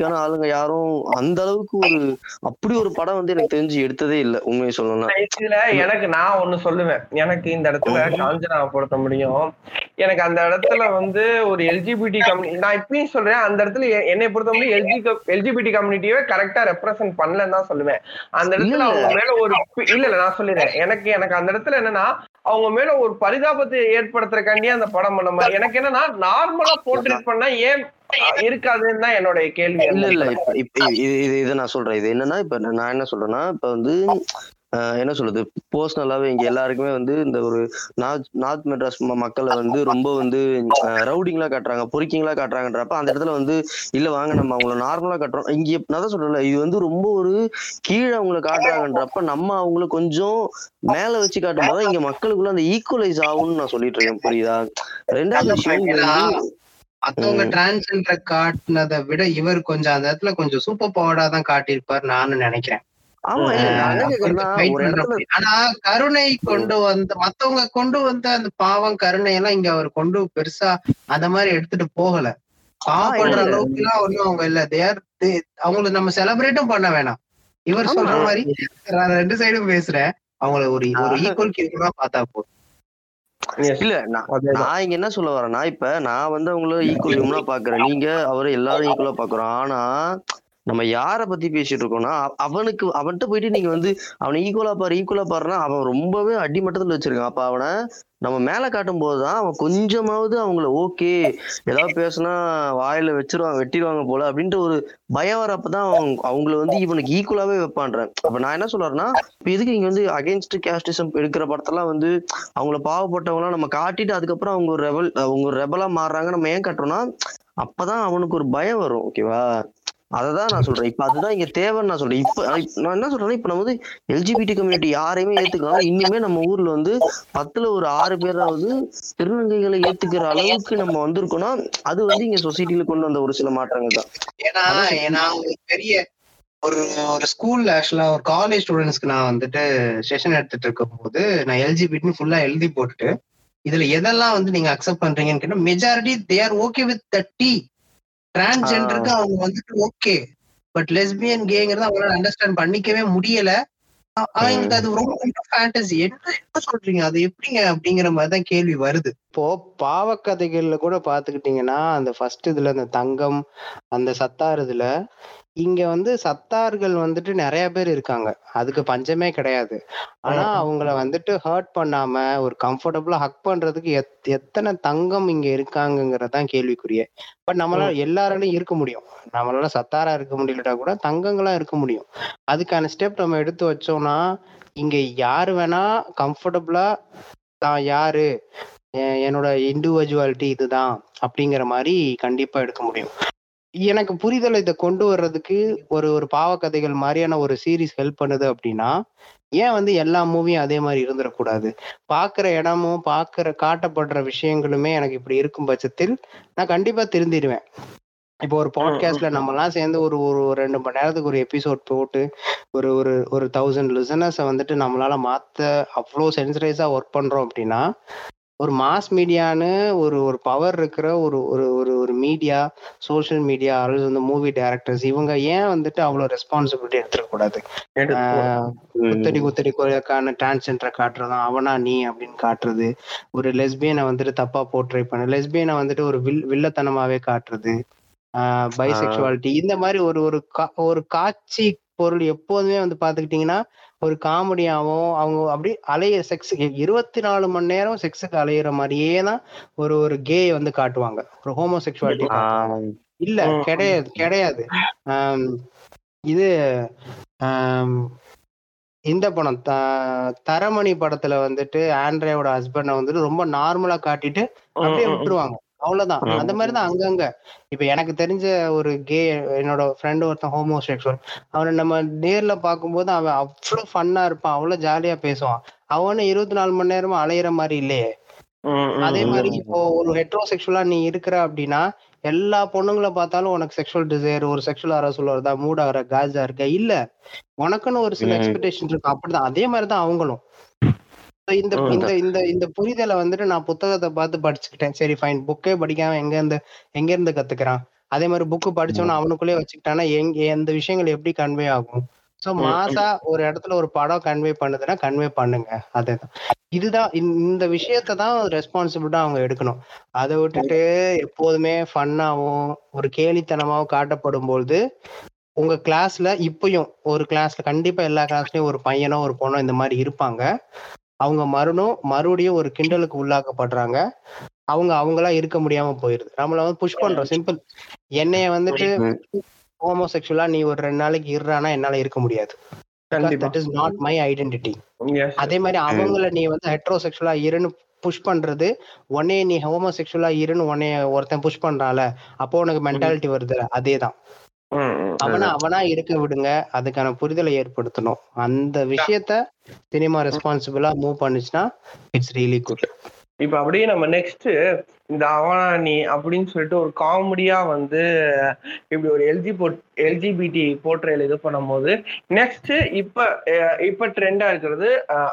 ரேஷனலிஸ்டிக்கான ஆளுங்க யாரும் அந்த அளவுக்கு ஒரு அப்படி ஒரு படம் வந்து எனக்கு தெரிஞ்சு எடுத்ததே இல்லை உண்மையை சொல்லணும்னா. இதுல எனக்கு நான் ஒண்ணு சொல்லுவேன். எனக்கு இந்த இடத்துல காஞ்சனாவை பொறுத்த முடியும். எனக்கு அந்த இடத்துல வந்து ஒரு எல்ஜிபிடி கம்யூனிட்டி நான் இப்பயும் சொல்றேன் அந்த இடத்துல என்னை பொறுத்த முடியும் எல்ஜி எல்ஜிபிடி கம்யூனிட்டியே கரெக்டா ரெப்ரசென்ட் பண்ணலன்னு தான் சொல்லுவேன். அந்த இடத்துல. அவங்க மேல ஒரு இல்ல இல்ல நான் சொல்லிடுறேன். எனக்கு எனக்கு அந்த இடத்துல என்னன்னா அவங்க மேல ஒரு பரிதாபத்தை ஏற்படுத்துறக்காண்டியே அந்த படம் பண்ண மாதிரி. எனக்கு என்னன்னா நார்மலா போர்ட்ரேட் பண்ணா ஏன் இருக்காதுன்னு தான் என்னோட கேள்வி. இல்ல இல்ல இப்ப இப்ப இது இது நான் சொல்றேன். இது என்னன்னா இப்ப நான் என்ன சொல்றேன்னா இப்ப வந்து என்ன சொல்றது? பர்சனலாவே இங்க எல்லாருக்குமே வந்து இந்த ஒரு நார்த் நார்த் மெட்ராஸ் மக்களை வந்து ரொம்ப வந்து ரவுடிங்களா காட்டுறாங்க பொறிக்கிங்களா காட்டுறாங்கன்றப்ப அந்த இடத்துல வந்து இல்ல வாங்க நம்ம அவங்கள நார்மலா காட்டுறோம். இங்க நான் தான் சொல்றேன்ல இது வந்து ரொம்ப ஒரு கீழே அவங்கள காட்டுறாங்கன்றப்ப நம்ம அவங்கள கொஞ்சம் மேல வச்சு காட்டும்போது இங்க மக்களுக்குள்ள அந்த ஈக்குவலைஸ் ஆகும்னு நான் சொல்லிட்டு இருக்கேன் புரியுதா? ரெண்டாவது விஷயம் மத்தவங்க. டிரான்ஸ்ஜெண்டரை காட்டினதை விட இவர் கொஞ்சம் அந்த இடத்துல கொஞ்சம் சூப்பர் பவர்டா தான் காட்டியிருப்பார் நானும் நினைக்கிறேன். ஆனா கருணை கொண்டு வந்த மத்தவங்க கொண்டு வந்த அந்த பாவம் கருணை எல்லாம் இங்க அவர் கொண்டு பெருசா அந்த மாதிரி எடுத்துட்டு போகல. பாவப்படுற இல்ல. அளவுக்கு எல்லாம் ஒண்ணும் அவங்க இல்ல. தேர் அவங்களை நம்ம செலிப்ரேட்டும் பண்ண வேணாம். இவர் சொல்ற. மாதிரி நான் ரெண்டு சைடும் பேசுறேன். அவங்கள ஒரு ஒரு ஈக்குவல் கேக்குறா பார்த்தா போதும். இல்ல. நான் இங்க என்ன சொல்ல வரேன்னா இப்ப நான் வந்து அவங்கள ஈக்குவல் ஹியூமனா பாக்குறேன். நீங்க அவரை எல்லாரும் ஈக்குவலா பாக்குறோம். ஆனா நம்ம யார பத்தி பேசிட்டு இருக்கோம்னா அவனுக்கு அவன்கிட்ட போயிட்டு நீங்க வந்து அவனை ஈக்குவலா பாரு ஈக்குவலா பாருன்னா அவன் ரொம்பவே அடிமட்டத்துல வச்சிருக்கான். அப்ப அவனை நம்ம மேல காட்டும் போதுதான் அவன் கொஞ்சமாவது அவங்கள ஓகே ஏதாவது பேசுனா வாயில வச்சிருவாங்க வெட்டிடுவாங்க போல அப்படின்ற ஒரு பயம் வரப்பதான் அவங்க அவங்கள வந்து இவனுக்கு ஈக்குவலாவே வைப்பான்றேன். அப்ப நான் என்ன சொல்றேன்னா இப்ப எதுக்கு இங்க வந்து அகைன்ஸ்ட் கேஸ்டிசம் எடுக்கிற படத்தெல்லாம் வந்து அவங்கள பாவப்பட்டவங்களாம் நம்ம காட்டிட்டு அதுக்கப்புறம் அவங்க ஒரு ரெபல் அவங்க ஒரு ரெபலா மாறுறாங்க நம்ம ஏன் காட்டுறோம்னா அப்பதான் அவனுக்கு ஒரு பயம் வரும் ஓகேவா அததான் நான் சொல்றேன். இப்ப அதுதான் இங்க தேவைன்னு நான் சொல்றேன். இப்ப நான் என்ன சொல்றேன்னா இப்ப நம்ம வந்து எல்ஜிபிடி கம்யூனிட்டி யாரையுமே ஏத்துக்கலாம் இன்னுமே நம்ம ஊர்ல வந்து பத்துல ஒரு ஆறு பேராவது திருநங்கைகளை ஏத்துக்கிற அளவுக்கு நம்ம வந்திருக்கோம்னா அது வந்து இங்க சொசைட்டில கொண்டு வந்த ஒரு சில மாற்றங்கள் தான். ஏன்னா நான் ஒரு பெரிய ஒரு ஒரு ஸ்கூல்ல ஆக்சுவலா ஒரு காலேஜ் ஸ்டூடெண்ட்ஸ்க்கு நான் வந்துட்டு செஷன் எடுத்துட்டு இருக்கும் போது நான் எல்ஜிபிட்னு ஃபுல்லா எழுதி போட்டுட்டு இதுல எதெல்லாம் வந்து நீங்க அக்செப்ட் பண்றீங்கன்னு கேட்டா majority they are okay with the T டிரான்ஸ்ஜெண்டருக்கு அவங்க வந்துட்டு ஓகே பட் லெஸ்பியன் கேங்கிறத அவங்களால அண்டர்ஸ்டாண்ட் பண்ணிக்கவே முடியல. அ- அவங்களுக்கு அது ரொம்ப ஃபேண்டசி என்ன என்ன சொல்றீங்க? அது எப்படிங்க அப்படிங்கிற மாதிரி தான் கேள்வி வருது. இப்போ பாவக்கதைகள்ல கூட பாத்துக்கிட்டீங்கன்னா அந்த ஃபர்ஸ்ட் இதுல அந்த தங்கம் அந்த சத்தார் இதுல இங்க வந்து சத்தார்கள் வந்துட்டு நிறைய பேர் இருக்காங்க. அதுக்கு பஞ்சமே கிடையாது. ஆனா. அவங்கள வந்துட்டு ஹர்ட் பண்ணாம ஒரு கம்ஃபர்டபுளா ஹக் பண்றதுக்கு எத்- எத்தனை தங்கம் இங்க இருக்காங்கங்கறதுதான் கேள்விக்குரிய பட் நம்மளால எல்லாராலையும் இருக்க முடியும். நம்மளால சத்தாரா இருக்க முடியலட்டா கூட தங்கங்களா இருக்க முடியும். அதுக்கான ஸ்டெப் நம்ம எடுத்து வச்சோம்னா இங்க யாரு வேணா கம்ஃபர்டபுளா தான் யாரு? என்னோட இண்டிவிஜுவாலிட்டி இதுதான். அப்படிங்கிற மாதிரி கண்டிப்பா எடுக்க முடியும். எனக்கு புரிதலை இதை கொண்டு வர்றதுக்கு ஒரு ஒரு பாவக்கதைகள் மாதிரியான ஒரு சீரிஸ் ஹெல்ப் பண்ணுது அப்படின்னா ஏன் வந்து எல்லா மூவியும் அதே மாதிரி இருந்துடக்கூடாது? பார்க்குற இடமும் பார்க்குற காட்டப்படுற விஷயங்களுமே எனக்கு இப்படி இருக்கும் பட்சத்தில் நான் கண்டிப்பா திருந்திடுவேன். இப்போ ஒரு பாட்காஸ்ட்ல நம்மலாம் சேர்ந்து ஒரு ஒரு ரெண்டு மணி நேரத்துக்கு ஒரு எபிசோட் போட்டு ஒரு ஒரு ஒரு தௌசண்ட் லிசனர்ஸை வந்துட்டு நம்மளால மாத்த அவ்வளோ சென்சரைஸா ஒர்க் பண்றோம் அப்படின்னா ஒரு மாஸ் மீடியான்னு ஒரு ஒரு பவர் இருக்கிற ஒரு ஒரு ஒரு ஒரு மீடியா சோஷியல் மீடியா அல்லது வந்து மூவி டைரக்டர்ஸ் இவங்க ஏன் வந்துட்டு அவ்வளோ ரெஸ்பான்சிபிலிட்டி எடுத்துக்க கூடாது? குத்தடி குத்தடி கொலைக்கான டிரான்ஸ்ஜெண்டரை காட்டுறதும் அவனா நீ அப்படின்னு காட்டுறது. ஒரு லெஸ்பியனை வந்துட்டு தப்பா போர்ட்ரை பண்ண லெஸ்பியனை வந்துட்டு ஒரு வில் வில்லத்தனமாவே காட்டுறது. பைசெக்சுவாலிட்டி இந்த மாதிரி ஒரு ஒரு கா- ஒரு காட்சி பொருள் எப்போதுமே வந்து பாத்துக்கிட்டீங்கன்னா ஒரு காமெடியாவும் அவங்க அப்படி அலைய செக்ஸ் இருபத்தி நாலு மணி நேரம் செக்ஸுக்கு அலையிற மாதிரியே தான் ஒரு ஒரு கே வந்து காட்டுவாங்க. ஒரு ஹோமோசெக்சுவாலிட்டி இல்ல ம். கிடையாது கிடையாது. இது இந்த படம் த- தரமணி படத்துல வந்துட்டு ஆண்ட்ரேயோட ஹஸ்பண்ட வந்துட்டு ரொம்ப நார்மலா காட்டிட்டு அப்படியே விட்டுருவாங்க. அவ்வளவுதான். அந்த மாதிரிதான் அங்கங்க. இப்ப எனக்கு தெரிஞ்ச ஒரு கே என்னோட ஃப்ரெண்ட் ஒருத்தன் ஹோமோசெக்சுவல் அவனை நம்ம நேர்ல பார்க்கும்போது அவன் அவ்வளவு ஃபன்னா இருப்பான். அவ்வளவு ஜாலியா பேசுவான். அவனு இருபத்தி நாலு மணி நேரமும் அலையிற மாதிரி இல்லையே. அதே மாதிரி இப்போ ஒரு ஹெட்ரோசெக்சுவலா நீ இருக்கிற அப்படின்னா எல்லா பொண்ணுங்களை பார்த்தாலும் உனக்கு செக்ஷுவல் டிசைர் ஒரு செக்ஷுவல் அரசுல வருதா மூட் ஆகிற காஜா இருக்க இல்ல. உனக்குன்னு ஒரு சில. எக்ஸ்பெக்டேஷன் இருக்கு அப்படிதான். அதே மாதிரிதான் அவங்களும். இந்த. இந்த இந்த இந்த புரிதலை வந்துட்டு நான் புத்தகத்தை பார்த்து படிச்சுக்கிட்டேன். சரி ஃபைன் புக்கே படிக்காம எங்க இருந்து எங்க இருந்து கத்துக்கிறான்? அதே மாதிரி புக்கு படிச்சவன அவனுக்குள்ளே வச்சுக்கிட்டானா எங்க எந்த விஷயங்கள் எப்படி கன்வே ஆகும்? சோ மாசா ஒரு இடத்துல ஒரு படம் கன்வே பண்ணுதுன்னா கன்வே பண்ணுங்க. அதுதான். இதுதான் இந்த- இந்த விஷயத்தை தான் ரெஸ்பான்சிபிலிட்டா அவங்க எடுக்கணும். அதை விட்டுட்டு எப்போதுமே ஃபன்னாவும் ஒரு கேலித்தனமாவும் காட்டப்படும் பொழுது உங்க கிளாஸ்ல இப்பயும் ஒரு கிளாஸ்ல கண்டிப்பா எல்லா கிளாஸ்லயும் ஒரு பையனோ ஒரு பொண்ணோ இந்த மாதிரி இருப்பாங்க. அவங்க மறுனும் மறுபடியும் ஒரு கிண்டலுக்கு உள்ளாக்கப்படுறாங்க. அவங்க அவங்களா இருக்க முடியாம போயிருது. நம்மள வந்து புஷ் பண்றோம். சிம்பிள் என்னைய வந்துட்டு ஹோமோசெக்சுவலா நீ ஒரு ரெண்டு நாளைக்கு இருறானா என்னால இருக்க முடியாது. That is not my identity. அதே மாதிரி அவங்கள நீ வந்து ஹெட்ரோசெக்சுவலா இருன்னு புஷ் பண்றது உடனே நீ ஹோமோசெக்சுவலா இருன்னு உடனே ஒருத்தன் புஷ் பண்றான்ல அப்போ உனக்கு மென்டாலிட்டி வருதுல அதேதான். ம், ம். அவனா அவனா இருக்க விடுங்க. அதுக்கான புரிதலை ஏற்படுத்தணும். அந்த விஷயத்த சினிமா ரெஸ்பான்சிபிளா மூவ் பண்ணுச்சுன்னா இட்ஸ் ரியலி குட் இப்ப அப்படியே நம்ம நெக்ஸ்ட் இந்த அவனா நீ அப்படின்னு சொல்லிட்டு ஒரு காமெடியா வந்து இப்படி ஒரு எல்ஜி போட் எல்ஜிபிடி போர்ட்ரேல் இது பண்ணும்போது நெக்ஸ்ட் இப்ப இப்ப ட்ரெண்டா இருக்கிறது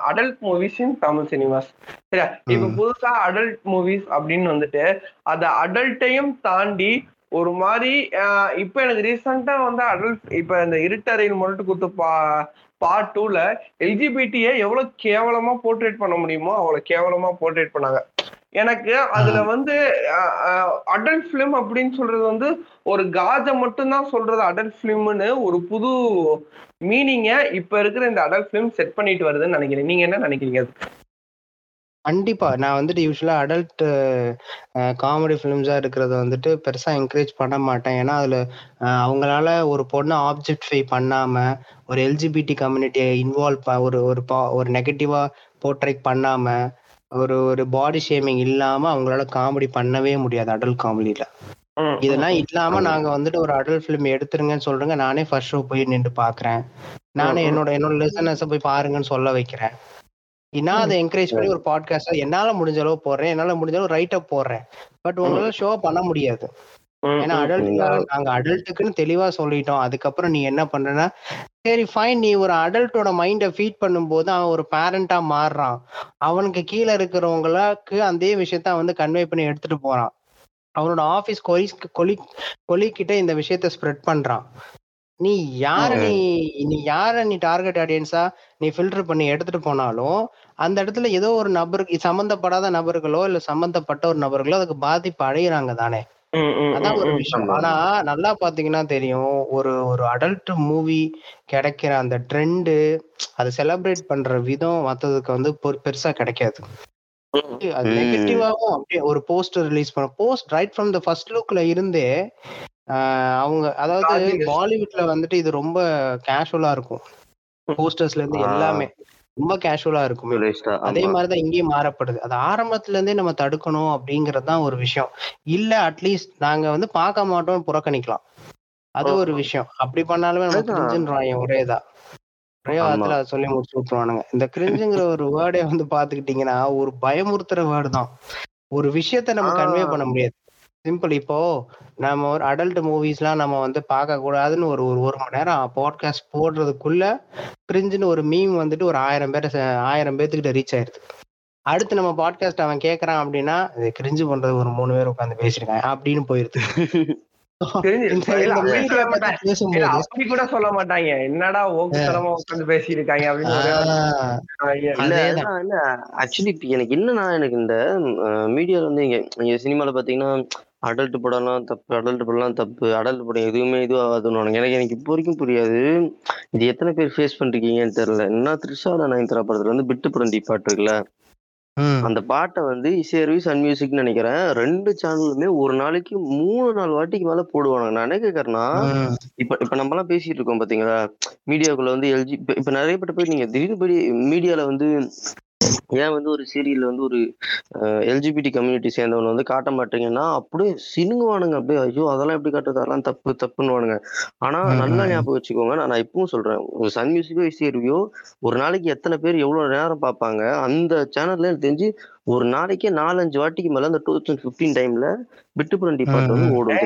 adult movies in Tamil cinemas சரியா? இப்ப. புதுசா அடல்ட் மூவிஸ் அப்படின்னு வந்துட்டு அந்த அடல்ட்டையும் தாண்டி ஒரு மாதிரி இப்ப எனக்கு ரீசெண்டா வந்து அடல்ட் இப்ப இந்த இருட்டறையில் முரட்டு குத்து பா பார்ட் டூல எல்ஜிபிடியை எவ்வளவு கேவலமா போர்ட்ரேட் பண்ண முடியுமோ அவ்வளவு கேவலமா போர்ட்ரேட் பண்ணாங்க. எனக்கு அதுல வந்து அடல்ட் பிலிம் அப்படின்னு சொல்றது வந்து ஒரு காஜை மட்டும்தான் சொல்றது அடல்ட் பிலிம்னு ஒரு புது மீனிங்க இப்ப இருக்கிற இந்த அடல்ட் பிலிம் செட் பண்ணிட்டு வருதுன்னு நினைக்கிறேன். நீங்க என்ன நினைக்கிறீங்க? கண்டிப்பா. நான் வந்துட்டு யூஸ்வலா அடல்ட் காமெடி ஃபிலிம்ஸா இருக்கிறத வந்துட்டு பெருசா என்கரேஜ் பண்ண மாட்டேன். ஏன்னா அதுல அஹ், அவங்களால ஒரு பொண்ணை ஆப்ஜெக்டிஃபை பண்ணாம ஒரு எல்ஜிபிடி கம்யூனிட்டியை இன்வால்வ் ஒரு ஒரு பா- ஒரு நெகட்டிவா போர்ட்ரைட் பண்ணாம ஒரு ஒரு பாடி ஷேமிங் இல்லாம அவங்களால காமெடி பண்ணவே முடியாது அடல்ட் காமெடியில இதெல்லாம் இல்லாம. நாங்க வந்துட்டு ஒரு அடல்ட் ஃபிலிம் எடுத்துருங்கன்னு சொல்றேங்க. நானே ஃபர்ஸ்ட் ஷோ போய் நின்று பாக்குறேன். நானே. என்னோட என்னோட லிசனர்ஸை போய் பாருங்கன்னு சொல்ல வைக்கிறேன். நான் அதை என்கரேஜ் பண்ணி ஒரு பாட்காஸ்ட் என்னால முடிஞ்ச அளவு போடுறேன் என்னால முடிஞ்ச அளவு ரைட் அப் போடுறேன் பட் உங்களால ஷோ பண்ண முடியாது. ஏன்னா அடல்ட். நாங்க அடல்ட்டுக்குன்னு தெளிவா சொல்லிட்டோம். அதுக்கப்புறம் நீ என்ன பண்றனா சரி ஃபைன் நீ ஒரு அடல்ட்டோட மைண்டை ஃபீட் பண்ணும்போது அவன் ஒரு பேரண்டா மாறுறான். அவனுக்கு கீழே இருக்கிறவங்களுக்கு அதே விஷயத்த வந்து கன்வே பண்ணி எடுத்துட்டு போறான். அவனோட ஆபீஸ் கொலி கொலி கொலிக்கிட்ட இந்த விஷயத்த ஸ்ப்ரெட் பண்றான். நீ யார. நீ நீ யார நீ டார்கெட் ஆடியன்ஸா நீ ஃபில்டர் பண்ணி எடுத்துட்டு போனாலும் அந்த இடத்துல ஏதோ ஒரு நபருக்கு சம்பந்தப்படாத நபர்களோ இல்ல சம்பந்தப்பட்ட ஒரு நபர்களோ அதுக்கு பாதிப்பு அடையிறாங்க தானே அதான் ஒரு விஷயம். ஆனா நல்லா பாத்தீங்கன்னா தெரியும் ஒரு ஒரு அடல்ட் மூவி கிடைக்கிற அந்த ட்ரெண்டு அதை செலிப்ரேட் பண்ற விதம் மத்ததுக்கு வந்து பெரு- பெருசா கிடைக்காது அது. நெகட்டிவாவும் அப்படியே ஒரு போஸ்டர் ரிலீஸ் பண்ண post right from the first லுக்ல இருந்தே அவங்க அதாவது பாலிவுட்ல வந்துட்டு இது ரொம்ப கேஷுவலா இருக்கும். போஸ்டர்ஸ்ல இருந்து. எல்லாமே ரொம்ப கேஷுவலா இருக்குமே. அதே. மாதிரிதான் இங்கேயும் மாறப்படுது. அது ஆரம்பத்துல இருந்தே நம்ம தடுக்கணும் அப்படிங்கறது தான் ஒரு விஷயம். இல்ல அட்லீஸ்ட் நாங்க வந்து பார்க்க மாட்டோம் புறக்கணிக்கலாம். அது ஒரு விஷயம். அப்படி பண்ணாலுமே நம்ம அதுதான். கிரிஞ்சுன்றாங்க ஒரேதான் ஒரே. வாரத்துல அதை சொல்லி முடிச்சு விட்டுருவானுங்க. இந்த கிரிஞ்சுங்கிற ஒரு வேர்டே வந்து பாத்துக்கிட்டீங்கன்னா ஒரு பயமுறுத்துற வேர்டு தான். ஒரு விஷயத்த நம்ம. கன்வே பண்ண முடியாது. சிம்பிள். இப்போ நம்ம ஒரு அடல்ட் மூவிஸ்லாம் நம்ம வந்து பார்க்க கூடாதுன்னு ஒரு ஒரு ஒரு மணி நேரம் பாட்காஸ்ட் போடுறதுக்குள்ள கிரிஞ்சுன்னு ஒரு மீம் வந்துட்டு ஒரு ஆயிரம் பேர் ஆயிரம் பேர்த்துக்கிட்ட ரீச் ஆயிருது. அடுத்து நம்ம பாட்காஸ்ட் அவன் கேக்குறான் அப்படின்னா இது கிரிஞ்சு பண்றது ஒரு மூணு பேர் உட்காந்து பேசிருக்காங்க அப்படின்னு போயிருது. அப்படி சொல்ல பத்தி மாட்டாங்க. இல்ல, பேசும்போது அப்படி கூட சொல்ல மாட்டாங்க. என்னடா ஓக்குத்தனமா உட்காந்து பேசியிருக்காங்க அப்படின்னு ஆக்சுவலி எனக்கு என்னன்னா எனக்கு இந்த மீடியால வந்து இங்க இங்க சினிமால பாத்தீங்கன்னா அடல்ட் படம்லாம் தப்பு அடல்ட் படம்லாம் தப்பு. அடல்ட் படம் எதுவுமே இது ஆகாதுன்னு எனக்கு எனக்கு இப்போ வரைக்கும் புரியாது. இது எத்தனை பேர் ஃபேஸ் பண்ணிருக்கீங்கன்னு தெரியல. என்ன த்ரிஷால நயன்தாரா படத்துல வந்து பிட்டு படம் டி பாட்டு இருக்குல்ல? அந்த பாட்டை வந்து இசையருவி சன் மியூசிக்னு நினைக்கிறேன். ரெண்டு சேனலுமே ஒரு நாளைக்கு மூணு நாலு வாட்டிக்கு மேல போடுவாங்க நான் என்ன கேட்கறேன்னா இப்ப இப்ப நம்ம எல்லாம் பேசிட்டு இருக்கோம் பாத்தீங்களா? மீடியாக்குள்ள வந்து எல்ஜி இப்ப இப்ப நிறைய பேர் போய் நீங்க திடீர்னு போய் மீடியால வந்து ஏன் வந்து ஒரு சீரியல்ல வந்து ஒரு எல்ஜிபிடி கம்யூனிட்டி சேர்ந்தவனை வந்து காட்ட மாட்டீங்கன்னா அப்படியே சினுங்குவானுங்க. அப்படியே ஐயோ அதெல்லாம் எப்படி காட்டுறது? அதெல்லாம் தப்பு தப்புன்னுவானுங்க. ஆனா ம், நல்லா. ஞாபகம் வச்சுக்கோங்க. நான் இப்பவும் சொல்றேன். ஒரு சன் மியூசிக்கோ இசையருவியோ ஒரு நாளைக்கு எத்தனை பேர் எவ்வளவு நேரம் பார்ப்பாங்க? அந்த சேனல்ல எனக்கு தெரிஞ்சு ஒரு நாளைக்கே நாலஞ்சு வாட்டிக்கு மேல அந்த டூ தௌசண்ட் பிப்டீன் டைம்ல பிட்டுப்புரண்டி பாட்டு வந்து. ஓடும்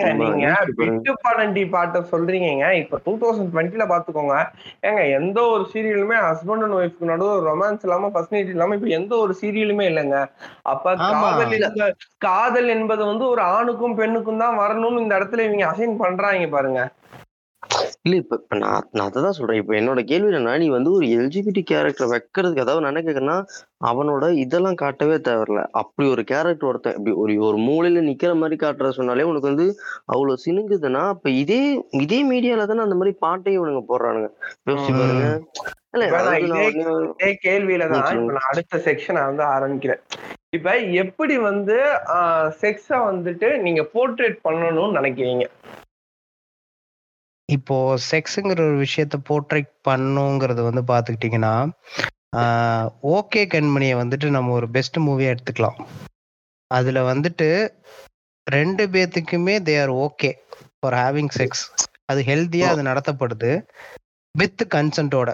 பாட்டை சொல்றீங்க இப்ப டூ தௌசண்ட் டுவெண்ட்டில பாத்துக்கோங்க. ஏங்க எந்த ஒரு சீரியலுமே ஹஸ்பண்ட் அண்ட் ஒய்ஃப்க்கு நடுவு ரொமான்ஸ் இல்லாம ஃபர்ஸ்ட் நைட் இல்லாம இப்ப எந்த ஒரு சீரியலுமே இல்லைங்க. அப்ப. காதல் காதல் என்பது வந்து ஒரு ஆணுக்கும் பெண்ணுக்கும் தான் வரணும்னு இந்த இடத்துல இவங்க அசைன் பண்றாங்க பாருங்க. இல்ல இப்ப இப்ப நான் நான் அதான் சொல்றேன். இப்ப என்னோட கேள்வி என்னன்னா நீ வந்து ஒரு எல்ஜிபிடி கேரக்டர் வைக்கிறதுக்கு அதாவது நான் என்ன கேக்குறேன்னா அவனோட இதெல்லாம் காட்டவே தேவையில்ல. அப்படி ஒரு கேரக்டர் ஒருத்தன் இப்படி ஒரு ஒரு மூலையில நிக்கிற மாதிரி காட்டுற சொன்னாலே உனக்கு வந்து அவ்வளவு சினுங்குதுன்னா அப்ப இதே இதே மீடியால தானே அந்த மாதிரி பாட்டையும் இவனுங்க போடுறானுங்க. யோசிச்சு. பாருங்க. இதே- ஒண்ணு- இதே கேள்வியில தான் ம், இப்ப நான் அடுத்த செக்ஷனை வந்து ஆரம்பிக்கிறேன். இப்ப எப்படி வந்து செக்ஸ வந்துட்டு நீங்க போர்ட்ரேட் பண்ணணும்னு நினைக்கிறீங்க? இப்போ செக்ஸுங்கிற ஒரு விஷயத்த போர்ட்ரேட் பண்ணுங்கிறது வந்து பார்த்துக்கிட்டிங்கன்னா ஓகே கண்மணியை வந்துட்டு நம்ம ஒரு பெஸ்ட் மூவியாக எடுத்துக்கலாம். அதில் வந்துட்டு ரெண்டு பேர்த்துக்குமே they are okay for having sex அது ஹெல்த்தியாக அது நடத்தப்படுது வித் கன்சென்ட்டோட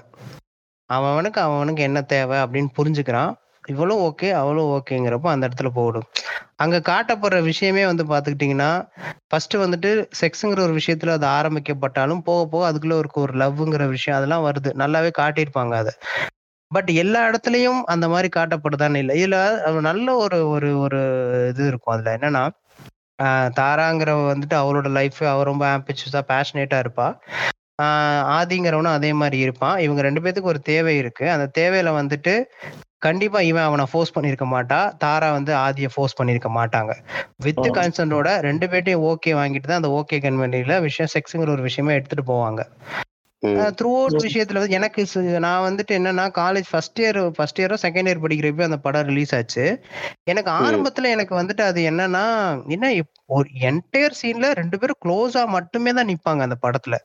அவனுக்கு அவனுக்கு என்ன தேவை அப்படின்னு புரிஞ்சுக்கிறான். இவ்வளோ ஓகே அவ்வளோ ஓகேங்கிறப்போ அந்த இடத்துல போடும் அங்கே காட்டப்படுற விஷயமே வந்து பார்த்துக்கிட்டிங்கன்னா ஃபர்ஸ்ட் வந்துட்டு செக்ஸுங்கிற ஒரு விஷயத்துல அது ஆரம்பிக்கப்பட்டாலும் போக போக அதுக்குள்ள இருக்க ஒரு லவ்ங்கிற விஷயம் அதெல்லாம் வருது. நல்லாவே காட்டியிருப்பாங்க அதை. பட் எல்லா இடத்துலயும் அந்த மாதிரி காட்டப்படுதான்னு இல்லை. இதுல நல்ல ஒரு ஒரு ஒரு இது இருக்கும் அதுல. என்னன்னா தாராங்கிறவ வந்துட்டு அவளோட லைஃப் அவ ரொம்ப ஆம்பிச்சஸா பேஷனேட்டா இருப்பா. ஆதிங்கிறவனும் அதே மாதிரி இருப்பான். இவங்க ரெண்டு பேத்துக்கு ஒரு தேவை இருக்கு. அந்த தேவையில வந்துட்டு கண்டிப்பா இவன் அவனை ஃபோர்ஸ் பண்ணிருக்க மாட்டா தாரா வந்து ஆதியை ஃபோர்ஸ் பண்ணிருக்க மாட்டாங்க வித் ஆ. கன்சர்னோட ரெண்டு பேர்ட்டையும் ஓகே வாங்கிட்டு தான் அந்த ஓகே கன்வென்டில விஷயம் செக்ஸுங்கிற ஒரு விஷயமா எடுத்துட்டு போவாங்க. த்ரூ அவுட் விஷயத்துல வந்து எனக்கு நான் வந்துட்டு என்னன்னா காலேஜ் ஃபர்ஸ்ட் இயர் ஃபர்ஸ்ட் இயரோ செகண்ட் இயர் படிக்கிறப்ப அந்த படம் ரிலீஸ் ஆச்சு. எனக்கு. ஆரம்பத்துல எனக்கு வந்துட்டு அது என்னன்னா என்ன ஒரு என்டையர் சீன்ல ரெண்டு பேரும் க்ளோஸா மட்டுமே தான் நிப்பாங்க அந்த படத்துல.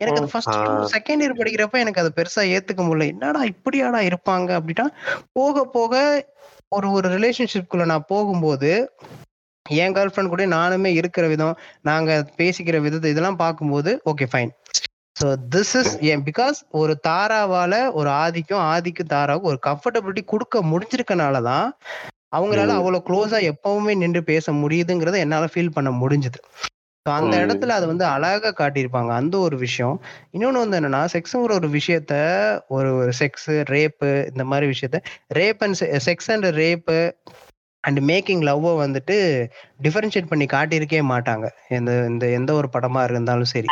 எனக்கு அது ஃபர்ஸ்ட். செகண்ட் இயர் படிக்கிறப்ப எனக்கு அது பெருசா ஏத்துக்க முடியல. என்னடா இப்படியாடா இருப்பாங்க அப்படின்னா போக போக ஒரு ஒரு ரிலேஷன்ஷிப்குள்ள நான் போகும்போது என் கேர்ள் ஃப்ரெண்ட் கூட நானுமே இருக்கிற விதம் நாங்க பேசிக்கிற விதத்தை இதெல்லாம் பார்க்கும்போது okay fine so this is ஏன் பிகாஸ் ஒரு தாராவால ஒரு ஆதிக்கும் ஆதிக்கும் தாராவுக்கும் ஒரு கம்ஃபர்டபிலிட்டி கொடுக்க முடிஞ்சிருக்கனால தான் அவங்களால ம். அவ்வளவு க்ளோஸா எப்பவுமே நின்று பேச முடியுதுங்கிறத என்னால ஃபீல் பண்ண முடிஞ்சுது ஸோ அந்த ம். இடத்துல அது வந்து அழகா காட்டியிருப்பாங்க அந்த ஒரு விஷயம் இன்னொன்னு வந்து என்னன்னா செக்ஸுங்கிற ஒரு விஷயத்த ஒரு ஒரு செக்ஸ் ரேப்பு இந்த மாதிரி விஷயத்த rape and sex and rape and making லவ்வை வந்துட்டு டிஃபரன்ஷியேட் பண்ணி காட்டியிருக்கே மாட்டாங்க இந்த இந்த எந்த ஒரு படமா இருந்தாலும் சரி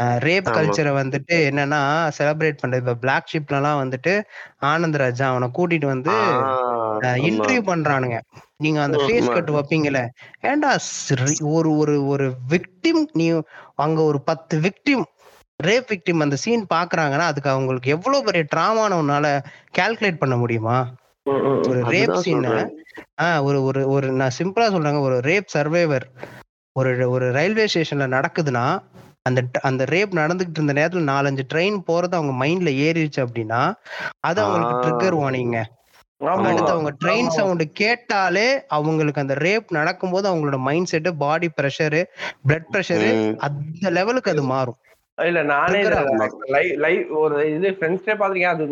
ரேப். கல்ச்சரை வந்துட்டு என்னன்னா செலிப்ரேட் பண்றது இப்போ பிளாக் ஷிப்லலாம் வந்துட்டு ஆனந்த்ராஜா அவனை கூட்டிட்டு வந்து. இன்டர்வியூ பண்றானுங்க நீங்க அந்த ஃபேஸ். கட் வைப்பீங்கல்ல சிரி- ஒரு ஒரு ஒரு விக்டிம் நீ அங்க ஒரு பத்து விக்டிம் ரேப் விக்டிம் அந்த சீன் பாக்குறாங்கன்னா அதுக்கு அவங்களுக்கு எவ்வளவு பெரிய ட்ராமான உன்னால கால்குலேட் பண்ண முடியுமா. ஒரு ரேப் சீனை ஒரு ஒரு ஒரு நான் சிம்பிளா சொல்றாங்க ஒரு ரேப் சர்வைவர் ஒரு ஒரு ரயில்வே ஸ்டேஷன்ல நடக்குதுன்னா அந்த அந்த ரேப் நடந்துகிட்டு இருந்த நேரத்துல நாலஞ்சு ட்ரெயின் போறது அவங்க மைண்ட்ல ஏறிடுச்சு அப்படின்னா அது அவங்களுக்கு ஆ. ட்ரிகர் வார்னிங்க அடுத்து. அவங்க ட்ரெயின். சவுண்ட் கேட்டாலே அவங்களுக்கு அந்த ரேப் நடக்கும்போது அவங்களோட mind set body pressure blood pressure. அந்த லெவலுக்கு அது மாறும் இல்ல நானே? லைவ் ஒரு இது ஃப்ரெண்ட்ஸ்டே பாத்திருக்கேன் அது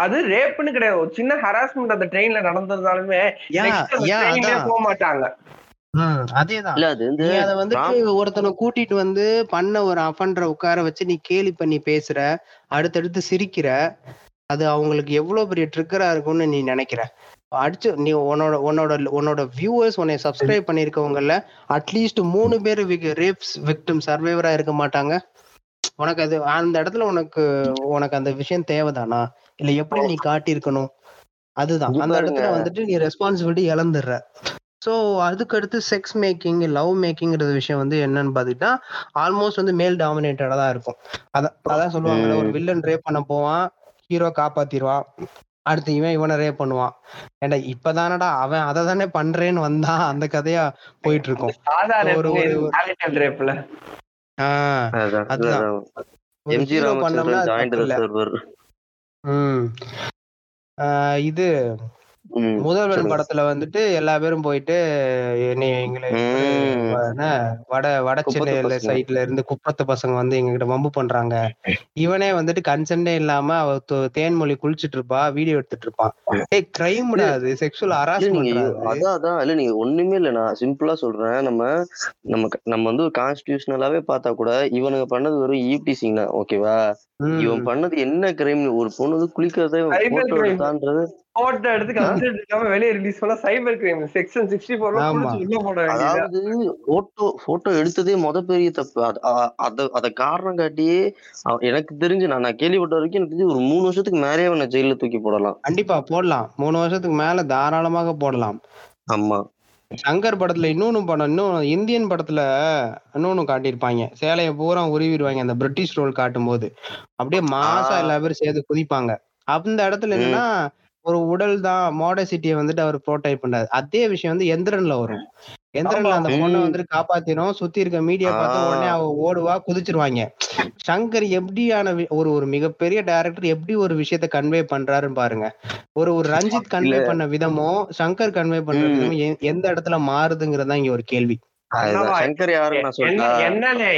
அது ரேப்னு கிடையாது. ஒரு சின்ன ஹராஸ்மெண்ட் அந்த ட்ரெயின்ல அதான். போக மாட்டாங்க. ம், அதேதான். இல்ல அது வந்து நீ அத வந்துட்டு ஒருத்தனை கூட்டிட்டு வந்து பண்ண ஒரு அஃபன்ற உட்கார வச்சு நீ கேலி பண்ணி பேசுற அடுத்தடுத்து சிரிக்கிற அது அவங்களுக்கு எவ்வளவு பெரிய ட்ரிக்கரா இருக்கும்னு நீ நினைக்கிற? அடிச்சு நீ உன்னோட உன்னோட உன்னோட வியூவர்ஸ் உன்னை சப்ஸ்கிரைப் பண்ணிருக்கவங்கல அட்லீஸ்ட் மூணு பேர் ரேப்ஸ் விக்டிம் சர்வைவரா இருக்க மாட்டாங்க. உனக்கு அது அந்த இடத்துல உனக்கு உனக்கு அந்த விஷயம் தேவைதானா? இல்ல எப்படி நீ காட்டியிருக்கணும்? அதுதான். அந்த. இடத்துல வந்துட்டு நீ ரெஸ்பான்சிபிலிட்டி இழந்துடுற. ஸோ அதுக்கடுத்து செக்ஸ் மேக்கிங் லவ் மேக்கிங்கிறது விஷயம் வந்து என்னன்னு பாத்தீங்கன்னா ஆல்மோஸ்ட் வந்து மேல் டாமினேட்டடா தான் இருக்கும். அதான் அதான் சொல்லுவாங்கல்ல ஒரு. வில்லன் ரேப் பண்ண போவான் ஹீரோ காப்பாத்திடுவான் அடுத்து இவன் இவனை ரேப் பண்ணுவான். ஏன்டா இப்பதானடா அவன் அதை தானே பண்றேன்னு வந்தான் அந்த கதையா போயிட்டு இருக்கும் ஒரு- ஒரு- ஒரு அது இல்ல. ம் ஆஹ் இது முதல்வன் படத்துல வந்துட்டு எல்லா பேரும் போயிட்டு என்னை எங்களை ம். என்ன, வட வட குப்பத்து சென்னையில பசங்க. சைட்ல இருந்து குப்பத்து பசங்க வந்து எங்ககிட்ட வம்பு பண்றாங்க. இவனே வந்துட்டு கன்சென்டே இல்லாம அவ தொ- தேன்மொழி குளிச்சிட்டு இருப்பா வீடியோ எடுத்துட்டு இருப்பான். ஏய் கிரைம்டா அது செக்ஷுவல் இல்ல ஹராஸ்மெண்ட் நீங்க அதான் அதான். இல்ல நீங்க ஒண்ணுமே இல்ல. நான் சிம்பிளா சொல்றேன். நம்ம நம்ம நம்ம வந்து கான்ஸ்டியூஷனலாவே பார்த்தா கூட இவனுங்க பண்ணது வெறும் ஈப்டிசிங் தான் ஓகேவா இவன் பண்ணது என்ன கிரைம் ஒரு பொண்ணு வந்து குளிக்கிறதே போட்டோ crime. எடுத்தான்றது. போட்டோ எடுத்து கன்சிடர் எடுக்காம வெளியே ரிலீஸ் பண்ணா சைபர் கிரைம் செக்ஷன் சிக்ஸ்டி ஃபோர்ல ஆமா. உள்ள போட வேண்டியது அதாவது போட்டோ போட்டோ எடுத்ததே முத பெரிய தப்பு. அது- அத காரணம் காட்டியே எனக்கு தெரிஞ்சு நான் நான் கேள்விப்பட்ட வரைக்கும் எனக்கு தெரிஞ்சு ஒரு மூணு வருஷத்துக்கு மேலேயே அவனை ஜெயில தூக்கி போடலாம். கண்டிப்பா போடலாம். மூணு வருஷத்துக்கு மேல தாராளமாக போடலாம். ஆமா. சங்கர் படத்துல இன்னொன்னு படம் இன்னும் இந்தியன் படத்துல இன்னொன்னு காட்டியிருப்பாங்க சேலைய பூரா உருவிடுவாங்க அந்த பிரிட்டிஷ் ரோல் காட்டும் போது அப்படியே மாசா. எல்லா பேரும் சேர்ந்து குதிப்பாங்க அந்த இடத்துல. என்னன்னா ஒரு உடல் தான் மாடசிட்டியை வந்துட்டு அவர் ப்ரோடைப் பண்றாரு. அதே விஷயம் வந்து எந்திரன்ல வரும். எந்திரன்ல அந்த. பொண்ணை. வந்துட்டு காப்பாத்திரும். சுத்தி இருக்க மீடியா பார்த்து. உடனே அவ ஓடுவா குதிச்சிருவாங்க. சங்கர் எப்படியான ஒரு ஒரு மிகப்பெரிய டைரக்டர் எப்படி ஒரு விஷயத்த கன்வே பண்றாருன்னு பாருங்க. ஒரு ஒரு ரஞ்சித் கன்வே பண்ண விதமும் சங்கர் கன்வே பண்ற. விதமும் எ- எந்த இடத்துல மாறுதுங்கிறதா இங்க ஒரு கேள்வி.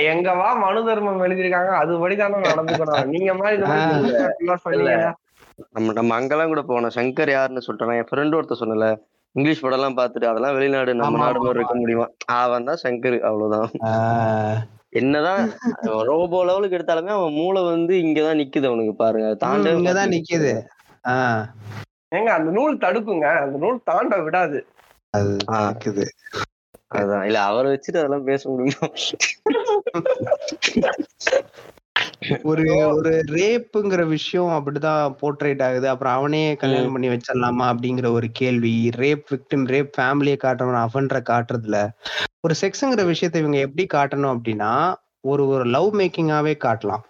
எங்க வா மனு தர்மம் எழுதிருக்காங்க அதுபடி தானே நடந்துக்கணும். நீங்க மாதிரி நம்ம நம்ம அங்கெல்லாம் கூட போனோம் சங்கர் யாருன்னு நான் என் ஃப்ரெண்ட் ஒருத்தர் சொன்னல இங்கிலீஷ் படம் எல்லாம் பார்த்துட்டு அதெல்லாம் வெளிநாடு நம்ம நாடு மாதிரி இருக்க முடியுமா? அவன் தான் சங்கர் அவ்வளவுதான். என்னதான் ரோபோ லெவலுக்கு எடுத்தாலுமே அவன் மூளை வந்து இங்கதான் நிக்குது அவனுக்கு பாருங்க. இங்கதான் மாட்டேங்குது. நிக்குது. ஏங்க அந்த நூல் தடுக்குங்க. அந்த நூல் தாண்ட விடாது. அது அதான் இல்ல அவரை வச்சுட்டு அதெல்லாம் பேச முடியுமா? ஒரு ஒரு ரேப்புங்கிற விஷயம் அப்படிதான் போர்ட்ரேட் ஆகுது. அப்புறம் அவனே கல்யாணம் பண்ணி வச்சிடலாமா அப்படிங்கிற ஒரு கேள்வி. ரேப் விக்டிம் ரேப் ஃபேமிலியை காட்டுறவன் அவன்ற காட்டுறதுல. ஒரு செக்ஸுங்கிற விஷயத்தை இவங்க எப்படி காட்டணும் அப்படின்னா ஒரு ஒரு லவ் மேக்கிங்காவே காட்டலாம்.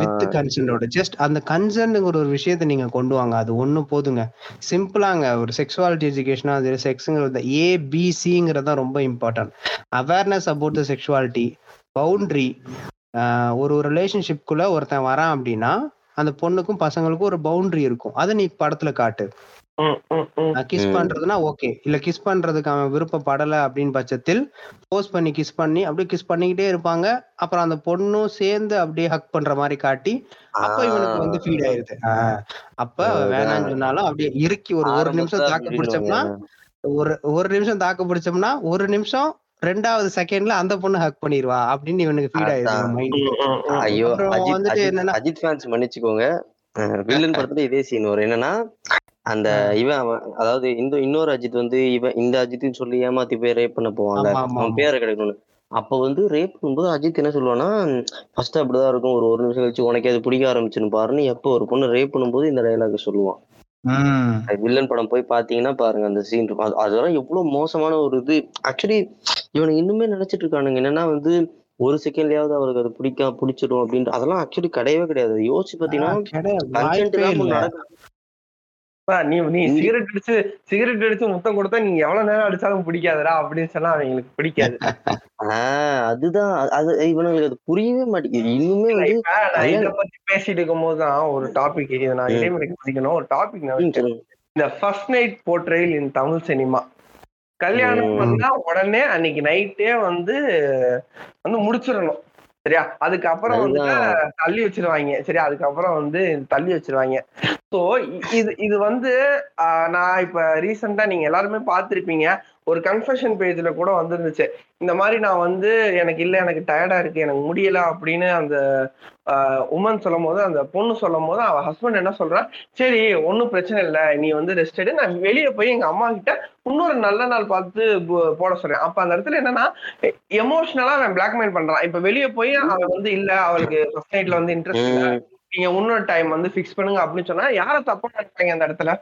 வித் கன்சென்டோட ஜஸ்ட் அந்த கன்சென்ட்ங்கிற ஒரு விஷயத்த நீங்க கொண்டு வாங்க. அது ஒண்ணு போதுங்க. சிம்பிளாங்க ஒரு செக்ஸுவாலிட்டி எஜுகேஷனா அது செக்ஸுங்கிறது ஏ பி சிங்கிறது தான் ரொம்ப important awareness about the sexuality boundary ஒரு ரிலேஷன்ஷிப்குள்ள ஒருத்தன் வரான் அப்படின்னா அந்த பொண்ணுக்கும் பசங்களுக்கும் ஒரு பவுண்டரி இருக்கும். அதை நீ படத்துல காட்டு. கிஸ் ம். பண்றதுனா ஓகே இல்ல கிஸ் பண்றதுக்கு அவன் விருப்பப்படல அப்படின்னு பட்சத்தில் போஸ்ட் பண்ணி கிஸ் பண்ணி அப்படியே கிஸ் பண்ணிக்கிட்டே இருப்பாங்க. அப்புறம் அந்த பொண்ணும் சேர்ந்து அப்படியே ஹக் பண்ற மாதிரி காட்டி அப்ப இவனுக்கு வந்து ஃபீட் ஆயிருது. ஆஹ் அப்ப. வேணாம்னு சொன்னாலும் அப்படியே இறுக்கி ஒரு ஒரு நிமிஷம் தாக்கு பிடிச்சோம்னா ஒரு ஒரு நிமிஷம் தாக்கு பிடிச்சோம்னா ஒரு நிமிஷம் ரெண்டாவது செகண்ட்ல அந்த பொண்ணு ஹக் பண்ணிடுவா அப்படின்னு இவனுக்கு ஃபீட் ம். ஐயோ வந்துட்டு அஜித் என்னன்னா- அஜித் ஃபேன்ஸ் மன்னிச்சுக்கோங்க. வில்லன் படத்துல இதே சீன் வரும். என்னன்னா அந்த இவன் அவன் அதாவது இந்த இன்னொரு அஜித் வந்து இவன் இந்த அஜித்னு சொல்லி ஏமாத்தி போய் ரேப் பண்ண போவாங்க அவன் பேரை கிடைக்கணும்னு. அப்ப வந்து ரேப் பண்ணும்போது அஜித் என்ன சொல்லுவான்னா ஃபர்ஸ்ட் அப்படிதான் இருக்கும். ஒரு ஒரு நிமிஷம் கழிச்சு உனக்கு அது பிடிக்க ஆரம்பிச்சுன்னு பாருன்னு எப்போ ஒரு பொண்ணு ரேப் பண்ணும்போது இந்த டைலாக் சொல்லுவான். வில்லன் படம் போய் பாத்தீங்கன்னா பாருங்க அந்த சீன் இருக்கும். அது- அதெல்லாம் எவ்வளவு மோசமான ஒரு இது. ஆக்சுவலி இவனுக்கு இன்னுமே நினைச்சிட்டு இருக்கானுங்க. என்னன்னா வந்து ஒரு செகண்ட்லயாவது அவருக்கு அது பிடிக்க பிடிச்சிடும் அப்படின்ட்டு அதெல்லாம் ஆக்சுவலி கிடையவே கிடையாது. யோசிச்சு பாத்தீங்கன்னா நீ நீ சிகரெட் அடிச்சு சிகரெட் அடிச்சு முத்தம் கொடுத்தா நீங்க எவ்வளவு நேரம் அடிச்சாலும் பிடிக்காதுடா அப்படின்னு சொன்னா அவங்களுக்கு பிடிக்காது. ஆஹ் அதுதான். அது- இவனுங்களுக்கு அது புரியவே மாட்டேங்குது. இன்னுமே வந்து இத பத்தி பேசிட்டு இருக்கும் போதுதான் ஒரு டாபிக் நான். இடைமுறைக்கு பிடிக்கணும் ஒரு டாபிக். இந்த first night portrayal in Tamil cinema கல்யாணம். பண்ணா உடனே அன்னைக்கு நைட்டே வந்து வந்து முடிச்சிடணும். சரியா? அதுக்கப்புறம் வந்து தள்ளி வச்சிருவாங்க. சரியா? அதுக்கப்புறம் வந்து தள்ளி வச்சிருவாங்க. ஸோ இது இது வந்து ஆஹ், நான் இப்ப ரீசெண்டா நீங்க எல்லாருமே பார்த்திருப்பீங்க. ஒரு கன்ஃபெஷன் பேஜ்ல கூட வந்துருந்துச்சு. இந்த மாதிரி நான் வந்து எனக்கு இல்ல எனக்கு டயர்டா இருக்கு எனக்கு முடியல அப்படின்னு அந்த உமன் சொல்லும் போது அந்த பொண்ணு சொல்லும் போது அவ ஹஸ்பண்ட் என்ன சொல்றா? சரி ஒன்றும் பிரச்சனை இல்லை நீ வந்து ரெஸ்ட் எடு. நான் வெளியே போய் எங்க அம்மா கிட்ட இன்னொரு நல்ல நாள் பார்த்து போட சொல்றேன். அப்ப அந்த இடத்துல என்னன்னா எமோஷனலா அவன் பிளாக்மெயில் பண்றான். இப்ப வெளியே போய் அவன் வந்து இல்ல அவளுக்கு ஃபர்ஸ்ட் நைட்ல வந்து இன்ட்ரெஸ்ட். நீங்க இன்னொரு டைம் வந்து ஃபிக்ஸ் பண்ணுங்க அப்படின்னு சொன்னா யார தப்பா நினைப்பாங்க அந்த இடத்துல?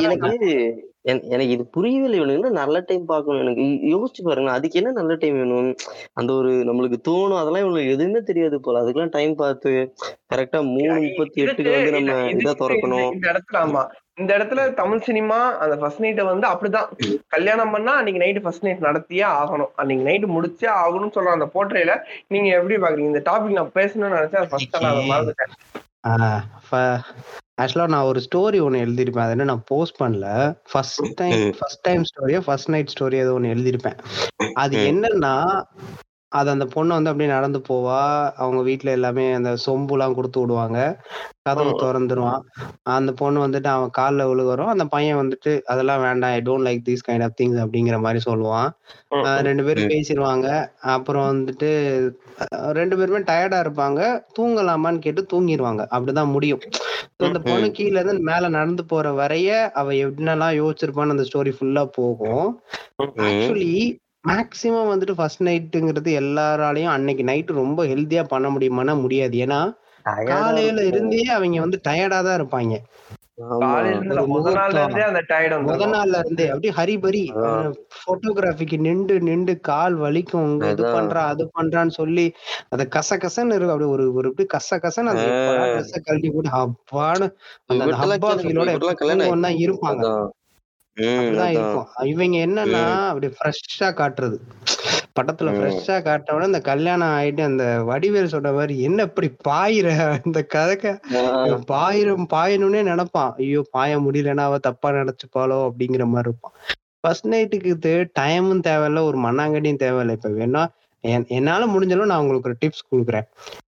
எனக்கு என்- எனக்கு இது புரியவே இல்லை இவனுக்கு என்ன நல்ல டைம் பார்க்கணும். எனக்கு யோசிச்சு பாருங்க அதுக்கு என்ன நல்ல டைம் வேணும்? அந்த ஒரு நம்மளுக்கு தோணும் அதெல்லாம் இவனுக்கு எதுவுமே தெரியாது போல. அதுக்கெல்லாம் டைம் பார்த்து கரெக்டா மூணு முப்பத்தி எட்டுக்கு வந்து நம்ம இது- திறக்கணும். இந்த இடத்துல ஆமா. இந்த இடத்துல தமிழ் சினிமா அந்த ஃபர்ஸ்ட் நைட்டை வந்து அப்படிதான். கல்யாணம் பண்ணா அன்னைக்கு நைட்டு ஃபர்ஸ்ட் நைட் நடத்தியே ஆகணும். அன்னைக்கு நைட்டு முடிச்சே ஆகணும்னு சொல்ற அந்த போர்ட்ரேல நீங்க எப்படி பாக்குறீங்க? இந்த டாபிக் நான் பேசணும்னு நினைச்சேன் ஃபர்ஸ்ட் நான் அதை மறந்துட்டேன். ஆக்சுவலா நான் ஒரு ஸ்டோரி ஒன்னு எழுதிருப்பேன் அது என்ன நான் போஸ்ட் பண்ணல ஃபர்ஸ்ட் டைம். ஃபர்ஸ்ட் டைம் ஸ்டோரியோ ஃபர்ஸ்ட் நைட் ஸ்டோரி ஏதோ ஒன்னு எழுதிருப்பேன் அது. என்னன்னா அது அந்த பொண்ணு வந்து அப்படியே நடந்து போவா. அவங்க வீட்ல எல்லாமே அந்த சொம்புலாம் கொடுத்து விடுவாங்க. கதவு. திறந்துருவான். அந்த பொண்ணு வந்துட்டு அவன் காலில் விழுகிறோம். அந்த பையன் வந்துட்டு அதெல்லாம் வேண்டாம். I don't like these kind of things அப்படிங்கிற மாதிரி சொல்லுவான். ரெண்டு பேரும். பேசிடுவாங்க அப்புறம் வந்துட்டு ரெண்டு பேருமே டயர்டா இருப்பாங்க. தூங்கலாமான்னு கேட்டு தூங்கிடுவாங்க அப்படிதான் முடியும். இந்த பொண்ணு. கீழ இருந்து மேல நடந்து போற வரைய அவ என்னெல்லாம் யோசிச்சிருப்பான்னு அந்த ஸ்டோரி ஃபுல்லா போகும். ஆக்சுவலி மேக்சிமம் வந்துட்டு ஃபர்ஸ்ட் நைட்டுங்கிறது எல்லாராலையும் அன்னைக்கு நைட்டு ரொம்ப ஹெல்த்தியா பண்ண முடியுமானா முடியாது. ஏன்னா காலையில இருக்கும். இருந்தே அவங்க வந்து டயர்டா தான் இருப்பாங்க. முத நாள்ல. இருந்தே அப்படியே ஹரிபரி. போட்டோகிராஃபிக்கு நின்று நின்று கால் வலிக்கும். உங்க இது. பண்றா அது பண்றான்னு சொல்லி அத கச கசன்னு இருக்கு அப்படி ஒரு ஒரு இப்படி கச கசன்னு அந்த கழட்டி போட்டு அப்பான்னு அந்த ஹப்பா ஃபீலோட இருப்பாங்க. அப்படிதான் அதான். இருக்கும். இவங்க என்னன்னா அப்படி ஃப்ரெஷ்ஷா காட்டுறது. படத்துல. ஃப்ரெஷ்ஷா காட்டவன இந்த கல்யாணம் ஆயிட்டு அந்த வடிவேல் சொன்ன மாதிரி என்ன இப்படி பாயிர இந்த கதைக்க. பாயிரம் பாயணும்னே நினைப்பான். ஐயோ பாய முடியலன்னா அவ தப்பா நினைச்சுப்பாளோ? அப்படிங்கிற மாதிரி இருப்பான். ஃபர்ஸ்ட் நைட்டுக்கு இது டைமும் தேவையில்ல ஒரு மண்ணாங்கடியும் தேவையில்ல. இப்ப வேணா என்- என்னால முடிஞ்சாலும் நான் உங்களுக்கு ஒரு டிப்ஸ் கொடுக்குறேன்.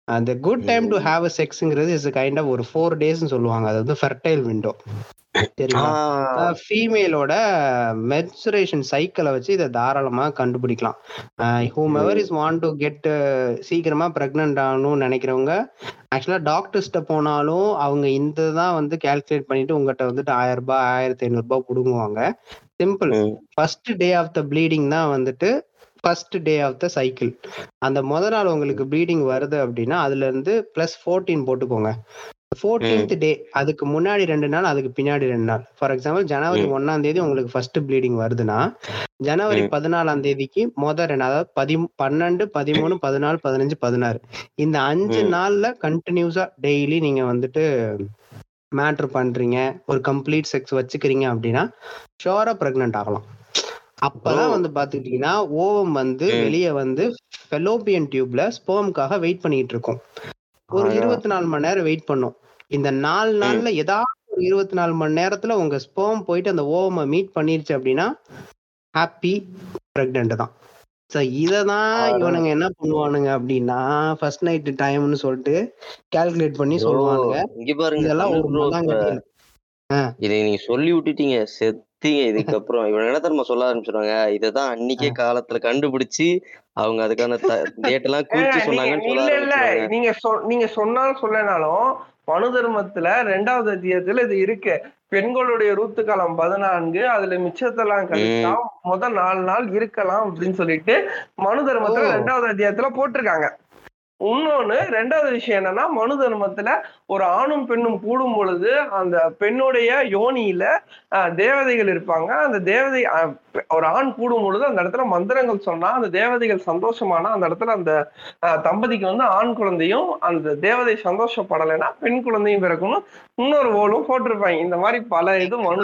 அந்த good time to have a செக்ஸ்ங்கிறது is kind of ஒரு ஃபோர் டேஸ்னு சொல்லுவாங்க. அது வந்து ஃபெர்டைல் விண்டோ. ஃபீமேலோட மென்சுரேஷன் சைக்கிளை வச்சு இதை தாராளமா கண்டுபிடிக்கலாம். Whomever is want to get சீக்கிரமா பிரெக்னென்ட் ஆகணும்னு நினைக்கிறவங்க ஆக்சுவலா டாக்டர்ஸ்ட்ட போனாலும் அவங்க இந்த தான் வந்து கால்குலேட் பண்ணிட்டு உங்ககிட்ட வந்துட்டு ஆயிரம் ரூபாய் ஆயிரத்தி ஐநூறு ரூபாய் புடுங்குவாங்க. Simple. First day of the bleeding தான் வந்துட்டு first day of the cycle அந்த முத நாள் உங்களுக்கு ப்ளீடிங் வருது அப்படின்னா அதுல இருந்து பிளஸ் ஃபோர்டீன் போட்டுக்கோங்க. ஃபோர்டீன்த் டே அதுக்கு முன்னாடி ரெண்டு நாள் அதுக்கு பின்னாடி ரெண்டு நாள் ஃபார் எக்ஸாம்பிள் ஜனவரி ஒன்னாம் தேதி உங்களுக்கு ஃபர்ஸ்ட் ப்ளீடிங் வருதுன்னா ஜனவரி. பதினாலாம் தேதிக்கு முத ரெண்டு அதாவது பதி பன்னெண்டு பதிமூணு பதினாலு பதினஞ்சு பதினாறு இந்த அஞ்சு. நாள்ல கண்டினியூஸா டெய்லி நீங்க வந்துட்டு மேட்ரு பண்றீங்க ஒரு கம்ப்ளீட் செக்ஸ் வச்சுக்கிறீங்க அப்படின்னா ஷோரா பிரெக்னென்ட் ஆகலாம் அப்பதான். வந்து பாத்துக்கிட்டீங்கன்னா ஓவம் வந்து. வெளியே வந்து ஃபெலோப்பியன் டியூப்ல ஸ்போம்காக வெயிட் பண்ணிட்டு இருக்கும் ஒரு. இருபத்தி நாலு மணி நேரம் வெயிட் பண்ணும் இந்த நாலு நாள்ல ஏதாவது ஒரு இருபத்தி நாலு மணி நேரத்துல உங்க ஸ்போம் போயிட்டு அந்த ஓவமை மீட் பண்ணிருச்சு அப்படின்னா ஹாப்பி பிரெக்னென்ட் தான். ஸோ இதை தான். இவனுங்க என்ன பண்ணுவானுங்க அப்படின்னா ஃபர்ஸ்ட் நைட் டைம்னு சொல்லிட்டு கால்குலேட் பண்ணி சொல்லுவானுங்க. இங்க பாருங்க இதெல்லாம் இதை நீங்க சொல்லி விட்டுட்டீங்க செத்தீங்க இதுக்கப்புறம். இவன் என்ன தெரியுமா சொல்ல ஆரம்பிச்சிருவாங்க? இததான் அன்னைக்கே காலத்துல கண்டுபிடிச்சு அவங்க அதுக்கான டேட் எல்லாம் குறிச்சு சொன்னாங்கன்னு சொல்ல இல்ல இல்ல. ஆரம்பிச்சிருவாங்க. நீங்க நீங்க சொன்னாலும் சொல்லனாலும் மனு தர்மத்துல ரெண்டாவது அத்தியாயத்துல இது இருக்கு. பெண்களுடைய ரூத்து காலம் பதினான்கு அதுல மிச்சத்தெல்லாம் கழிச்சா முதல் நாலு நாள் இருக்கலாம் அப்படின்னு சொல்லிட்டு மனு தர்மத்துல. ரெண்டாவது அத்தியாயத்துல போட்டிருக்காங்க. இன்னொன்னு ரெண்டாவது விஷயம் என்னன்னா மனு தர்மத்துல ஒரு ஆணும் பெண்ணும் கூடும் பொழுது அந்த பெண்ணுடைய யோனியில தேவதைகள் இருப்பாங்க. அந்த தேவதை ஒரு ஆண் கூடும் பொழுது அந்த இடத்துல மந்திரங்கள் சொன்னா அந்த தேவதைகள் சந்தோஷமானா அந்த இடத்துல அந்த தம்பதிக்கு வந்து ஆண் குழந்தையும் அந்த தேவதை சந்தோஷப்படலைன்னா பெண் குழந்தையும் பிறக்கணும். இன்னொரு ஓலும் போட்டிருப்பாங்க. இந்த மாதிரி பல இது மனு.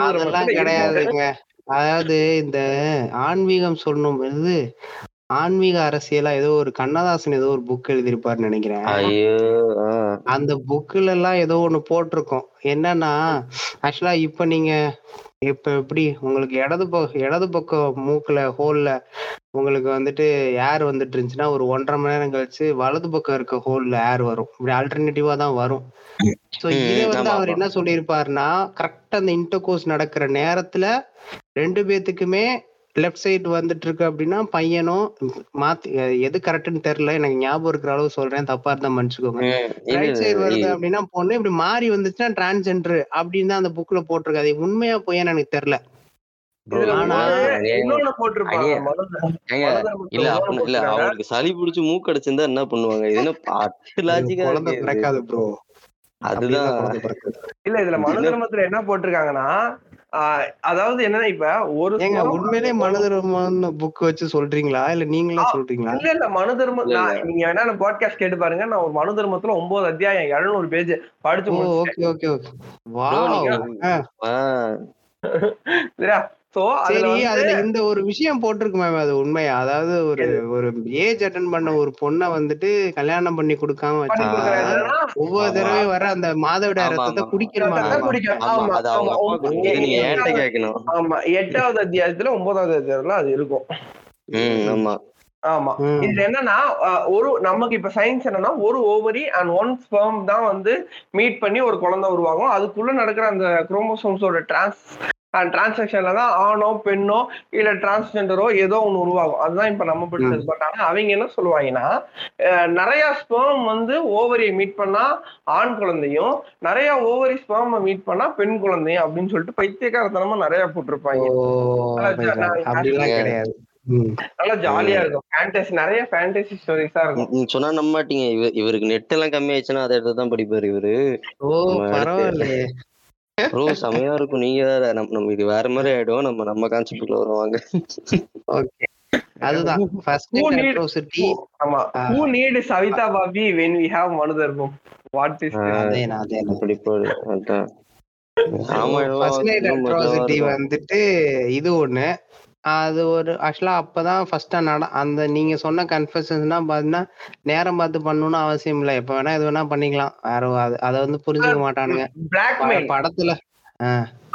கிடையாதுங்க. அதாவது இந்த ஆன்மீகம் சொல்லணும் இது ஆன்மீக அரசியலா ஏதோ ஒரு கண்ணதாசன் ஏதோ ஒரு புக் எழுதியிருப்பாருன்னு நினைக்கிறேன். அந்த புக்ல எல்லாம் ஏதோ ஒண்ணு போட்டிருக்கோம். என்னன்னா ஆக்சுவலா இப்ப நீங்க இப்ப எப்படி உங்களுக்கு இடது பக்கம் இடது பக்கம் மூக்குல ஹோல்ல உங்களுக்கு வந்துட்டு ஏர் வந்துட்டு இருந்துச்சுன்னா ஒரு ஒன்றரை மணி நேரம் கழிச்சு வலது பக்கம் இருக்க ஹோல்ல ஏர் வரும். இப்படி ஆல்டர்னேட்டிவா தான் வரும். சோ இதை வந்து அவர். என்ன சொல்லியிருப்பாருன்னா கரெக்டா அந்த இன்டர்கோர்ஸ் நடக்கிற நேரத்துல ரெண்டு பேத்துக்குமே லெஃப்ட் சைடு வந்துட்டு இருக்கு அப்படின்னா பையனும் மாத்தி எது கரெக்ட்னு தெரியல எனக்கு ஞாபகம் இருக்கிற அளவு சொல்றேன் தப்பா இருந்தா மன்னிச்சுக்கோங்க. ரைட் சைடு வருது. அப்படின்னா பொண்ணு இப்படி மாறி வந்துச்சுன்னா டிரான்ஸ்ஜெண்டர் அப்படின்னு தான் அந்த புக்ல போட்டிருக்கு. அது உண்மையா பொய்யான்னு எனக்கு தெரியல. இல்ல இல்ல. அவங்களுக்கு சளி பிடிச்சு மூக்கு அடைச்சிருந்தா என்ன பண்ணுவாங்க? இது என்ன பட்டு லாஜிக்கா. பிறக்காது ப்ரோ அதுதான். இல்ல இதுல மனு என்ன- போட்டிருக்காங்கன்னா அதாவது என்னன்னா இப்ப ஒரு உண்மையிலே மனதர்மமான புக் வச்சு சொல்றீங்களா? இல்ல நீங்களா சொல்றீங்களா? இல்ல இல்ல மனு தர்மம் இல்ல, நான் நீங்க வேணா பாட்காஸ்ட் கேட்டு பாருங்க. நான் ஒரு மனு தர்மத்துல ஒன்பது அத்தியாயம் எழுநூறு பேஜ் படிச்சு ஓகே ஓகே ஓகே வா சரி அதுல இந்த ஒரு விஷயம் போட்டிருக்கு மேம் அது உண்மையா? அதாவது ஒரு ஒரு ஏஜ் அட்டன் பண்ண ஒரு பொண்ணை வந்துட்டு கல்யாணம் பண்ணி கொடுக்காம பண்ணி வச்சு கொடுக்குறாங்க என்னன்னா, ஒவ்வொரு. தடவையும் வர அந்த மாதவிடாய் ஆமா, ரத்தத்தை. குடிக்கணுமா ஆமா. எட்டாவது அத்தியாயத்துல ஒன்பதாவது அத்தியாயத்துல அது இருக்கும். ஆமா. ஆமா. இதுல என்னன்னா ஒரு நமக்கு இப்ப சயின்ஸ் என்னன்னா ஒரு ஓவரி அண்ட் ஒன் ஸ்பெர்ம் தான் வந்து மீட் பண்ணி ஒரு குழந்தை உருவாகும். அதுக்குள்ள நடக்கிற அந்த குரோமோசோம்ஸோட டிரான்ஸ் டிரான்சாக்ஷன்ல தான் ஆணோ பெண்ணோ இல்ல டிரான்ஸ்ஜெண்டரோ ஏதோ ஒண்ணு உருவாகும். அதுதான் இப்ப நம்ம படிச்சது. பட் ஆனா அவங்க என்ன சொல்லுவாங்கன்னா நிறைய ஸ்பெர்ம் வந்து ஓவரியை மீட் பண்ணா ஆண் குழந்தையும் நிறைய ஓவரி ஸ்பெர்ம் மீட் பண்ணா பெண் குழந்தையும் அப்படின்னு சொல்லிட்டு பைத்தியக்காரத்தனமா நிறைய போட்டிருப்பாங்க. நல்லா கிடையாது. நல்லா ஜாலியா இருக்கும். ஃபேண்டசி நிறைய ஃபேண்டசி ஸ்டோரிஸா இருக்கும். சொன்னா நம்ப மாட்டீங்க இவ இவருக்கு நெட் எல்லாம் கம்மி ஆயிடுச்சுன்னா அதை எடுத்து தான் படிப்பாரு இவரு. ஓ பரவாயில்லையே. ப்ரோ செமையா இருக்கும். நீங்க வேற நம்ம நம்ம இது வேற மாதிரி ஆயிடும். நம்ம நம்ம கான்செப்ட்ல வருவாங்க. ஓகே அதுதான். ஃபர்ஸ்ட் அட்ரோசிட்டி ஆமா. need Savita Bhabhi when we have மனு தர்மம் வாட் இஸ். அதே நான் அதே நான் அப்படி போடு. அதான். ஆமா ஃபர்ஸ்ட் வந்துட்டு இது ஒண்ணு. அது ஒரு ஆக்சுவலா அப்பதான் ஃபர்ஸ்டா நட அந்த நீங்க சொன்ன கன்ஃபெஷன்ஸ்னா பாத்தீங்கன்னா நேரம் பார்த்து பண்ணணும்னு அவசியம் இல்லை. எப்ப வேணா எது வேணா பண்ணிக்கலாம். வேற அது- அதை வந்து புரிஞ்சுக்க மாட்டானுங்க. பிளாக்மெயில் படத்துல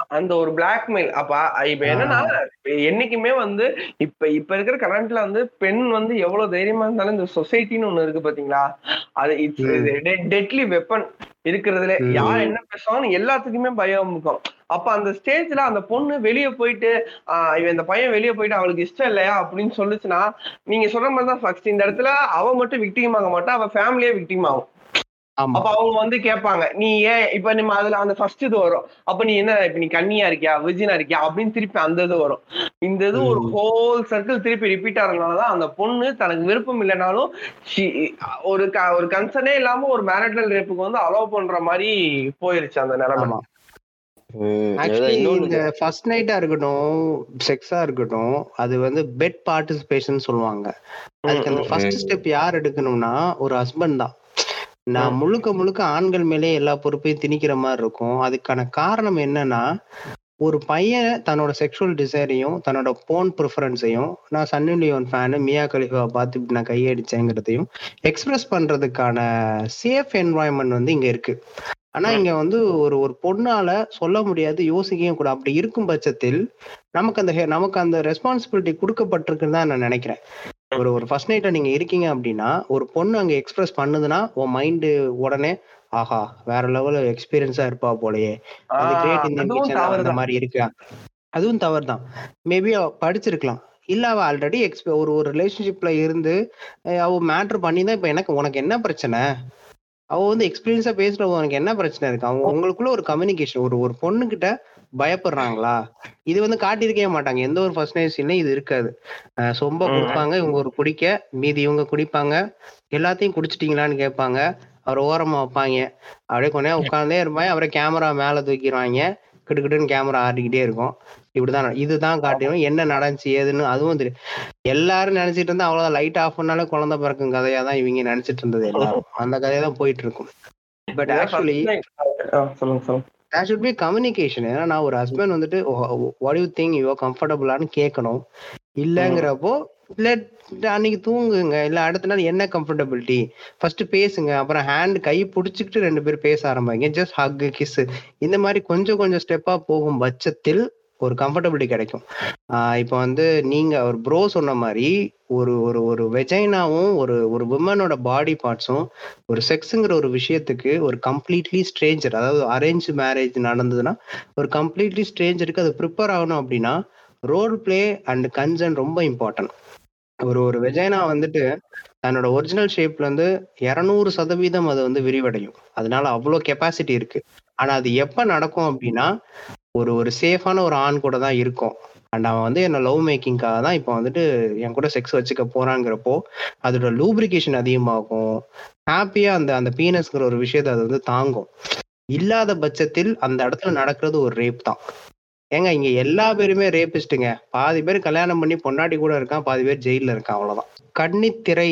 அந்த ஒரு பிளாக்மெயில் அப்ப இப்ப என்னன்னா என்னைக்குமே வந்து இப்ப இப்ப இருக்கிற கரண்ட்ல வந்து பெண் வந்து எவ்வளவு தைரியமா இருந்தாலும் இந்த சொசைட்டின்னு ஒண்ணு இருக்கு பாத்தீங்களா? அது இட்ஸ் டெட்லி வெப்பன் இருக்கிறதுல. யார் என்ன பேசுவாங்கன்னு எல்லாத்துக்குமே பயம் இருக்கும். அப்ப அந்த ஸ்டேஜ்ல அந்த பொண்ணு வெளிய போயிட்டு இவன் இந்த பையன் வெளிய போயிட்டு அவளுக்கு இஷ்டம் இல்லையா அப்படின்னு சொல்லுச்சுன்னா நீங்க சொல்ற மாதிரி தான் ஃபர்ஸ்ட் இந்த இடத்துல அவ மட்டும் விக்டிம் ஆக மாட்டா அவ ஃபேமிலியே விக்டிம் ஆகும். அப்ப அவங்க வந்து கேட்பாங்க நீ ஏன் இப்ப நம்ம அதுல அந்த ஃபர்ஸ்ட் இது வரும். அப்ப நீ என்ன இப்ப நீ கன்னியா இருக்கியா விஜினா இருக்கியா அப்படின்னு திருப்பி அந்த இது வரும். இந்த இது ஒரு. ஹோல் சர்க்கிள் திருப்பி ரிப்பீட் ஆகிறதுனாலதான் அந்த பொண்ணு தனக்கு விருப்பம் இல்லைனாலும் ஒரு ஒரு கன்சர்னே இல்லாம ஒரு மேரிட்டல் ரேப்புக்கு வந்து அலோவ் பண்ற மாதிரி போயிருச்சு அந்த நிலைமை ஆமா ம், அதான் ஆக்சுவலி இன்னொன்னு இந்த ஃபர்ஸ்ட் நைட்டா இருக்கட்டும் செக்ஸா இருக்கட்டும் அது வந்து பெட் பார்ட்டிசிபேஷன் சொல்லுவாங்க. அதுக்கு அந்த ஃபர்ஸ்ட் ஸ்டெப் யார் எடுக்கணும்னா ஒரு ஹஸ்பண்ட் தான். நான் முழுக்க முழுக்க ஆண்கள் மேலே எல்லா பொறுப்பையும் திணிக்கிற மாதிரி இருக்கும். அதுக்கான காரணம் என்னன்னா ஒரு பையன் தன்னோட செக்ஷுவல் டிசைரையும் தன்னோட போன் ப்ரிஃபரன்ஸையும் நான் Sunny Leone fan Mia Khalifa பார்த்து இப்படி நான் கையடிச்சேங்கிறதையும் எக்ஸ்பிரஸ் பண்றதுக்கான சேஃப் என்வாயன்மெண்ட் வந்து இங்க இருக்கு. ஆனா இங்க வந்து ஒரு ஒரு பொண்ணால சொல்ல முடியாது யோசிக்கவும் கூட அப்படி இருக்கும் பட்சத்தில் நமக்கு அந்த நமக்கு அந்த ரெஸ்பான்சிபிலிட்டி கொடுக்கப்பட்டிருக்குன்னு தான் நான் நினைக்கிறேன். ஒரு ஒரு ஃபர்ஸ்ட் நைட்ல நீங்க இருக்கீங்க அப்படின்னா ஒரு பொண்ணு அங்க எக்ஸ்பிரஸ் பண்ணுதுன்னா உன் மைண்டு உடனே ஆஹா வேற லெவல் எக்ஸ்பீரியன்ஸா இருப்பா போலயே. அது கிரேட் இந்தியன் அந்த மாதிரி இருக்கா? அதுவும் தவறு தான். மேபி படிச்சிருக்கலாம். இல்ல அவ ஆல்ரெடி எக்ஸ்ப ஒரு ஒரு ரிலேஷன்ஷிப்ல இருந்து அவ மேட்ரு பண்ணி தான் இப்ப எனக்கு உனக்கு என்ன பிரச்சனை? அவ வந்து எக்ஸ்பீரியன்ஸா பேசுற உனக்கு என்ன பிரச்சனை இருக்கு? அவங்க உங்களுக்குள்ள ஒரு கம்யூனிகேஷன் ஒரு ஒரு பொண்ணு கிட்ட பயப்படுறாங்களா? இது வந்து காட்டியிருக்கவே மாட்டாங்க. எந்த ஒரு ஃபர்ஸ்ட் நைட் சீன்லயும் இது இருக்காது. சொம்ப. கொடுப்பாங்க இவங்க ஒரு குடிக்க மீதி இவங்க குடிப்பாங்க. எல்லாத்தையும் குடிச்சிட்டீங்களான்னு கேட்பாங்க. அவர் ஓரமா வைப்பாங்க. அப்படியே கொஞ்ச நேரம் உட்கார்ந்தே இருப்பாங்க. அப்புறம் கேமரா மேல தூக்கிடுவாங்க. கிடுக்கிட்டுன்னு கேமரா ஆடிக்கிட்டே இருக்கும். இப்படிதான் இதுதான் காட்டிடும் என்ன நடந்துச்சு ஏதுன்னு அதுவும் தெரியும் எல்லாரும் நினைச்சிட்டு இருந்தா அவ்வளவுதான். லைட் ஆஃப் பண்ணாலே குழந்தை பிறக்கும் கதையா தான் இவங்க நினைச்சிட்டு இருந்தது எல்லாரும். அந்த கதையா தான் போயிட்டு இருக்கும் but actually there should be communication ஏன்னா நான் ஒரு ஹஸ்பண்ட் வந்துட்டு வாட் யூ திங்க் யூ கம்ஃபர்டபுளான்னு கேட்கணும். இல்லைங்கிறப்போ லெட் அன்னைக்கு தூங்குங்க. இல்ல அடுத்த நாள் என்ன கம்ஃபர்டபிலிட்டி ஃபர்ஸ்ட் பேசுங்க. அப்புறம் ஹேண்ட் கை பிடிச்சிக்கிட்டு ரெண்டு பேரும் பேச ஆரம்பிங்க. ஜஸ்ட் ஹக் கிஸ் இந்த மாதிரி கொஞ்சம் கொஞ்சம் ஸ்டெப்பா போகும் பட்சத்தில் ஒரு கம்ஃபர்டபிலிட்டி கிடைக்கும். ஆஹ் இப்போ வந்து நீங்க ஒரு ப்ரோ சொன்ன மாதிரி ஒரு ஒரு ஒரு வெஜைனாவும் ஒரு ஒரு உமனோட பாடி பார்ட்ஸும் ஒரு செக்ஸுங்கிற ஒரு விஷயத்துக்கு ஒரு கம்ப்ளீட்லி ஸ்ட்ரேஞ்சர் அதாவது அரேஞ்ச் மேரேஜ் நடந்ததுன்னா ஒரு கம்ப்ளீட்லி ஸ்ட்ரேஞ்சருக்கு அது ப்ரிப்பேர் ஆகணும் அப்படின்னா ரோல் பிளே அண்ட் கன்சர்ன் ரொம்ப இம்பார்ட்டன்ட் ஒரு ஒரு வெஜைனா வந்துட்டு தன்னோட ஒரிஜினல் ஷேப்ல இருந்து இரநூறு சதவீதம் அது வந்து விரிவடையும். அதனால அவ்வளோ கெப்பாசிட்டி இருக்கு. ஆனா அது எப்ப நடக்கும் அப்படின்னா ஒரு ஒரு சேஃபான ஒரு ஆண் கூட தான் இருக்கும். அண்ட் அவன் வந்து என்ன லவ் மேக்கிங்காக தான் இப்போ வந்துட்டு என் கூட செக்ஸ் வச்சுக்க போறாங்கிறப்போ அதோட லூப்ரிகேஷன் அதிகமாகும். ஹாப்பியா அந்த அந்த பீனஸ்ங்கிற ஒரு விஷயத்தை அது வந்து தாங்கும். இல்லாத பட்சத்தில் அந்த இடத்துல நடக்கிறது ஒரு ரேப் தான். ஏங்க இங்க எல்லா பேருமே ரேபிஸ்ட்டுங்க. பாதி பேர் கல்யாணம் பண்ணி பொண்டாட்டி கூட இருக்கான் பாதி பேர் ஜெயில இருக்கான் அவ்வளவுதான். கன்னித்திரை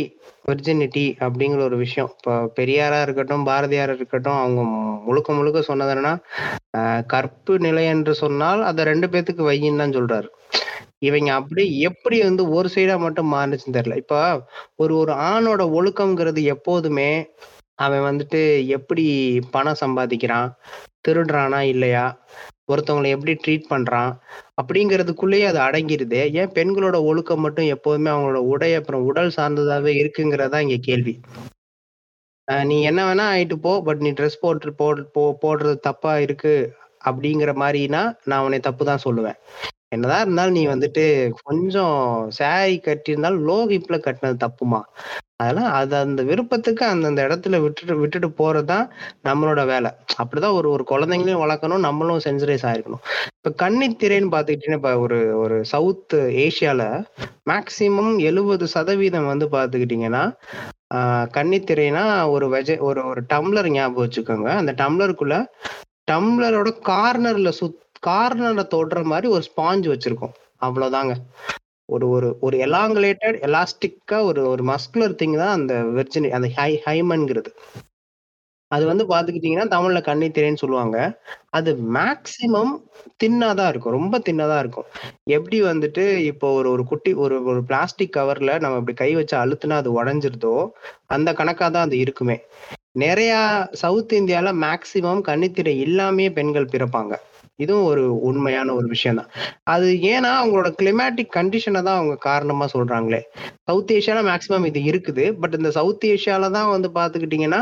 வெர்ஜினிட்டி அப்படிங்கிற ஒரு விஷயம். இப்போ பெரியாரா இருக்கட்டும் பாரதியார் இருக்கட்டும் அவங்க முழுக்க முழுக்க சொன்னது என்னன்னா ஆஹ் கற்பு நிலை என்று சொன்னால் அதை ரெண்டு பேத்துக்கு வையின்னு தான் சொல்றாரு. இவங்க அப்படி எப்படி வந்து ஒரு சைடா மட்டும் மாறுச்சுன்னு தெரியல. இப்ப ஒரு ஒரு ஆணோட ஒழுக்கம்ங்கிறது எப்போதுமே அவன் வந்துட்டு எப்படி பணம் சம்பாதிக்கிறான் திருடுறானா இல்லையா ஒருத்தவங்களை எப்படி ட்ரீட் பண்றான் அப்படிங்கிறதுக்குள்ளேயே அது அடங்கிருது. ஏன் பெண்களோட ஒழுக்கம் மட்டும் எப்போதுமே அவங்களோட உடை அப்புறம் உடல் சார்ந்ததாவே இருக்குங்கிறதா இங்க கேள்வி. ஆஹ் நீ என்ன வேணா ஆயிட்டு போ பட் நீ ட்ரெஸ் போட்டு போ போடுறது தப்பா இருக்கு அப்படிங்கிற மாதிரினா நான் உன்னை தப்பு தான் சொல்லுவேன். என்னதான் இருந்தாலும் நீ வந்துட்டு கொஞ்சம் சாரி கட்டியிருந்தாலும் லோ ஹிப்ல கட்டினது தப்புமா? அதெல்லாம் அது அந்த விருப்பத்துக்கு அந்தந்த இடத்துல விட்டுட்டு விட்டுட்டு போறதுதான் நம்மளோட வேலை. அப்படிதான் ஒரு ஒரு குழந்தைங்களையும் வளர்க்கணும் நம்மளும் சென்சரைஸ் ஆயிருக்கணும். இப்ப கன்னித்திரைன்னு பாத்துக்கிட்டீங்கன்னா இப்ப ஒரு ஒரு சவுத் ஏசியால மேக்சிமம் எழுபது சதவீதம் வந்து பாத்துக்கிட்டீங்கன்னா ஆஹ் கன்னித்திரைனா ஒரு வெஜ ஒரு ஒரு டம்ளர் ஞாபகம் வச்சுக்கோங்க. அந்த டம்ளருக்குள்ள டம்ளரோட கார்னர்ல சுத் கார்னர்ல தொடுற மாதிரி ஒரு ஸ்பாஞ்ச் வச்சிருக்கோம். அவ்வளவுதாங்க. ஒரு ஒரு ஒரு எலாங்குலேட்டட் எலாஸ்டிக்கா ஒரு ஒரு மஸ்குலர் திங் தான் அந்த வெர்ஜினி அந்த ஹை ஹைமன்ங்கிறது அது வந்து பாத்துக்கிட்டீங்கன்னா தமிழ்ல கன்னித்திரைன்னு சொல்லுவாங்க. அது மேக்சிமம் தின்னாதான் இருக்கும். ரொம்ப தின்னாதான் இருக்கும். எப்படி வந்துட்டு இப்போ ஒரு ஒரு குட்டி ஒரு ஒரு பிளாஸ்டிக் கவர்ல நம்ம இப்படி கை வச்சு அழுத்துனா அது உடஞ்சிருதோ அந்த கணக்கா தான் அது இருக்குமே. நிறைய சவுத் இந்தியால மேக்சிமம் கன்னித்திரை இல்லாமயே பெண்கள் பிறப்பாங்க. இதுவும் ஒரு உண்மையான ஒரு விஷயம் தான் அது ஏன்னா அவங்களோட கிளைமேட்டிக் கண்டிஷனை தான் அவங்க காரணமா சொல்றாங்களே. சவுத் ஏஷியால மேக்சிமம் இது இருக்குது. பட் இந்த சவுத் ஏஷியால தான் வந்து பாத்துக்கிட்டீங்கன்னா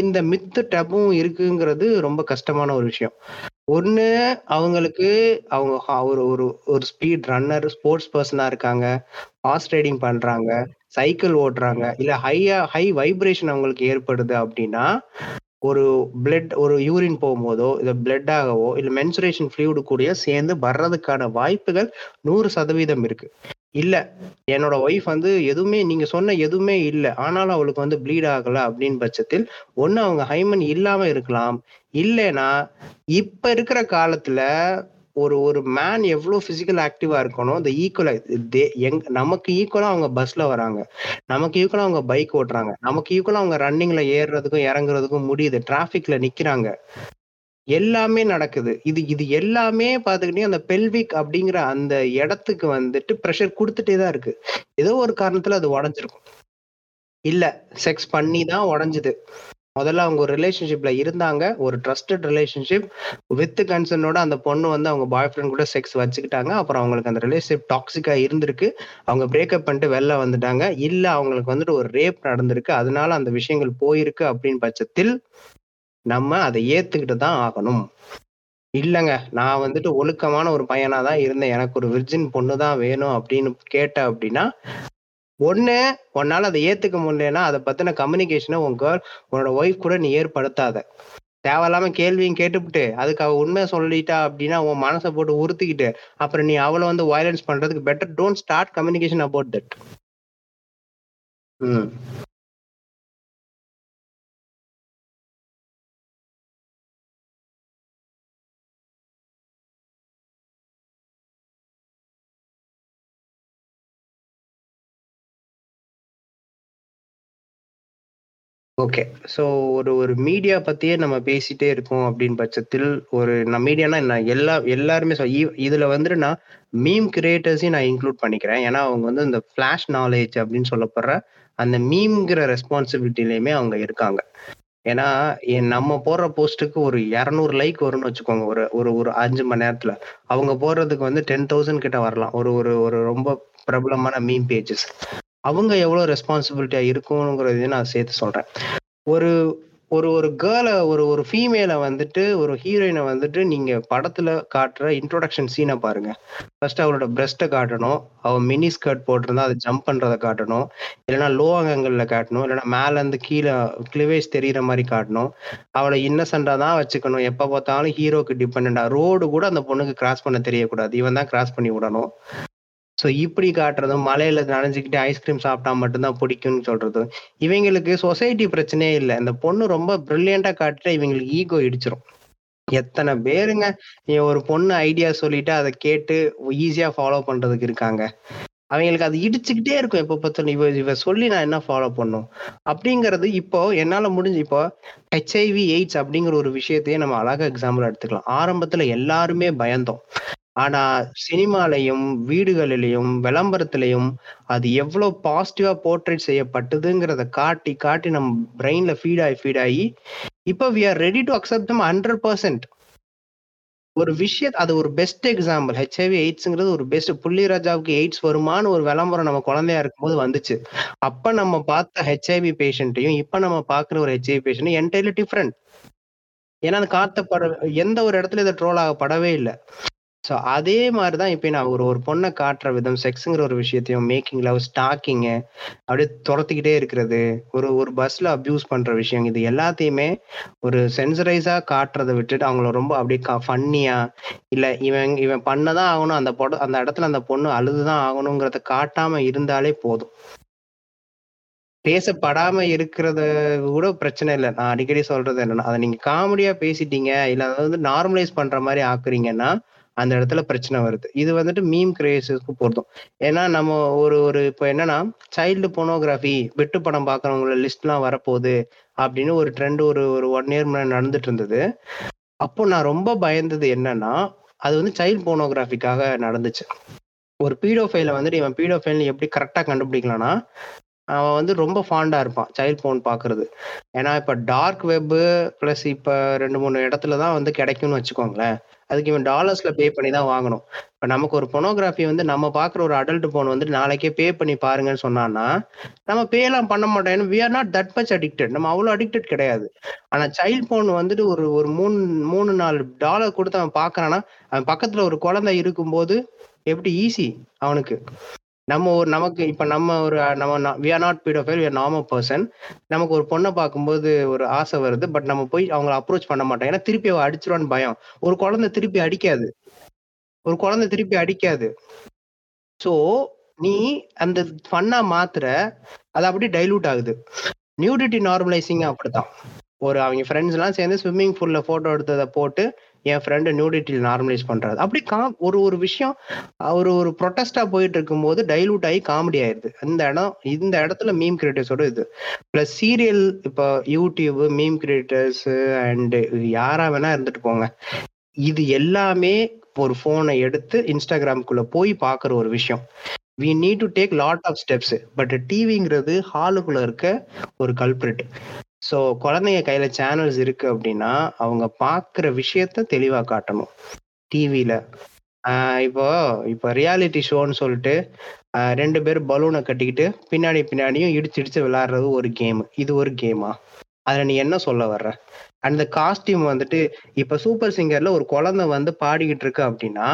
இந்த மித்து டபும் இருக்குங்கிறது ரொம்ப கஷ்டமான ஒரு விஷயம். ஒன்று அவங்களுக்கு அவங்க ஒரு ஒரு ஒரு ஸ்பீட் ரன்னர் ஸ்போர்ட்ஸ் பர்சனாக இருக்காங்க. ஹார்ஸ் ரைடிங் பண்றாங்க. சைக்கிள் ஓட்டுறாங்க. இல்லை ஹையா ஹை வைப்ரேஷன் அவங்களுக்கு ஏற்படுது அப்படின்னா ஒரு பிளட் ஒரு யூரின் போகும்போதோ இல்லை பிளட் ஆகவோ மென்சுரேஷன் ஃப்ளூயிடு கூடயோ சேர்ந்து வர்றதுக்கான வாய்ப்புகள் நூறு சதவீதம் இருக்கு. இல்ல என்னோட ஒய்ஃப் வந்து எதுவுமே நீங்க சொன்ன எதுவுமே இல்லை. ஆனாலும் அவளுக்கு வந்து ப்ளீட் ஆகல அப்படின்னு பட்சத்தில் ஒன்று அவங்க ஹைமன் இல்லாம இருக்கலாம். இல்லைன்னா இப்ப இருக்கிற காலத்துல ஒரு ஒரு மேன் எவ்வளவு பிசிக்கல் ஆக்டிவா இருக்கணும் இந்த ஈக்குவலா எங் நமக்கு ஈக்குவலா அவங்க பஸ்ல வராங்க. நமக்கு ஈக்குவலா அவங்க பைக் ஓட்டுறாங்க. நமக்கு ஈக்குவலா அவங்க ரன்னிங்ல ஏறுறதுக்கும் இறங்குறதுக்கும் முடியுது. டிராஃபிக்ல நிக்கிறாங்க. எல்லாமே நடக்குது. இது இது எல்லாமே பாத்துக்கிட்டீங்க அந்த பெல்விக் அப்படிங்கிற அந்த இடத்துக்கு வந்துட்டு ப்ரெஷர் கொடுத்துட்டே தான் இருக்கு. ஏதோ ஒரு காரணத்துல அது உடஞ்சிருக்கும். இல்ல செக்ஸ் பண்ணி தான் உடஞ்சுது. முதல்ல அவங்க ஒரு ரிலேஷன்ஷிப்ல இருந்தாங்க. ஒரு ட்ரஸ்டட் ரிலேஷன்ஷிப் வித் கன்சர்னோட அந்த பொண்ணு வந்து அவங்க பாய் ஃப்ரெண்ட் கூட செக்ஸ் வச்சுக்கிட்டாங்க. அப்புறம் அவங்களுக்கு அந்த ரிலேஷன்ஷிப் டாக்ஸிக்கா இருந்திருக்கு. அவங்க பிரேக்கப் பண்ணிட்டு வெளில வந்துட்டாங்க. இல்ல அவங்களுக்கு வந்துட்டு ஒரு ரேப் நடந்திருக்கு. அதனால அந்த விஷயங்கள் போயிருக்கு அப்படின்னு பட்சத்தில் நம்ம அதை ஏத்துக்கிட்டு தான் ஆகணும். இல்லைங்க நான் வந்துட்டு ஒழுக்கமான ஒரு பையனா தான் இருந்தேன். எனக்கு ஒரு விர்ஜின் பொண்ணு தான் வேணும் அப்படின்னு கேட்ட அப்படின்னா ஒன்று உன்னால் அதை ஏற்றுக்க முடியலன்னா அதை பற்றின கம்யூனிகேஷனை உன் கேர்ள் உன்னோட ஒய்ஃப் கூட நீ ஏற்படுத்தாத. தேவையில்லாம கேள்வியும் கேட்டுவிட்டு அதுக்கு அவள் உண்மை சொல்லிட்டா அப்படின்னா உன் மனசை போட்டு உறுத்திக்கிட்டு அப்புறம் நீ அவளை வந்து வயலன்ஸ் பண்ணுறதுக்கு better don't start communication about that ம். ஓகே. ஸோ ஒரு ஒரு மீடியா பத்தியே நம்ம பேசிட்டே இருக்கோம் அப்படின்னு பட்சத்தில், ஒரு நான் மீடியானா நான் எல்லா எல்லாருமே சொ இதுல வந்துட்டு நான் மீம் கிரியேட்டர்ஸையும் நான் இன்க்ளூட் பண்ணிக்கிறேன். ஏன்னா, அவங்க வந்து இந்த ஃபிளாஷ் நாலேஜ் அப்படின்னு சொல்லப்படுற அந்த மீம்ங்கிற ரெஸ்பான்சிபிலிட்டிலையுமே அவங்க இருக்காங்க. ஏன்னா, நம்ம போடுற போஸ்ட்டுக்கு ஒரு 200 லைக் வரும்னு வச்சுக்கோங்க. ஒரு ஒரு ஒரு அஞ்சு மணி நேரத்தில் அவங்க போடுறதுக்கு வந்து 10,000 கிட்ட வரலாம். ஒரு ஒரு ஒரு ரொம்ப பிரபலமான மீம் பேஜஸ். அவங்க எவ்வளோ ரெஸ்பான்சிபிலிட்டியா இருக்கணுங்கிறதையும் நான் சேர்த்து சொல்றேன். ஒரு ஒரு ஒரு கேர்ளை ஒரு ஒரு ஃபீமேலை வந்துட்டு ஒரு ஹீரோயினை வந்துட்டு நீங்க படத்துல காட்டுற இன்ட்ரோடக்ஷன் சீனை பாருங்க. ஃபர்ஸ்ட் அவளோட பிரஸ்ட்ட காட்டணும். அவள் மினி ஸ்கர்ட் போட்டிருந்தா அதை ஜம்ப் பண்றத காட்டணும். இல்லைன்னா லோ அங்கங்களில் காட்டணும். இல்லைன்னா மேல இருந்து கீழ கிளிவேஜ் தெரியிற மாதிரி காட்டணும். அவளை இன்னசென்ட்டா தான் வச்சுக்கணும். எப்போ பார்த்தாலும் ஹீரோக்கு டிபெண்டன்டா. ரோடு கூட அந்த பொண்ணுக்கு கிராஸ் பண்ண தெரியக்கூடாது. இவன் தான் கிராஸ் பண்ணி விடணும். ஸோ இப்படி காட்டுறதும், மலையில நனைஞ்சிக்கிட்டு ஐஸ்கிரீம் சாப்பிட்டா மட்டும்தான் பிடிக்கும்னு சொல்றதும், இவங்களுக்கு சொசைட்டி பிரச்சனையே இல்லை இந்த பொண்ணு ரொம்ப பிரில்லியண்டா காட்டிட்டா இவங்களுக்கு ஈகோ இடிச்சிரும். எத்தனை பேருங்க நீ ஒரு பொண்ணு ஐடியா சொல்லிட்டு அதை கேட்டு ஈஸியா ஃபாலோ பண்றதுக்கு இருக்காங்க. அவங்களுக்கு அது இடிச்சுக்கிட்டே இருக்கும் எப்போ பார்த்தாலும். இவ இவ சொல்லி நான் என்ன ஃபாலோ பண்ணும் அப்படிங்கிறது இப்போ என்னால் முடிஞ்சு இப்போ ஹெச்ஐவி, எய்ட்ஸ் அப்படிங்கிற ஒரு விஷயத்தையே நம்ம அழகா எக்ஸாம்பிள் எடுத்துக்கலாம். ஆரம்பத்தில் எல்லாருமே பயந்தோம். ஆனா சினிமாலயும், வீடுகளிலயும், விளம்பரத்திலயும் அது எவ்வளோ பாசிட்டிவா போர்ட்ரேட் செய்யப்பட்டதுங்கிறத காட்டி, காட்டி நம்ம பிரெயின்ல ஃபீட் ஆயி, ஃபீட் ஆயி, இப்ப we are ready to accept them 100% ஒரு விஷயத் அது ஒரு பெஸ்ட் எக்ஸாம்பிள். ஹெச்ஐவி, எய்ட்ஸ்ங்கிறது ஒரு பெஸ்ட் புள்ளிராஜாவுக்கு எய்ட்ஸ் வருமான்னு ஒரு விளம்பரம் நம்ம குழந்தையா இருக்கும்போது வந்துச்சு. அப்ப நம்ம பார்த்த ஹெச்ஐவி பேஷண்ட்டையும், இப்ப நம்ம பார்க்குற ஒரு ஹெச்ஐவி பேஷண்ட் என்டையர்லி டிஃபரெண்ட். ஏன்னா, அந்த காத்த பட எந்த ஒரு இடத்துல இது ட்ரோல் ஆகப்படவே இல்ல. ஸோ அதே மாதிரி தான் இப்போ நான் ஒரு ஒரு பொண்ணை காட்டுற விதம், செக்ஸுங்கிற ஒரு விஷயத்தையும், மேக்கிங் லவ், ஸ்டாக்கிங்கு, அப்படியே துரத்திக்கிட்டே இருக்கிறது, ஒரு ஒரு பஸ்ஸில் அப்யூஸ் பண்ணுற விஷயம், இது எல்லாத்தையுமே ஒரு சென்சரைஸாக காட்டுறதை விட்டுட்டு, அவங்கள ரொம்ப அப்படியே க ஃபன்னியாக இல்லை இவன் இவன் பண்ண தான் ஆகணும், அந்த பொட அந்த இடத்துல அந்த பொண்ணு அழுது தான் ஆகணுங்கிறத காட்டாமல் இருந்தாலே போதும். பேசப்படாம இருக்கிறது கூட பிரச்சனை இல்லை. நான் அடிக்கடி சொல்றது என்னன்னா, அதை நீங்க காமெடியா பேசிட்டீங்க, இல்ல அதை வந்து நார்மலைஸ் பண்ற மாதிரி ஆக்குறீங்கன்னா, அந்த இடத்துல பிரச்சனை வருது. இது வந்துட்டு மீம் கிரியேஷனுக்கு பொருந்தும். ஏன்னா, நம்ம ஒரு ஒரு இப்போ என்னன்னா, சைல்டு போனோகிராஃபி வெட்டு படம் பார்க்குறவங்கள லிஸ்ட்லாம் வரப்போகுது, அப்படின்னு ஒரு ட்ரெண்ட் ஒரு ஒரு ஒன் இயர் முன்னாடி நடந்துட்டு இருந்தது. அப்போ நான் ரொம்ப பயந்தது என்னன்னா, அது வந்து சைல்டு போனோகிராஃபிக்காக நடந்துச்சு. ஒரு பீடோஃபைல வந்துட்டு இவன் பீடோஃபைல்ன்னு எப்படி கரெக்டாக கண்டுபிடிக்கலாம்னா, அவன் வந்து ரொம்ப ஃபாண்டா இருப்பான். சைல்ட் போர்ன் பார்க்குறது. ஏன்னா, இப்ப டார்க் வெப்பு பிளஸ் இப்ப 2, 3 இடத்துல தான் வந்து கிடைக்கும்னு வச்சுக்கோங்களேன். அதுக்கு இவன் டாலர்ஸ்ல பே பண்ணி தான் வாங்கணும். இப்ப நமக்கு ஒரு போர்னோகிராஃபி வந்து நம்ம பார்க்குற ஒரு அடல்ட் போர்ன் வந்துட்டு நாளைக்கே பே பண்ணி பாருங்கன்னு சொன்னான்னா, நம்ம பேலாம் பண்ண மாட்டோம். ஏன்னா, we are not that much addicted. நம்ம அவ்வளோ அடிக்டட் கிடையாது. ஆனா சைல்ட் போர்ன் வந்துட்டு ஒரு ஒரு 3 3, 4 டாலர் குடுத்து அவன் பார்க்குறான்னா, அவன் பக்கத்துல ஒரு குழந்தை இருக்கும்போது எப்படி ஈஸி அவனுக்கு. நம்ம ஒரு நமக்கு இப்ப நம்ம ஒரு நம்ம we are not pedophile we are normal person நமக்கு ஒரு பொண்ணை பார்க்கும்போது ஒரு ஆசை வருது பட் நம்ம போய் அவங்கள அப்ரோச் பண்ண மாட்டோம். ஏன்னா திருப்பி அவ அடிச்சிருவான்னு பயம். ஒரு குழந்தை திருப்பி அடிக்காது. ஒரு குழந்தை திருப்பி அடிக்காது. ஸோ நீ அந்த ஃபன்னா மாத்துற அது அப்படியே டைலூட் ஆகுது. நியூடிட்டி நார்மலைசிங் அப்படித்தான். ஒரு அவங்க ஃப்ரெண்ட்ஸ் எல்லாம் சேர்ந்து ஸ்விம்மிங் பூல்ல போட்டோ எடுத்ததை போட்டு என் ஃப்ரெண்டு நியூடிட்டியில் நார்மலைஸ் பண்ணுறது அப்படி கா ஒரு ஒரு விஷயம் ஒரு ஒரு ப்ரொட்டஸ்டா போயிட்டு இருக்கும்போது டைலூட் ஆகி காமெடி ஆயிருது. இந்த இடம் இந்த இடத்துல மீம் கிரியேட்டர்ஸோட இது. பிளஸ் சீரியல் இப்போ யூடியூப் மீம் கிரியேட்டர்ஸ் அண்ட் யாரா வேணா இருந்துட்டு போங்க. இது எல்லாமே ஒரு போனை எடுத்து இன்ஸ்டாகிராம்குள்ள போய் பாக்குற ஒரு விஷயம். We need to take lot of steps but டிவிங்கிறது ஹாலுக்குள்ள இருக்க ஒரு கல்பிரிட் ஸோ குழந்தைங்க கையில சேனல்ஸ் இருக்கு அப்படின்னா அவங்க பார்க்குற விஷயத்த தெளிவாக காட்டணும். டிவியில இப்போ இப்போ ரியாலிட்டி ஷோன்னு சொல்லிட்டு ரெண்டு பேரும் பலூனை கட்டிக்கிட்டு பின்னாடி பின்னாடியும் இடிச்சு இடிச்சு விளாடுறது ஒரு கேம் இது ஒரு கேமா அதில் நீ என்ன சொல்ல வர்ற? அந்த காஸ்டியூம் வந்துட்டு இப்போ சூப்பர் சிங்கர்ல ஒரு குழந்தை வந்து பாடிக்கிட்டு இருக்கு அப்படின்னா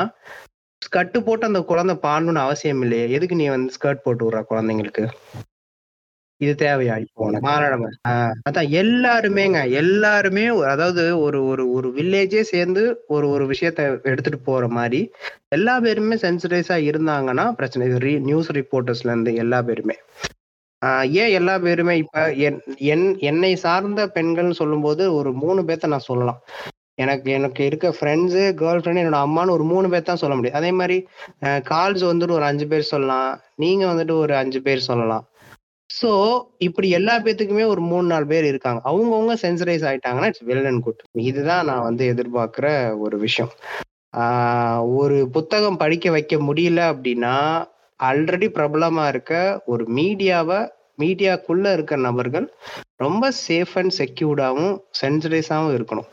ஸ்கர்ட் போட்டு அந்த குழந்தை பாடணும்னு அவசியம் இல்லையே. எதுக்கு நீ வந்து ஸ்கர்ட் போட்டு விடுற குழந்தைங்களுக்கு? இது தேவையா இப்போ மாறாடம. அதான் எல்லாருமேங்க எல்லாருமே அதாவது ஒரு ஒரு ஒரு வில்லேஜே சேர்ந்து ஒரு ஒரு விஷயத்த எடுத்துட்டு போற மாதிரி எல்லா பேருமே சென்சிடைஸா இருந்தாங்கன்னா பிரச்சனை நியூஸ் ரிப்போர்ட்டர்ஸ்ல இருந்து எல்லா பேருமே. ஆஹ் ஏன் எல்லா பேருமே இப்ப என் என் என்னை சார்ந்த பெண்கள்னு சொல்லும்போது ஒரு மூணு பேர்த்த நான் சொல்லலாம். எனக்கு எனக்கு இருக்க ஃப்ரெண்ட்ஸு கேர்ள் ஃப்ரெண்டு என்னோட அம்மான்னு ஒரு மூணு பேர் தான் சொல்ல முடியும். அதே மாதிரி கால்ஸ் வந்துட்டு ஒரு அஞ்சு பேர் சொல்லலாம். நீங்க வந்துட்டு ஒரு அஞ்சு பேர் சொல்லலாம். ஸோ இப்படி எல்லா பேத்துக்குமே ஒரு மூணு நாலு பேர் இருக்காங்க. அவங்கவுங்க சென்சரைஸ் ஆயிட்டாங்கன்னா இட்ஸ் வெல் அண்ட் குட் இதுதான் நான் வந்து எதிர்பார்க்குற ஒரு விஷயம். ஆஹ் ஒரு புத்தகம் படிக்க வைக்க முடியல அப்படின்னா ஆல்ரெடி பிரபலமா இருக்க ஒரு மீடியாவை மீடியாக்குள்ள இருக்க நபர்கள் ரொம்ப சேஃப் அண்ட் செக்யூர்டாகவும் சென்சரைஸாகவும் இருக்கணும்.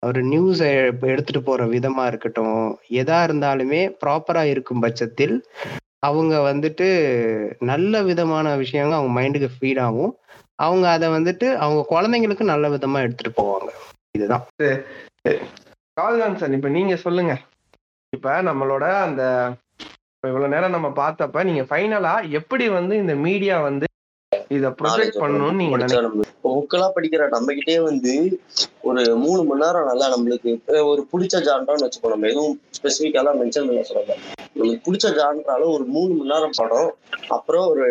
ஒரு நியூஸ் எடுத்துட்டு போற விதமா இருக்கட்டும் எதா இருந்தாலுமே ப்ராப்பரா இருக்கும் பட்சத்தில் அவங்க வந்துட்டு நல்ல விதமான விஷயங்கள் அவங்க மைண்டுக்கு ஃபீட் ஆகும். அவங்க அதை வந்துட்டு அவங்க குழந்தைங்களுக்கு நல்ல விதமா எடுத்துட்டு போவாங்க. இதுதான். கால்தான் சார் இப்ப நீங்க சொல்லுங்க. இப்ப நம்மளோட அந்த இவ்வளவு நேரம் நம்ம பார்த்தப்ப நீங்க ஃபைனலா எப்படி வந்து இந்த மீடியா வந்து இத ப்ரொஜெக்ட் பண்ணணும்னு நீங்க நினைக்கிறீங்க? புக்கெல்லாம் படிக்கிற நம்ம கிட்டே வந்து ஒரு மூணு மணி நேரம் நல்லா நம்மளுக்கு ஒரு பிடிச்ச ஜான்றான்னு வச்சுக்கோ நம்ம எதுவும் ஸ்பெசிஃபிக்காலாம் மென்ஷன் பண்ண சொல்லல நம்மளுக்கு பிடிச்ச ஜான்றால ஒரு மூணு மணி நேரம் படம் அப்புறம் ஒரு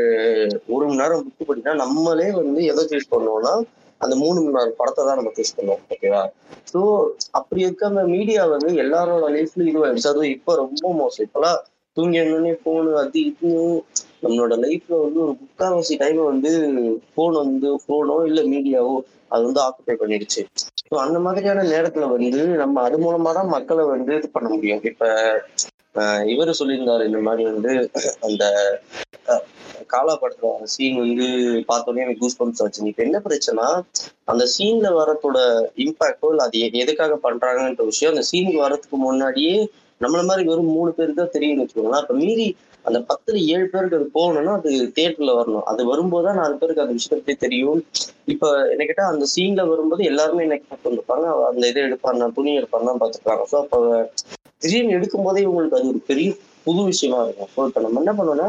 ஒரு மணி நேரம் புக்கு படினா நம்மளே வந்து எதை சூஸ் பண்ணுவோம்னா அந்த மூணு மணி நேரம் படத்தை தான் நம்ம சூஸ் பண்ணுவோம் ஓகேவா ஸோ அப்படி இருக்க அந்த மீடியா வந்து எல்லாரோட லைஃப்லயும் இதுவாயிடுச்சு அதுவும் இப்போ ரொம்ப மோசம். இப்பெல்லாம் தூங்கி எழுந்தோடனே போனு அது இதுன்னு நம்மளோட லைஃப்ல வந்து ஒரு முக்கால்வாசி டைம் வந்து போன் வந்து போனோ இல்ல மீடியாவோ அது வந்து ஆக்குபை பண்ணிடுச்சு. ஸோ அந்த மாதிரியான நேரத்துல வந்து நம்ம அது மூலமா தான் மக்களை வந்து இது பண்ண முடியும். இப்ப இவர் சொல்லியிருந்தாரு இந்த மாதிரி வந்து அந்த காலா படத்துல சீன் வந்து பார்த்தோன்னே எனக்கு கூஸ் பம்ஸ் ஆச்சு. இப்ப என்ன பிரச்சனை அந்த சீன்ல வரத்தோட இம்பாக்டோ இல்லை அது எதுக்காக பண்றாங்கன்ற விஷயம் அந்த சீனுக்கு வரதுக்கு முன்னாடியே நம்மள மாதிரி வெறும் மூணு பேருக்கு தான் தெரியும்னு வச்சுக்கோங்களேன். அப்ப மீறி அந்த பத்துல ஏழு பேருக்கு அது போகணும்னா அது தியேட்டர்ல வரணும். அது வரும்போதுதான் நாலு பேருக்கு அந்த விஷயத்த பத்தி தெரியும். இப்ப என்ன கேட்டா அந்த சீன்ல வரும்போது எல்லாருமே என்ன எக்ஸ்பெக்ட் பண்ணிருப்பாங்க அந்த இதை எடுப்பாங்க துணி எடுப்பாங்க பாத்துருப்பாங்க ஸோ அப்ப திடீர்னு எடுக்கும் போதே இவங்களுக்கு அது ஒரு பெரிய புது விஷயமா இருக்கும். ஸோ இப்ப நம்ம என்ன பண்ணோம்னா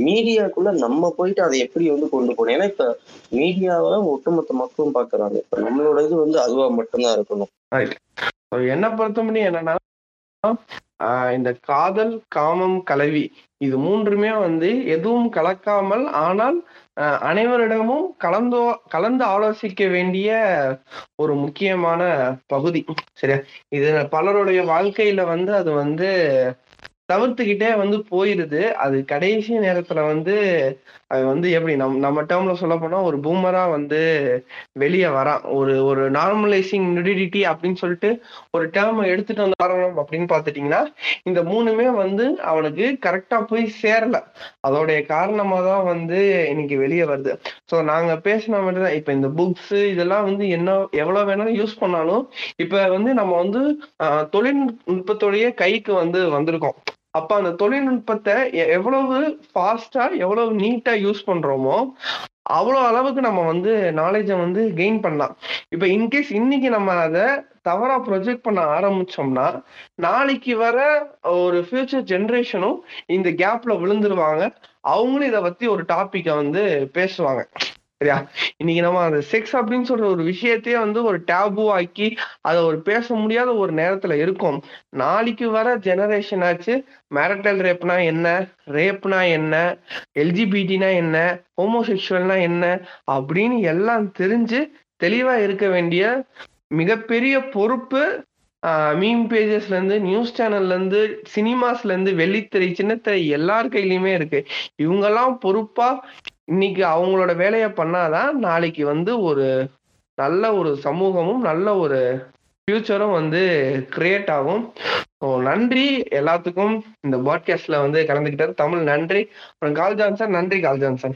மீடியாக்குள்ள நம்ம போயிட்டு அதை எப்படி வந்து கொண்டு போகணும்? ஏன்னா இப்ப மீடியாவை ஒட்டுமொத்த மக்களும் பாக்குறாங்க இப்ப நம்மளோட இது வந்து அதுவா மட்டும்தான் இருக்கணும். என்ன பொறுத்த முடியும் என்னன்னா இந்த காதல் காமம் கலவி இது மூன்றுமே வந்து எதுவும் கலக்காமல் ஆனால் அனைவரிடமும் கலந்தோ கலந்து ஆலோசிக்க வேண்டிய ஒரு முக்கியமான பகுதி. சரியா? இது பலருடைய வாழ்க்கையில வந்து அது வந்து தவிர்த்துக்கிட்டே வந்து போயிருது. அது கடைசி நேரத்துல வந்து அது வந்து எப்படி நம் நம்ம டேர்ம்ல சொல்ல போனா ஒரு பூமரா வந்து வெளியே வரான் ஒரு ஒரு நார்மலைசிங் நியூடிடிட்டி அப்படின்னு சொல்லிட்டு ஒரு டேர்ம் எடுத்துட்டு வந்து வரணும் அப்படின்னு பாத்துட்டீங்கன்னா இந்த மூணுமே வந்து அவனுக்கு கரெக்டா போய் சேரல. அதோடைய காரணமா தான் வந்து இன்னைக்கு வெளியே வருது. ஸோ நாங்க பேசின மாதிரி தான் இப்ப இந்த புக்ஸ் இதெல்லாம் வந்து என்ன எவ்வளவு வேணாலும் யூஸ் பண்ணாலும் இப்ப வந்து நம்ம வந்து தொழில்நுட்பத்துடைய கைக்கு வந்து வந்திருக்கோம். அப்ப அந்த தொழில்நுட்பத்தை எவ்வளவு ஃபாஸ்டா எவ்வளவு நீட்டா யூஸ் பண்றோமோ அவ்வளோ அளவுக்கு நம்ம வந்து நாலேஜை வந்து கெயின் பண்ணலாம். இப்போ இன்கேஸ் இன்னைக்கு நம்ம அதை தவறா ப்ரொஜெக்ட் பண்ண ஆரம்பிச்சோம்னா நாளைக்கு வர ஒரு ஃபியூச்சர் ஜென்ரேஷனும் இந்த கேப்ல விழுந்துருவாங்க. அவங்களும் இதை பத்தி ஒரு டாபிக்கை வந்து பேசுவாங்க. சரியா? இன்னைக்கு நம்ம அந்த செக்ஸ் அப்படின்னு சொல்ற ஒரு விஷயத்தையே வந்து ஒரு டேபு ஆக்கி அதை ஒரு பேச முடியாத ஒரு நேரத்துல இருக்கும். நாளைக்கு வர ஜெனரேஷன் ஆச்சு மேரட்டல் ரேப்னா என்ன ரேப்னா என்ன எல்ஜிபிடினா என்ன ஹோமோசெக்சுவல்னா என்ன அப்படின்னு எல்லாம் தெரிஞ்சு தெளிவா இருக்க வேண்டிய மிகப்பெரிய பொறுப்பு மீம் பேஜஸ்ல இருந்து நியூஸ் சேனல்ல இருந்து சினிமாஸ்ல இருந்து வெள்ளித்திரை சின்னத்திரை எல்லார் கையிலயுமே இருக்கு. இவங்கெல்லாம் பொறுப்பா இன்னைக்கு அவங்களோட வேலையை பண்ணாதான் நாளைக்கு வந்து ஒரு நல்ல ஒரு சமூகமும் நல்ல ஒரு ஃபியூச்சரும் வந்து கிரியேட் ஆகும். நன்றி. எல்லாத்துக்கும் இந்த பாட்காஸ்ட்ல வந்து கலந்துக்கிட்டாரு தமிழ் நன்றி. அப்புறம் கால் ஜான்சன் நன்றி கால் ஜான்சன்